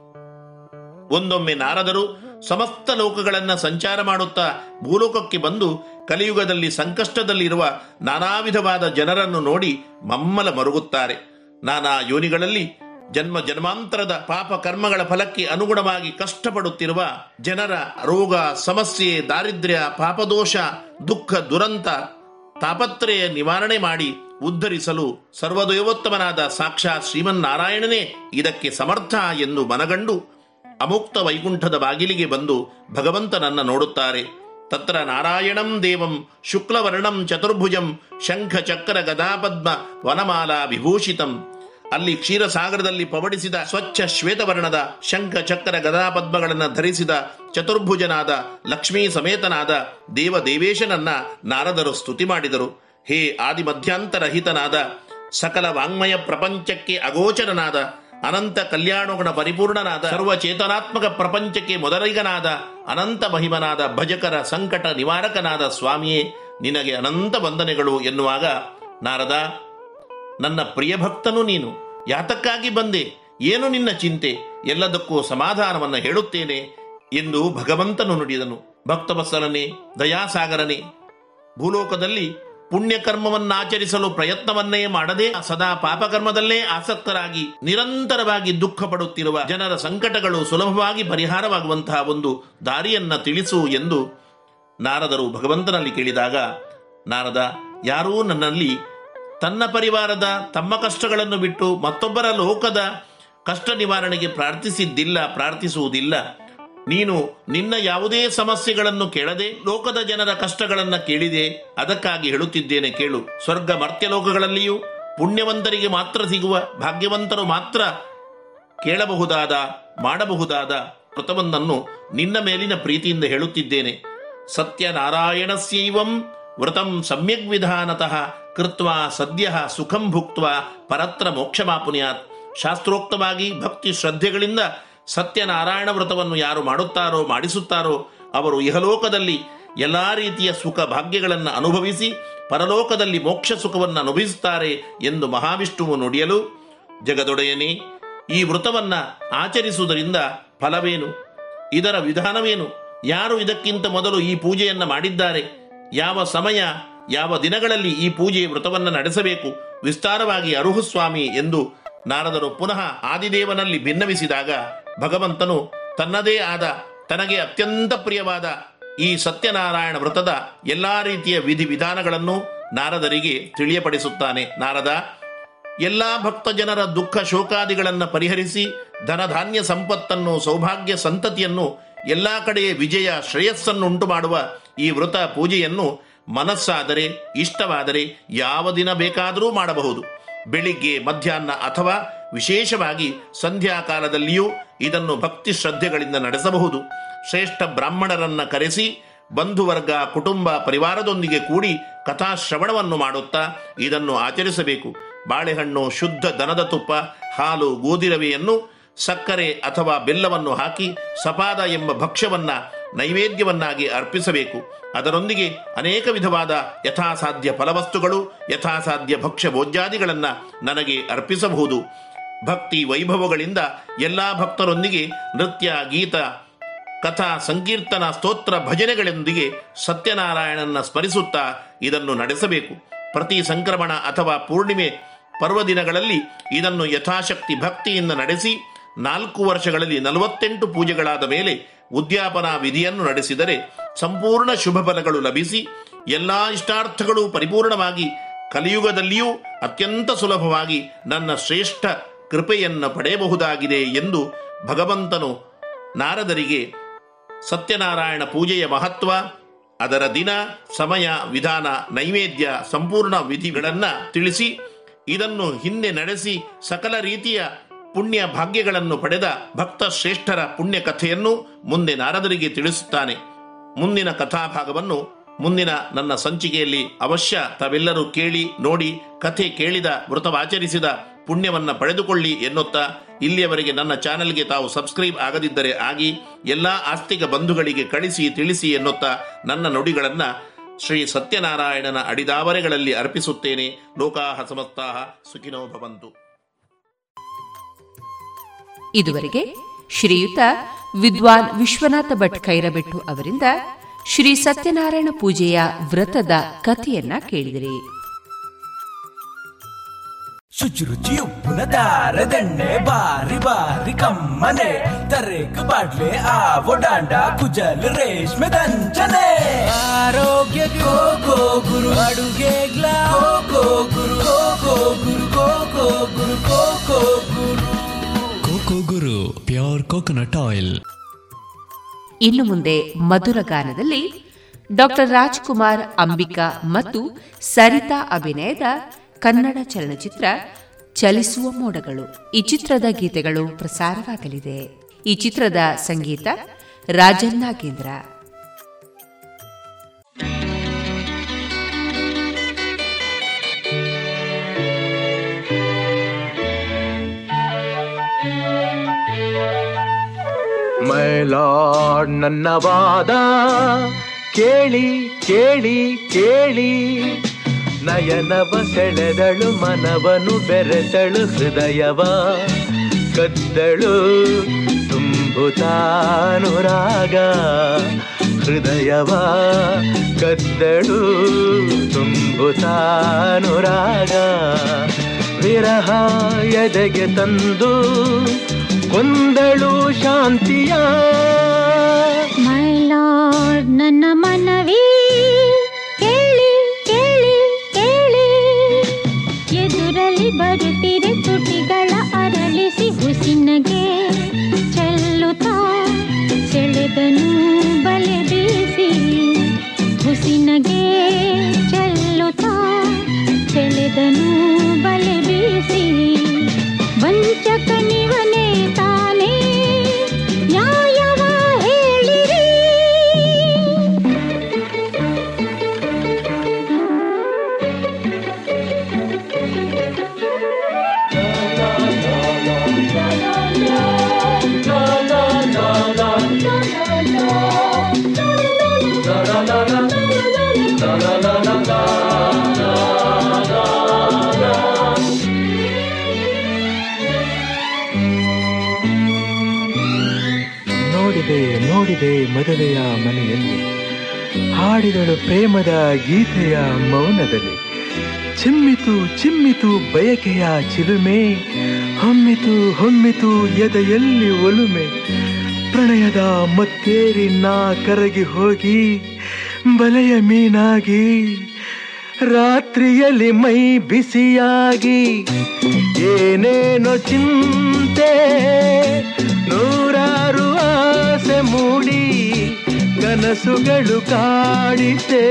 ಒಂದೊಮ್ಮೆ ನಾರದರು ಸಮಸ್ತ ಲೋಕಗಳನ್ನ ಸಂಚಾರ ಮಾಡುತ್ತಾ ಭೂಲೋಕಕ್ಕೆ ಬಂದು ಕಲಿಯುಗದಲ್ಲಿ ಸಂಕಷ್ಟದಲ್ಲಿರುವ ನಾನಾ ವಿಧವಾದ ಜನರನ್ನು ನೋಡಿ ಮಮ್ಮಲ ಮರುಗುತ್ತಾರೆ. ನಾನಾ ಯೋನಿಗಳಲ್ಲಿ ಜನ್ಮ ಜನ್ಮಾಂತರದ ಪಾಪ ಕರ್ಮಗಳ ಫಲಕ್ಕೆ ಅನುಗುಣವಾಗಿ ಕಷ್ಟಪಡುತ್ತಿರುವ ಜನರ ರೋಗ, ಸಮಸ್ಯೆ, ದಾರಿದ್ರ್ಯ, ಪಾಪದೋಷ, ದುಃಖ, ದುರಂತ, ತಾಪತ್ರಯ ನಿವಾರಣೆ ಮಾಡಿ ಉದ್ಧರಿಸಲು ಸರ್ವದೈವೋತ್ತಮನಾದ ಸಾಕ್ಷಾತ್ ಶ್ರೀಮನ್ನಾರಾಯಣನೇ ಇದಕ್ಕೆ ಸಮರ್ಥ ಎಂದು ಮನಗಂಡು ಅಮುಕ್ತ ವೈಕುಂಠದ ಬಾಗಿಲಿಗೆ ಬಂದು ಭಗವಂತನನ್ನ ನೋಡುತ್ತಾರೆ. ತತ್ರ ನಾರಾಯಣಂ ದೇವಂ, ಶುಕ್ಲವರ್ಣಂ, ಚತುರ್ಭುಜಂ, ಶಂಖ ಚಕ್ರ ಗದಾಪದ್ಮ ವನಮಾಲಾ ವಿಭೂಷಿತಂ. ಅಲ್ಲಿ ಕ್ಷೀರಸಾಗರದಲ್ಲಿ ಪವಡಿಸಿದ ಸ್ವಚ್ಛ ಶ್ವೇತವರ್ಣದ ಶಂಖ ಚಕ್ರ ಗದಾಪದ್ಮಗಳನ್ನು ಧರಿಸಿದ ಚತುರ್ಭುಜನಾದ ಲಕ್ಷ್ಮೀ ಸಮೇತನಾದ ದೇವ ದೇವೇಶನನ್ನ ನಾರದರು ಸ್ತುತಿ ಮಾಡಿದರು. ಹೇ ಆದಿ ಮಧ್ಯಾಂತರಹಿತನಾದ ಸಕಲ ವಾಂಗ್ಮಯ ಪ್ರಪಂಚಕ್ಕೆ ಅಗೋಚರನಾದ ಅನಂತ ಕಲ್ಯಾಣಗುಣ ಪರಿಪೂರ್ಣನಾದ, ಸರ್ವಚೇತನಾತ್ಮಕ ಪ್ರಪಂಚಕ್ಕೆ ಮೊದಲಿಗನಾದ ಅನಂತ ಮಹಿಮನಾದ ಭಜಕರ ಸಂಕಟ ನಿವಾರಕನಾದ ಸ್ವಾಮಿಯೇ, ನಿನಗೆ ಅನಂತ ವಂದನೆಗಳು ಎನ್ನುವಾಗ, ನಾರದ, ನನ್ನ ಪ್ರಿಯ ಭಕ್ತನು ನೀನು, ಯಾತಕ್ಕಾಗಿ ಬಂದೆ, ಏನು ನಿನ್ನ ಚಿಂತೆ, ಎಲ್ಲದಕ್ಕೂ ಸಮಾಧಾನವನ್ನು ಹೇಳುತ್ತೇನೆ ಎಂದು ಭಗವಂತನು ನುಡಿದನು. ಭಕ್ತವತ್ಸಲನೆ, ದಯಾಸಾಗರನೆ, ಭೂಲೋಕದಲ್ಲಿ ಪುಣ್ಯಕರ್ಮವನ್ನಾಚರಿಸಲು ಪ್ರಯತ್ನವನ್ನೇ ಮಾಡದೆ ಸದಾ ಪಾಪಕರ್ಮದಲ್ಲೇ ಆಸಕ್ತರಾಗಿ ನಿರಂತರವಾಗಿ ದುಃಖ ಪಡುತ್ತಿರುವ ಜನರ ಸಂಕಟಗಳು ಸುಲಭವಾಗಿ ಪರಿಹಾರವಾಗುವಂತಹ ಒಂದು ದಾರಿಯನ್ನ ತಿಳಿಸು ಎಂದು ನಾರದರು ಭಗವಂತನಲ್ಲಿ ಕೇಳಿದಾಗ, ನಾರದ, ಯಾರೂ ನನ್ನಲ್ಲಿ ತನ್ನ ಪರಿವಾರದ ತಮ್ಮ ಕಷ್ಟಗಳನ್ನು ಬಿಟ್ಟು ಮತ್ತೊಬ್ಬರ ಲೋಕದ ಕಷ್ಟ ನಿವಾರಣೆಗೆ ಪ್ರಾರ್ಥಿಸಿದ್ದಿಲ್ಲ, ಪ್ರಾರ್ಥಿಸುವುದಿಲ್ಲ. ನೀನು ನಿನ್ನ ಯಾವುದೇ ಸಮಸ್ಯೆಗಳನ್ನು ಕೇಳದೆ ಲೋಕದ ಜನರ ಕಷ್ಟಗಳನ್ನು ಕೇಳಿದೆ, ಅದಕ್ಕಾಗಿ ಹೇಳುತ್ತಿದ್ದೇನೆ ಕೇಳು. ಸ್ವರ್ಗ ಮರ್ತ್ಯಲೋಕಗಳಲ್ಲಿಯೂ ಪುಣ್ಯವಂತರಿಗೆ ಮಾತ್ರ ಸಿಗುವ ಭಾಗ್ಯವಂತರು ಮಾತ್ರ ಕೇಳಬಹುದಾದ, ಮಾಡಬಹುದಾದ ವ್ರತವೊಂದನ್ನು ನಿನ್ನ ಮೇಲಿನ ಪ್ರೀತಿಯಿಂದ ಹೇಳುತ್ತಿದ್ದೇನೆ. ಸತ್ಯನಾರಾಯಣಸ್ಯೈವಂ ವ್ರತಂ ಸಮ್ಯಕ್ ವಿಧಾನತಃ ಕೃತ್ವ ಸದ್ಯ ಸುಖಂ ಭುಕ್ತ ಪರತ್ರ ಮೋಕ್ಷಮಾಪುನಿಯಾತ್. ಶಾಸ್ತ್ರೋಕ್ತವಾಗಿ ಭಕ್ತಿ ಶ್ರದ್ಧೆಗಳಿಂದ ಸತ್ಯನಾರಾಯಣ ವ್ರತವನ್ನು ಯಾರು ಮಾಡುತ್ತಾರೋ, ಮಾಡಿಸುತ್ತಾರೋ, ಅವರು ಇಹಲೋಕದಲ್ಲಿ ಎಲ್ಲ ರೀತಿಯ ಸುಖ ಭಾಗ್ಯಗಳನ್ನು ಅನುಭವಿಸಿ, ಪರಲೋಕದಲ್ಲಿ ಮೋಕ್ಷ ಸುಖವನ್ನು ಅನುಭವಿಸುತ್ತಾರೆ ಎಂದು ಮಹಾವಿಷ್ಣುವು ನುಡಿಯಲು, ಜಗದೊಡೆಯನೇ, ಈ ವ್ರತವನ್ನ ಆಚರಿಸುವುದರಿಂದ ಫಲವೇನು? ಇದರ ವಿಧಾನವೇನು? ಯಾರು ಇದಕ್ಕಿಂತ ಮೊದಲು ಈ ಪೂಜೆಯನ್ನು ಮಾಡಿದ್ದಾರೆ? ಯಾವ ಸಮಯ, ಯಾವ ದಿನಗಳಲ್ಲಿ ಈ ಪೂಜೆ ವ್ರತವನ್ನು ನಡೆಸಬೇಕು? ವಿಸ್ತಾರವಾಗಿ ಅರುಹು ಸ್ವಾಮಿ ಎಂದು ನಾರದರು ಪುನಃ ಆದಿದೇವನಲ್ಲಿ ಭಿನ್ನವಿಸಿದಾಗ ಭಗವಂತನು ತನ್ನದೇ ಆದ, ತನಗೆ ಅತ್ಯಂತ ಪ್ರಿಯವಾದ ಈ ಸತ್ಯನಾರಾಯಣ ವ್ರತದ ಎಲ್ಲಾ ರೀತಿಯ ವಿಧಿ ವಿಧಾನಗಳನ್ನು ನಾರದರಿಗೆ ತಿಳಿಯಪಡಿಸುತ್ತಾನೆ. ನಾರದ, ಎಲ್ಲಾ ಭಕ್ತ ಜನರ ದುಃಖ ಶೋಕಾದಿಗಳನ್ನು ಪರಿಹರಿಸಿ ಧನಧಾನ್ಯ ಸಂಪತ್ತನ್ನು, ಸೌಭಾಗ್ಯ ಸಂತತಿಯನ್ನು, ಎಲ್ಲಾ ಕಡೆಯ ವಿಜಯ ಶ್ರೇಯಸ್ಸನ್ನು ಉಂಟು ಮಾಡುವ ಈ ವ್ರತ ಪೂಜೆಯನ್ನು ಮನಸ್ಸಾದರೆ, ಇಷ್ಟವಾದರೆ ಯಾವ ದಿನ ಬೇಕಾದರೂ ಮಾಡಬಹುದು. ಬೆಳಿಗ್ಗೆ, ಮಧ್ಯಾಹ್ನ ಅಥವಾ ವಿಶೇಷವಾಗಿ ಸಂಧ್ಯಾಕಾಲದಲ್ಲಿಯೂ ಇದನ್ನು ಭಕ್ತಿ ಶ್ರದ್ಧೆಗಳಿಂದ ನಡೆಸಬಹುದು. ಶ್ರೇಷ್ಠ ಬ್ರಾಹ್ಮಣರನ್ನ ಕರೆಸಿ ಬಂಧುವರ್ಗ ಕುಟುಂಬ, ಪರಿವಾರದೊಂದಿಗೆ ಕೂಡಿ ಕಥಾಶ್ರವಣವನ್ನು ಮಾಡುತ್ತಾ ಇದನ್ನು ಆಚರಿಸಬೇಕು. ಬಾಳೆಹಣ್ಣು, ಶುದ್ಧ ದನದ ತುಪ್ಪ, ಹಾಲು, ಗೋಧಿರವೆಯನ್ನು ಸಕ್ಕರೆ ಅಥವಾ ಬೆಲ್ಲವನ್ನು ಹಾಕಿ ಸಪಾದ ಎಂಬ ಭಕ್ಷ್ಯವನ್ನ ನೈವೇದ್ಯವನ್ನಾಗಿ ಅರ್ಪಿಸಬೇಕು. ಅದರೊಂದಿಗೆ ಅನೇಕ ವಿಧವಾದ ಯಥಾಸಾಧ್ಯ ಫಲವಸ್ತುಗಳು, ಯಥಾಸಾಧ್ಯ ಭಕ್ಷ್ಯ ಭೋಜ್ಯಾದಿಗಳನ್ನು ನನಗೆ ಅರ್ಪಿಸಬಹುದು. ಭಕ್ತಿ ವೈಭವಗಳಿಂದ ಎಲ್ಲಾ ಭಕ್ತರೊಂದಿಗೆ ನೃತ್ಯ, ಗೀತ, ಕಥಾ, ಸಂಕೀರ್ತನ, ಸ್ತೋತ್ರ, ಭಜನೆಗಳೊಂದಿಗೆ ಸತ್ಯನಾರಾಯಣನ ಸ್ಮರಿಸುತ್ತಾ ಇದನ್ನು ನಡೆಸಬೇಕು. ಪ್ರತಿ ಸಂಕ್ರಮಣ ಅಥವಾ ಪೂರ್ಣಿಮೆ ಪರ್ವದಿನಗಳಲ್ಲಿ ಇದನ್ನು ಯಥಾಶಕ್ತಿ ಭಕ್ತಿಯಿಂದ ನಡೆಸಿ ನಾಲ್ಕು ವರ್ಷಗಳಲ್ಲಿ ನಲವತ್ತೆಂಟು ಪೂಜೆಗಳಾದ ಮೇಲೆ ಉದ್ಯಾಪನಾ ವಿಧಿಯನ್ನು ನಡೆಸಿದರೆ ಸಂಪೂರ್ಣ ಶುಭ ಫಲಗಳು ಲಭಿಸಿ ಎಲ್ಲಾ ಇಷ್ಟಾರ್ಥಗಳು ಪರಿಪೂರ್ಣವಾಗಿ ಕಲಿಯುಗದಲ್ಲಿಯೂ ಅತ್ಯಂತ ಸುಲಭವಾಗಿ ನನ್ನ ಶ್ರೇಷ್ಠ ಕೃಪೆಯನ್ನು ಪಡೆಯಬಹುದಾಗಿದೆ ಎಂದು ಭಗವಂತನು ನಾರದರಿಗೆ ಸತ್ಯನಾರಾಯಣ ಪೂಜೆಯ ಮಹತ್ವ, ಅದರ ದಿನ, ಸಮಯ, ವಿಧಾನ, ನೈವೇದ್ಯ, ಸಂಪೂರ್ಣ ವಿಧಿಗಳನ್ನು ತಿಳಿಸಿ, ಇದನ್ನು ಹಿಂದೆ ನಡೆಸಿ ಸಕಲ ರೀತಿಯ ಪುಣ್ಯ ಭಾಗ್ಯಗಳನ್ನು ಪಡೆದ ಭಕ್ತ ಶ್ರೇಷ್ಠರ ಪುಣ್ಯ ಕಥೆಯನ್ನು ಮುಂದೆ ನಾರದರಿಗೆ ತಿಳಿಸುತ್ತಾನೆ. ಮುಂದಿನ ಕಥಾಭಾಗವನ್ನು ಮುಂದಿನ ನನ್ನ ಸಂಚಿಕೆಯಲ್ಲಿ ಅವಶ್ಯ ತಾವೆಲ್ಲರೂ ಕೇಳಿ ನೋಡಿ, ಕಥೆ ಕೇಳಿದ, ವ್ರತವಾಚರಿಸಿದ ಪುಣ್ಯವನ್ನ ಪಡೆದುಕೊಳ್ಳಿ ಎನ್ನುತ್ತಾ ಇಲ್ಲಿಯವರೆಗೆ ನನ್ನ ಚಾನೆಲ್ಗೆ ತಾವು ಸಬ್ಸ್ಕ್ರೈಬ್ ಆಗದಿದ್ದರೆ ಆಗಿ ಎಲ್ಲ ಆಸ್ತಿಕ ಬಂಧುಗಳಿಗೆ ಕಳಿಸಿ ತಿಳಿಸಿ ಎನ್ನುತ್ತಾ ನನ್ನ ನುಡಿಗಳನ್ನ ಶ್ರೀ ಸತ್ಯನಾರಾಯಣನ ಅಡಿದಾವರೆಗಳಲ್ಲಿ ಅರ್ಪಿಸುತ್ತೇನೆ. ಲೋಕಾಹ ಸಮಸ್ತಾಹ ಸುಖಿನೋ ಭವಂತು. ಇದುವರೆಗೆ ಶ್ರೀಯುತ ವಿದ್ವಾನ್ ವಿಶ್ವನಾಥ ಭಟ್ ಕೈರಬೆಟ್ಟು ಅವರಿಂದ ಶ್ರೀ ಸತ್ಯನಾರಾಯಣ ಪೂಜೆಯ ವ್ರತದ ಕಥೆಯನ್ನ ಕೇಳಿದಿರಿ. ಶುಚಿರುಚಿ ಉಪ್ಪಿನ ದಂಡೆ ಬಾರಿ ಬಾರಿ ಕಮ್ಮನೆ. ತರೇಕು ಬಾಡ್ಲೆ ಆವೋ ಡಾಂಡ ಕುಜಲ್ ರೇಷ್ಮೆ ದಂಚನೆ. ಆರೋಗ್ಯ ಗೋ ಗೋ ಗುರು. ಅಡುಗೆ ಗ್ಲಾ ಗೋ ಗುರು. ಗೋ ಗೋ ಗುರು. ಗೋ ಗೋ ಗುರು. ಗೋ ಗೋ ಗುರು. ಕೋಕೋ ಗುರು. Pure coconut oil. ಇನ್ನು ಮುಂದೆ ಮಧುರ ಗಾನದಲ್ಲಿ ಡಾಕ್ಟರ್ ರಾಜ್ಕುಮಾರ್ ಅಂಬಿಕಾ ಮತ್ತು ಸರಿತಾ ಅಭಿನಯದ ಕನ್ನಡ ಚಲನಚಿತ್ರ ಚಲಿಸುವ ಮೋಡಗಳು. ಈ ಚಿತ್ರದ ಗೀತೆಗಳು ಪ್ರಸಾರವಾಗಲಿದೆ. ಈ ಚಿತ್ರದ ಸಂಗೀತ ರಾಜನ್ನಾಗೇಂದ್ರ ಮೈಲಾಡ್ ನನ್ನ ವಾದ ಕೇಳಿ ಕೇಳಿ ಕೇಳಿ. ನಯನವ ಸೆಳೆದಳು ಮನವನು ಬೆರೆತಳು ಹೃದಯವ. ಕದ್ದಳು ತುಂಬುತ್ತಾನುರಾಗ ಹೃದಯವ ಕದ್ದಳು ತುಂಬುತ್ತಾನುರಾಗ ವಿರಹ ಎದೆಗೆ ತಂದು ಕೊಂದಳು ಶಾಂತಿಯ. ಮೈ ಲಾರ್ಡ್ ನನ್ನ ಮನವಿ. ಬರುತ್ತಿರೆ ತುಟಿಗಳ ಅರಳಿಸಿ ಹುಸಿನಗೆ ಚೆಲ್ಲುತ್ತಾ ಸೆಳೆದನು ಬಲೆ ಬೀಸಿ. ಹುಸಿನಗೆ ಚೆಲ್ಲುತ್ತಾ ಸೆಳೆದನು ಬಲೆ ಬೀಸಿ. ವಂಚಕನಿವನೇ ನೋಡಿದೆ ನೋಡಿದೆ ಮದುವೆಯ ಮನೆಯಲ್ಲಿ. ಹಾಡಿದಳು ಪ್ರೇಮದ ಗೀತೆಯ ಮೌನದಲ್ಲಿ. ಚಿಮ್ಮಿತು ಚಿಮ್ಮಿತು ಬಯಕೆಯ ಚಿಲುಮೆ. ಹೊಮ್ಮಿತು ಹೊಮ್ಮಿತು ಎದೆಯಲ್ಲಿ ಒಲುಮೆ. ಪ್ರಣಯದ ಮತ್ತೇರಿನ ಕರಗಿ ಹೋಗಿ, ಬಲೆಯ ಮೀನಾಗಿ, ರಾತ್ರಿಯಲ್ಲಿ ಮೈ ಬಿಸಿಯಾಗಿ, ಏನೇನೋ ಚಿಂತೆ, ನೂರಾರು ಆಸೆ ಮೂಡಿ, ಕನಸುಗಳು ಕಾಡಿತೆ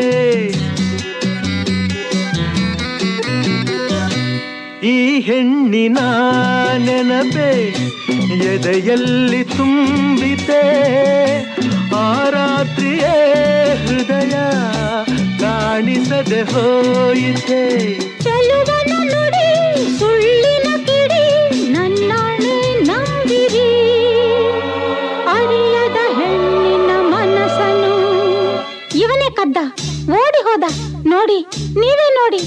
ಈ ಹೆಣ್ಣಿನ ನೆನಪೆ ಎದೆಯಲ್ಲಿ ತುಂಬಿತೆ ಆ ರಾತ್ರಿಯೇ ಹೃದಯ ಕಾಣಿಸದೆ ಹೋಯಿತೆ. ಮನಸ್ಸನ್ನು ಇವನೇ ಕದ್ದ, ಓಡಿ ಹೋದ. ನೋಡಿ, ನೀವೇ ನೋಡಿ,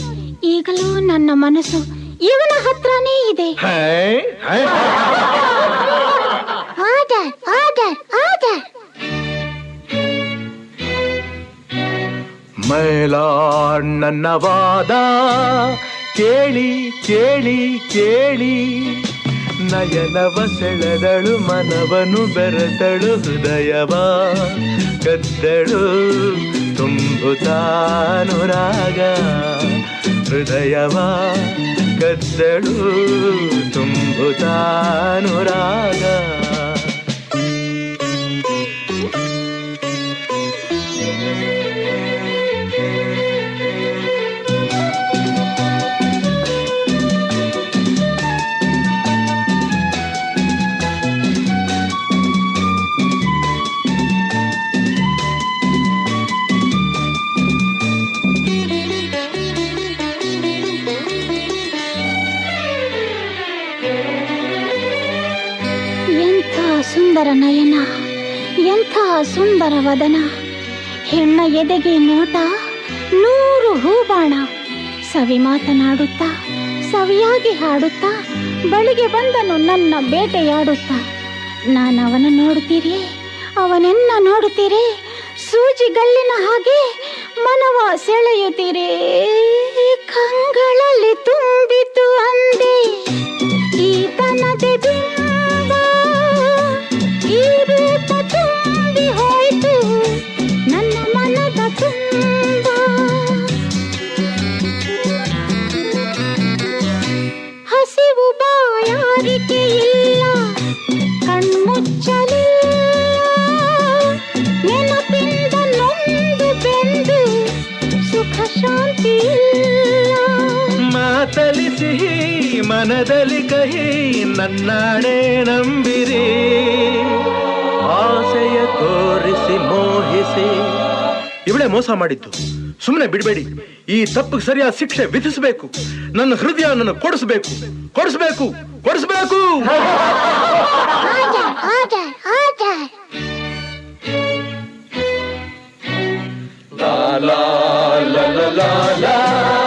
ಈಗಲೂ ನನ್ನ ಮನಸ್ಸು ಇವನ ಹತ್ರನೇ ಇದೆ. ಆರ್ಡರ್ ಆರ್ಡರ್ ಆರ್ಡರ್ ಮೈಲಾಡ್ ನನ್ನ ವಾದ ಕೇಳಿ ಕೇಳಿ ಕೇಳಿ. ನಯನವ ಸೆಳೆದಳು ಮನವನು ಬೆರೆತಳು ಹೃದಯವ ಕದ್ದಳು ತುಂಬುತ್ತಾನುರಾಗ. ಹೃದಯವ ಕದ್ದಳು ತುಂಬುತ್ತಾನುರಾಗ ಸುಂದರ ನಯನ, ಎಂಥ ಸುಂದರ ವದನ. ಹೆಣ್ಣ ಎದೆಗೆ ನೋಟ, ನೂರು ಹೂಬಾಣ. ಸವಿ ಮಾತನಾಡುತ್ತಾ, ಸವಿಯಾಗಿ ಹಾಡುತ್ತಾ, ಬಳಿಗೆ ಬಂದನು ನನ್ನ ಬೇಟೆಯಾಡುತ್ತಾ. ನಾನು ಅವನ ನೋಡುತ್ತೀರಿ, ಅವನೆನ್ನ ನೋಡುತ್ತೀರಿ ಸೂಜಿಗಲ್ಲಿನ ಹಾಗೆ ಮನವ ಸೆಳೆಯುತ್ತೀರಿ. ಕಂಗಳಲ್ಲಿ ತುಂಬಿತು ಅಂದೆ ಈತನದೆ ಬಿಂಬ ಮಾತಲಿ ಸಿಹಿ ಮನದಲ್ಲಿ ಕಹಿ ನನ್ನಾಣೆ ನಂಬಿರಿ. ಆಸೆಯ ತೋರಿಸಿ ಮೋಹಿಸಿ. ಇವಳೇ ಮೋಸ ಮಾಡಿದ್ದು ಸುಮ್ಮನೆ ಬಿಡಬೇಡಿ. ಈ ತಪ್ಪಿಗೆ ಸರಿಯಾದ ಶಿಕ್ಷೆ ವಿಧಿಸಬೇಕು. ನನ್ನ ಹೃದಯ ನನ್ನ ಕೊಡಿಸ್ಬೇಕು. ಕೊಡಿಸ್ಬೇಕು. ಕೊಡಿಸಬೇಕು. ಆರ್ಡರ್ ಆರ್ಡರ್ ಆರ್ಡರ್ ಲಾ ಲಾ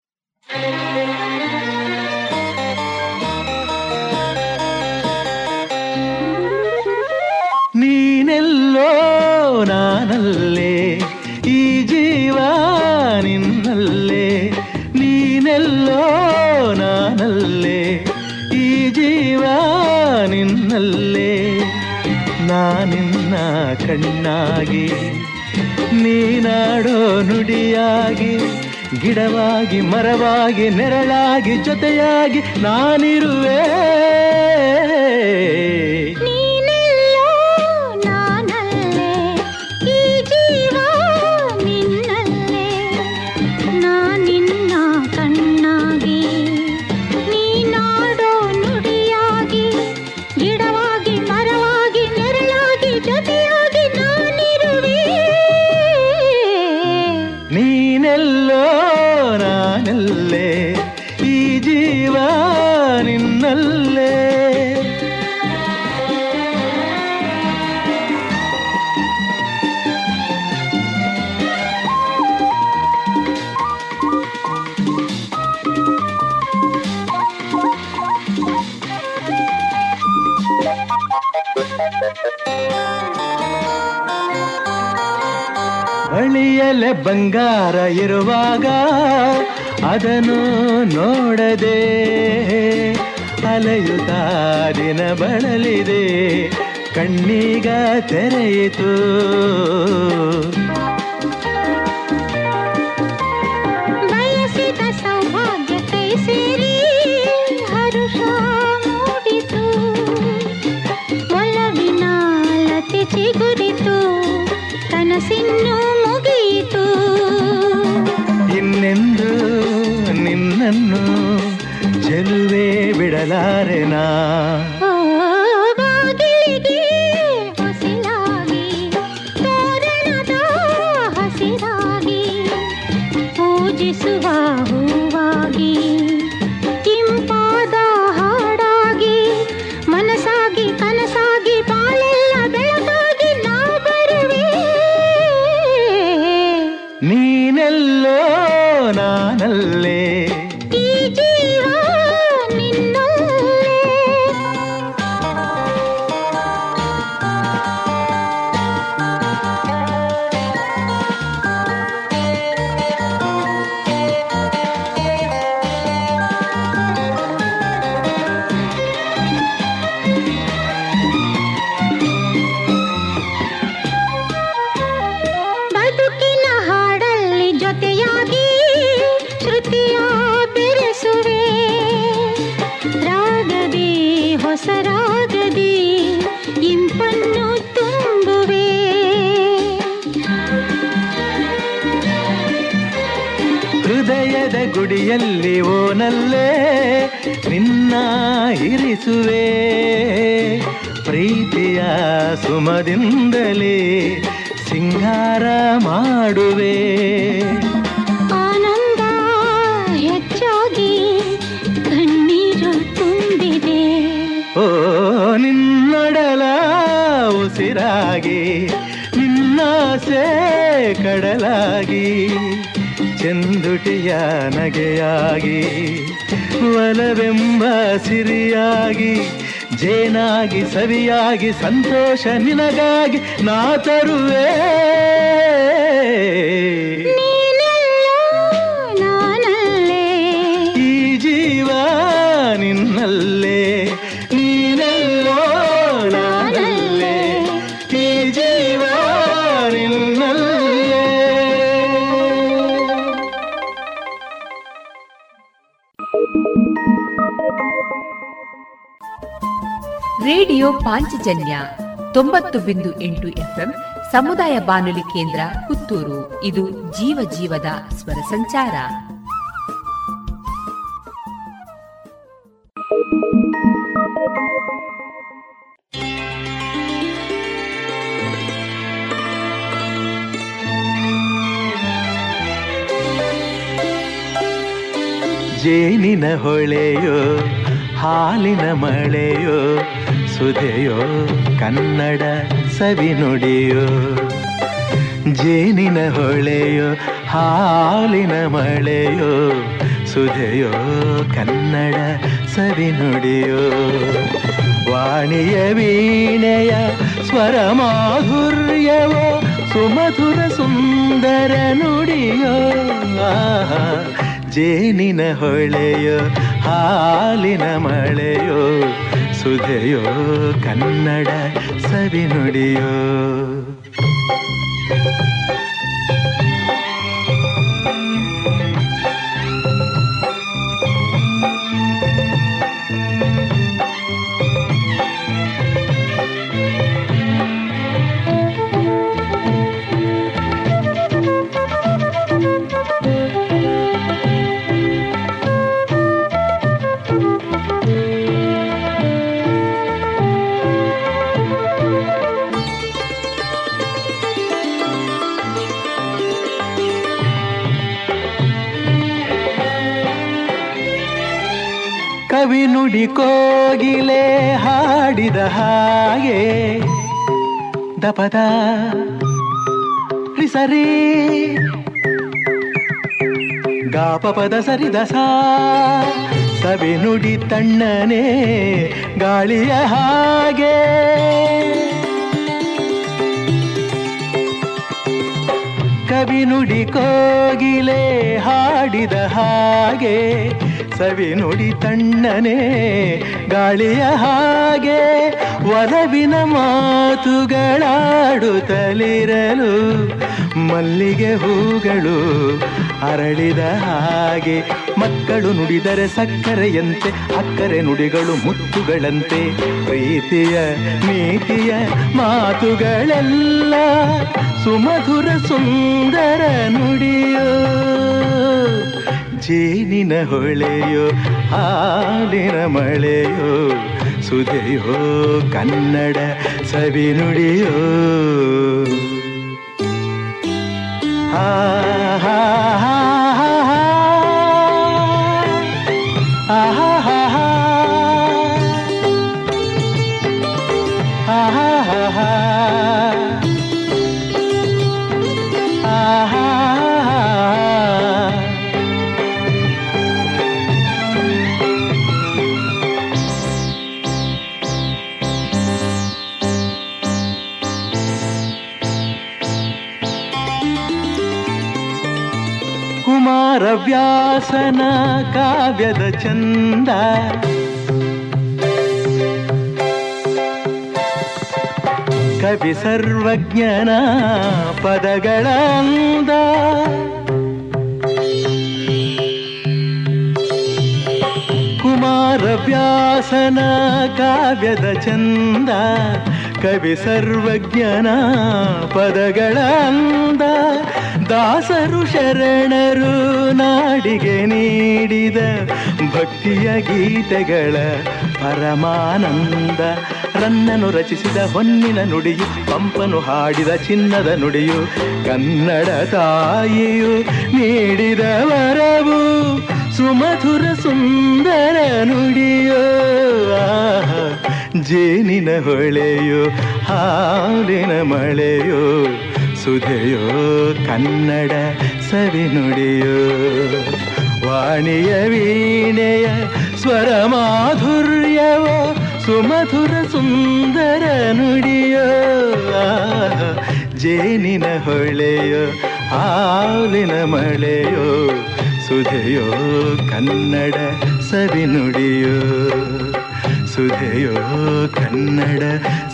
ನಾನಲ್ಲೇ ಈ ಜೀವ ನಿನ್ನಲ್ಲೇ, ನೀನೆಲ್ಲೋ ನಾನಲ್ಲೇ, ಈ ಜೀವ ನಿನ್ನಲ್ಲೇ. ನಾನಿನ್ನ ಕಣ್ಣಾಗಿ, ನೀನಾಡೋ ನುಡಿಯಾಗಿ, ಗಿಡವಾಗಿ, ಮರವಾಗಿ, ನೆರಳಾಗಿ, ಜೊತೆಯಾಗಿ ನಾನಿರುವೆ. ಬಳಿಯಲೆ ಬಂಗಾರ ಇರುವಾಗ ಅದನ್ನು ನೋಡದೆ ಅಲೆಯುತ್ತ ದಿನ ಬಳಲಿದೆ ಕಣ್ಣೀಗ ತೆರೆಯಿತು. ಬಿಡಲಾರೆನಾ ಸುಮದಿಂದಲೇ ಸಿಂಗಾರ ಮಾಡುವೆ. ಆನಂದ ಹೆಚ್ಚಾಗಿ ಕಣ್ಣೀರು ತುಂಬಿದೆ. ಓ ನಿನ್ನಡಲ ಉಸಿರಾಗಿ ನಿನ್ನಾಸೆ ಕಡಲಾಗಿ ಚಂದುಟಿಯ ನಗೆಯಾಗಿ ಒಲವೆಂಬ ಸಿರಿಯಾಗಿ ಜೇನಾಗಿ ಸವಿಯಾಗಿ ಸಂತೋಷ ನಿನಗಾಗಿ ನಾ ತರುವೆ ರೇಡಿಯೋ ಪಾಂಚಜನ್ಯ ತೊಂಬತ್ತು ಬಿಂದು ಎಂಟು ಎಫ್ಎಂ ಸಮುದಾಯ ಬಾನುಲಿ ಕೇಂದ್ರ ಪುತ್ತೂರು. ಇದು ಜೀವ ಜೀವದ ಸ್ವರ ಸಂಚಾರ. ಜೇನಿನ ಹೊಳೆಯೋ, ಹಾಲಿನ ಮಳೆಯೋ ಸುಧೆಯೋ, ಕನ್ನಡ ಸವಿನುಡಿಯೋ ಜೇನಿನ ಹೊಳೆಯೋ, ಹಾಲಿನ ಮಳೆಯೋ, ಸುಧೆಯೋ, ಕನ್ನಡ ಸವಿನುಡಿಯೋ ವಾಣಿಯ ವೀಣೆಯ ಸ್ವರ ಮಾಧುರ್ಯವೋ, ಸುಮಧುರ ಸುಂದರ ನುಡಿಯೋ. ಜೇನಿನ ಹೊಳೆಯೋ, ಹಾಲಿನ ಮಳೆಯೋ ಸುಧೆಯೋ ಕನ್ನಡ ಸವಿ ನುಡಿಯೋ. ನುಡಿ ಕೋಗಿಲೆ ಹಾಡಿದ ಹಾಗೆ ದಪದ ಸರಿ ಗಾಪಪದ ಸರಿದ ಸಾ. ಸವಿ ನುಡಿ ತಣ್ಣನೆ ಗಾಳಿಯ ಹಾಗೆ. ಕವಿ ನುಡಿ ಕೋಗಿಲೆ ಹಾಡಿದ ಹಾಗೆ ಸವಿ ನುಡಿ ತಣ್ಣನೆ, ಗಾಳಿಯ ಹಾಗೆ ಒಲವಿನ ಮಾತುಗಳಾಡುತ್ತಲಿರಲು ಮಲ್ಲಿಗೆ ಹೂಗಳು ಅರಳಿದ ಹಾಗೆ, ಮಕ್ಕಳು ನುಡಿದರೆ ಸಕ್ಕರೆಯಂತೆ, ಅಕ್ಕರೆ ನುಡಿಗಳು ಮುತ್ತುಗಳಂತೆ, ಪ್ರೀತಿಯ ನೀತಿಯ ಮಾತುಗಳೆಲ್ಲ ಸುಮಧುರ ಸುಂದರ ನುಡಿಯೋ ಜೇನಿನ ಹೊಳೆಯೋ ಹಾಲಿನ ಮಳೆಯೋ ಸುದೆಯೋ ಕನ್ನಡ ಸವಿ ನುಡಿಯೋ. ಆ ಕುಮಾರವ್ಯಾಸನ ಕಾವ್ಯದ ಚಂದ ಕವಿ ಸರ್ವಜ್ಞನ ಪದಗಳ ಅಂದ ಕುಮಾರವ್ಯಾಸನ ಕಾವ್ಯದ ಚಂದ ಕವಿ ಸರ್ವಜ್ಞನ ಪದಗಳ ಅಂದ ದಾಸರು ಶರಣರು ನಾಡಿಗೆ ನೀಡಿದ ಭಕ್ತಿಯ ಗೀತೆಗಳ ಪರಮಾನಂದ. ರನ್ನನು ರಚಿಸಿದ ಹೊನ್ನಿನ ನುಡಿಯು, ಪಂಪನು ಹಾಡಿದ ಚಿನ್ನದ ನುಡಿಯು, ಕನ್ನಡ ತಾಯಿಯು ನೀಡಿದ ವರವು, ಸುಮಧುರ ಸುಂದರ ನುಡಿಯೋ. ಜೇನಿನ ಹೊಳೆಯೋ, ಹಾಲಿನ ಮಳೆಯೋ. ಸುಧೆಯೋ ಕನ್ನಡ ಸವಿ ನುಡಿಯೋ ವಾಣಿಯ ವೀಣೆಯ ಸ್ವರ ಮಾಧುರ್ಯವೋ ಸುಮಧುರ ಸುಂದರ ನುಡಿಯೋ ಆಹಾ, ಜೇನಿನ ಹೊಳೆಯೋ ಹಾಲಿನ ಮಳೆಯೋ ಸುಧೆಯೋ ಕನ್ನಡ ಸವಿ ನುಡಿಯೋ ಸುಧೆಯೋ ಕನ್ನಡ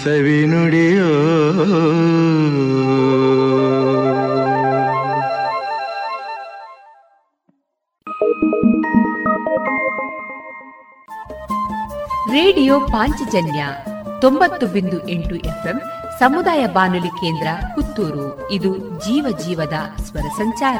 ಸವಿ ನುಡಿಯೋ ರೇಡಿಯೋ ಪಾಂಚಜನ್ಯ ತೊಂಬತ್ತು ಬಿಂದು ಎಂಟು ಎಫ್ಎಂ ಸಮುದಾಯ ಬಾನುಲಿ ಕೇಂದ್ರ ಪುತ್ತೂರು. ಇದು ಜೀವ ಜೀವದ ಸ್ವರ ಸಂಚಾರ.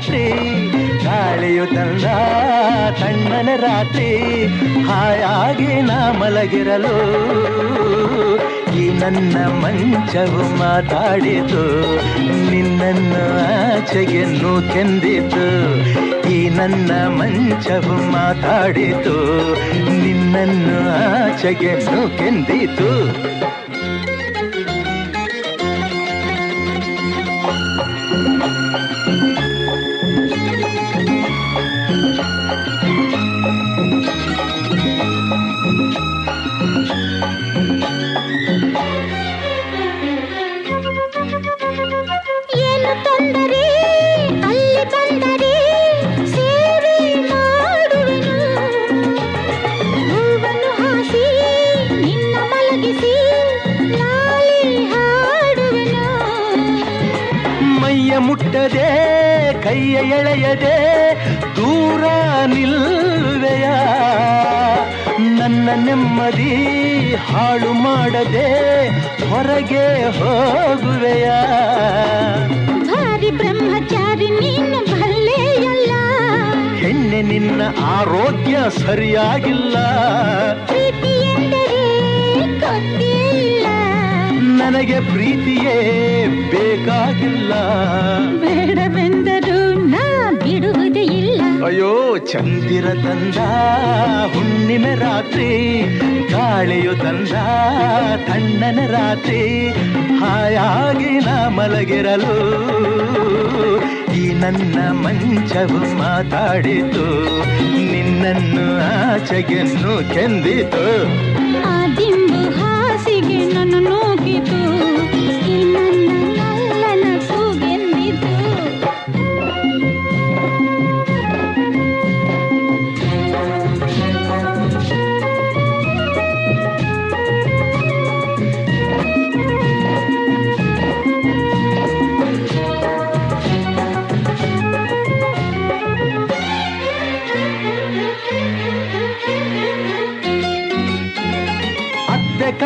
ರಾತ್ರಿ, ಗಾಳಿಯು ತಣ್ಣನೆ ರಾತ್ರಿ, ಹಾಯಾಗಿ ನಾ ಮಲಗಿರಲು ಈ ನನ್ನ ಮಂಚವು ಮಾತಾಡಿತು, ನಿನ್ನನ್ನು ಆಚೆಗೆನ್ನು ಕೆಂದಿತು, ಈ ನನ್ನ ಮಂಚವು ಮಾತಾಡಿತು, ನಿನ್ನನ್ನು ಆಚೆಗೆನ್ನು ಕೆಂದಿತು. ಕೈಯ ಎಳೆಯದೆ ದೂರ ನಿಲ್ವೆಯ. ನನ್ನ ನೆಮ್ಮದಿ ಹಾಳು ಮಾಡದೆ ಹೊರಗೆ ಹೋಗುವೆಯ. ಭಾರಿ ಬ್ರಹ್ಮಚಾರಿ ನೀನು ಭಲ್ಲೆಯಲ್ಲ ಹೆಣ್ಣೆ ನಿನ್ನ ಆರೋಗ್ಯ ಸರಿಯಾಗಿಲ್ಲ. ನನಗೆ ಪ್ರೀತಿಯೇ ಬೇಕಾಗಿಲ್ಲ. ಬೇಡವೆಂದರು ಅಯ್ಯೋ, ಚಂದಿರ ತಂದ, ಹುಣ್ಣಿಮೆ ರಾತ್ರಿ, ಗಾಳಿಯು ತಂದ, ತಣ್ಣನ ರಾತ್ರಿ, ಹಾಯಾಗಿ ನಾ ಮಲಗಿರಲು. ಈ ನನ್ನ ಮಂಚವು ಮಾತಾಡಿತು, ನಿನ್ನನ್ನು ಆಚೆಗೆನ್ನು ಕೆಂದಿತು.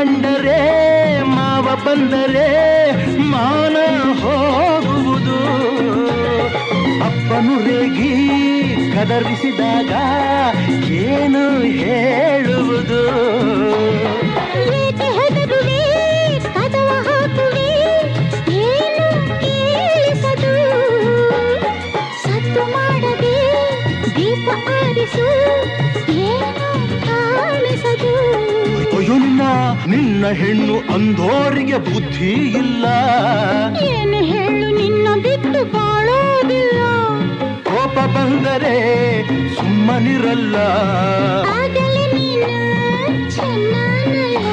ಕಂಡರೆ ಮಾವ ಬಂದರೆ ಮಾನ ಹೋಗುವುದು. ಅಪ್ಪನು ರೇಗಿ ಕದರಿಸಿದಾಗ ಏನು ಹೇಳುವುದು? ಆರಿಸು ಅಯ್ಯೋ ನಿನ್ನ ಹೆಣ್ಣು ಅಂಧೋರಿಗೆ ಬುದ್ಧಿ ಇಲ್ಲ. ಏನು ಹೇಳು ನಿನ್ನ ಬಿಟ್ಟು ಬಾಳೋದಿಲ್ಲ. ಕೋಪ ಬಂದರೆ ಸುಮ್ಮನಿರಲ್ಲ.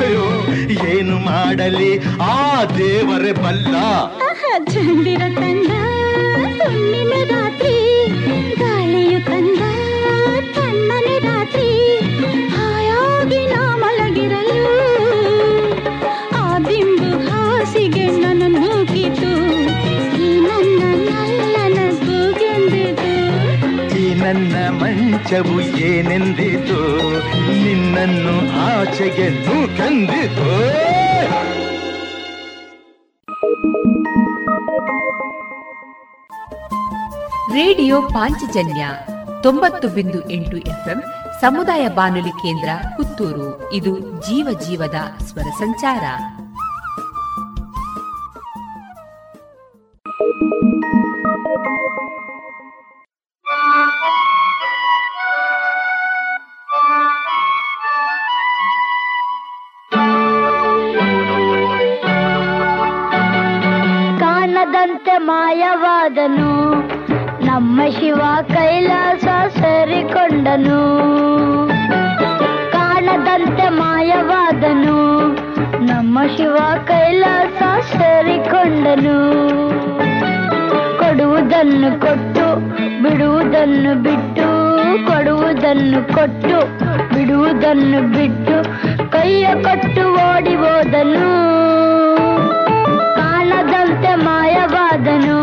ಅಯ್ಯೋ ಏನು ಮಾಡಲಿ? ಆ ದೇವರೇ ಬಲ್ಲ. ಮಂಚವು ಏನೆಂದಿತು? ನಿನ್ನನ್ನು ಆಚೆಗೆ ಕಂದಿತು ರೇಡಿಯೋ ಪಾಂಚಜನ್ಯ ತೊಂಬತ್ತು ಬಿಂದು ಎಂಟು ಎಫ್ಎಂ ಸಮುದಾಯ ಬಾನುಲಿ ಕೇಂದ್ರ ಪುತ್ತೂರು. ಇದು ಜೀವ ಜೀವದ ಸ್ವರ ಸಂಚಾರ. ಕಾಣದಂತೆ ಮಾಯವಾದನು. ನಮ್ಮ ಶಿವ ಕೈಲಾಸ ಸೇರಿಕೊಂಡನು. ಕಾಣದಂತೆ ಮಾಯವಾದನು. ನಮ್ಮ ಶಿವ ಕೈಲಾಸ ಸೇರಿಕೊಂಡನು. ಕೊಡುವುದನ್ನು ಕೊಟ್ಟು, ಬಿಡುವುದನ್ನು ಬಿಟ್ಟು, ಕೊಡುವುದನ್ನು ಕೊಟ್ಟು, ಬಿಡುವುದನ್ನು ಬಿಟ್ಟು, ಕೈಯ ಕೊಟ್ಟು ಓಡಿ ಹೋದನು. ಕಾಣದಂತೆ ಮಾಯವಾದನು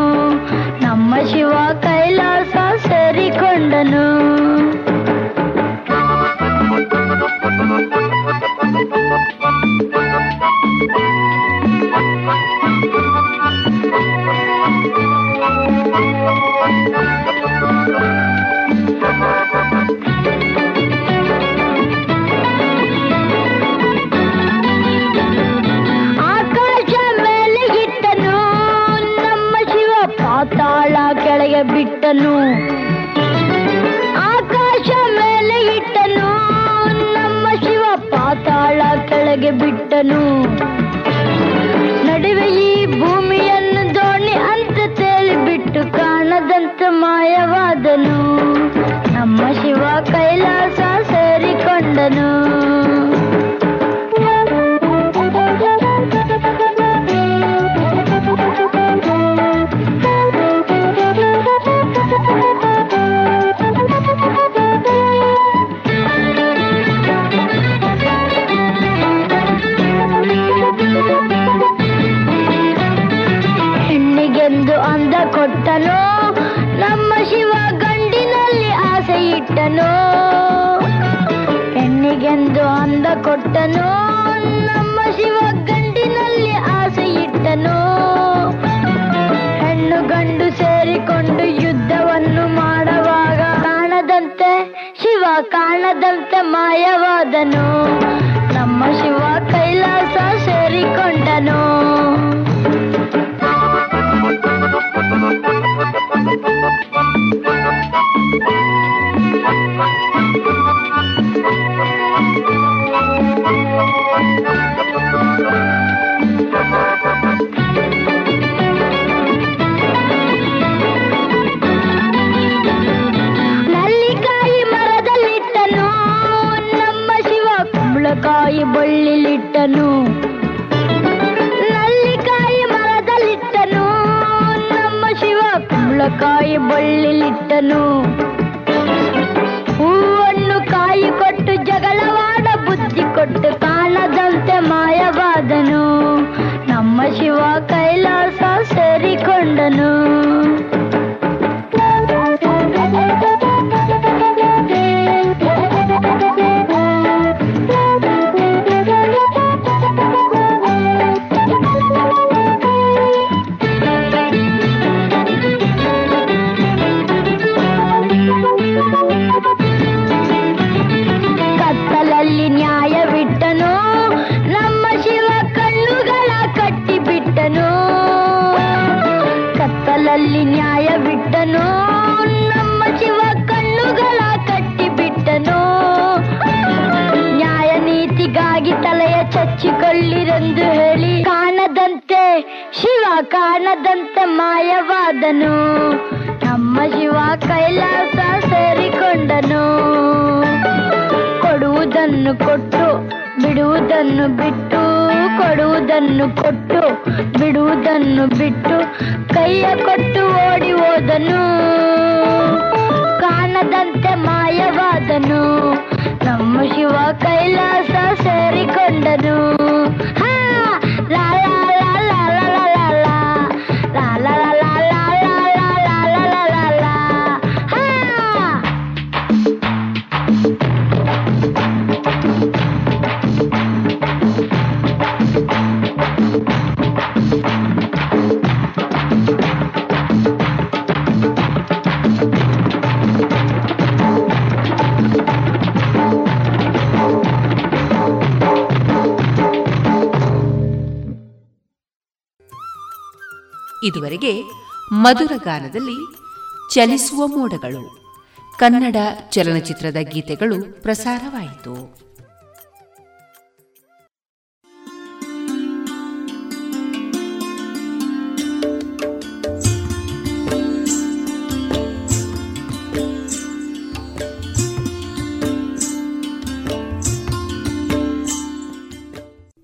ನಮ್ಮ ಶಿವ ಕೈಲಾಸ ಸೇರಿಕೊಂಡನು ಆಕಾಶ ಬಿಟ್ಟನು. ನಡುವೆ ಈ ಭೂಮಿಯನ್ನು ದೋಣಿ ಅಂತ ತೇಲಿಬಿಟ್ಟು ಕಾಣದಂತ ಮಾಯವಾದನು. ನಮ್ಮ ಶಿವ ಕೈಲಾಸ ಸೇರಿಕೊಂಡನು. ಕೊಟ್ಟನು? ನಮ್ಮ ಶಿವ ಗಂಡಿನಲ್ಲಿ ಆಸೆ ಇಟ್ಟನು? ಹೆಣ್ಣು ಗಂಡು ಸೇರಿಕೊಂಡು ಯುದ್ಧವನ್ನು ಮಾಡುವಾಗ ಕಾಣದಂತೆ, ಶಿವ ಕಾಣದಂತೆ ಮಾಯವಾದನು? ನಮ್ಮ ಶಿವ ಕೈಲಾಸ ಸೇರಿಕೊಂಡನು? ಕುಂಬಳಕಾಯಿ ಬಳ್ಳಿಲಿಟ್ಟನು. ನಲ್ಲಿಕಾಯಿ ಮರದಲ್ಲಿಟ್ಟನು. ನಮ್ಮ ಶಿವ ಕುಂಬಳಕಾಯಿ ಬಳ್ಳಿಲಿಟ್ಟನು. ಹೂವನ್ನು ಕಾಯಿ ಕೊಟ್ಟು ಜಗಳವಾಡ, ಬುದ್ಧಿ ಕೊಟ್ಟು ಕಾಣದಂತೆ ಮಾಯವಾದನು. ನಮ್ಮ ಶಿವ ಕೈಲಾಸ ಸೇರಿಕೊಂಡನು. ಕಾಣದಂತೆ ಮಾಯವಾದನು. ನಮ್ಮ ಶಿವ ಕೈಲಾಸ ಸೇರಿಕೊಂಡನು. ಕೊಡುವುದನ್ನು ಕೊಟ್ಟು ಬಿಡುವುದನ್ನು ಬಿಟ್ಟು ಕೊಡುವುದನ್ನು ಕೊಟ್ಟು ಬಿಡುವುದನ್ನು ಬಿಟ್ಟು ಕೈಯ ಕೊಟ್ಟು ಓಡಿ ಹೋದನು. ಕಾಣದಂತೆ ಮಾಯವಾದನು. ನಮ್ಮ ಶಿವ ಕೈಲಾಸ ಸೇರಿಕೊಂಡನು. ಹಾ, ಇದುವರೆಗೆ ಮಧುರ ಗಾನದಲ್ಲಿ ಚಲಿಸುವ ಮೋಡಗಳು. ಕನ್ನಡ ಚಲನಚಿತ್ರದ ಗೀತೆಗಳು ಪ್ರಸಾರವಾಯಿತು.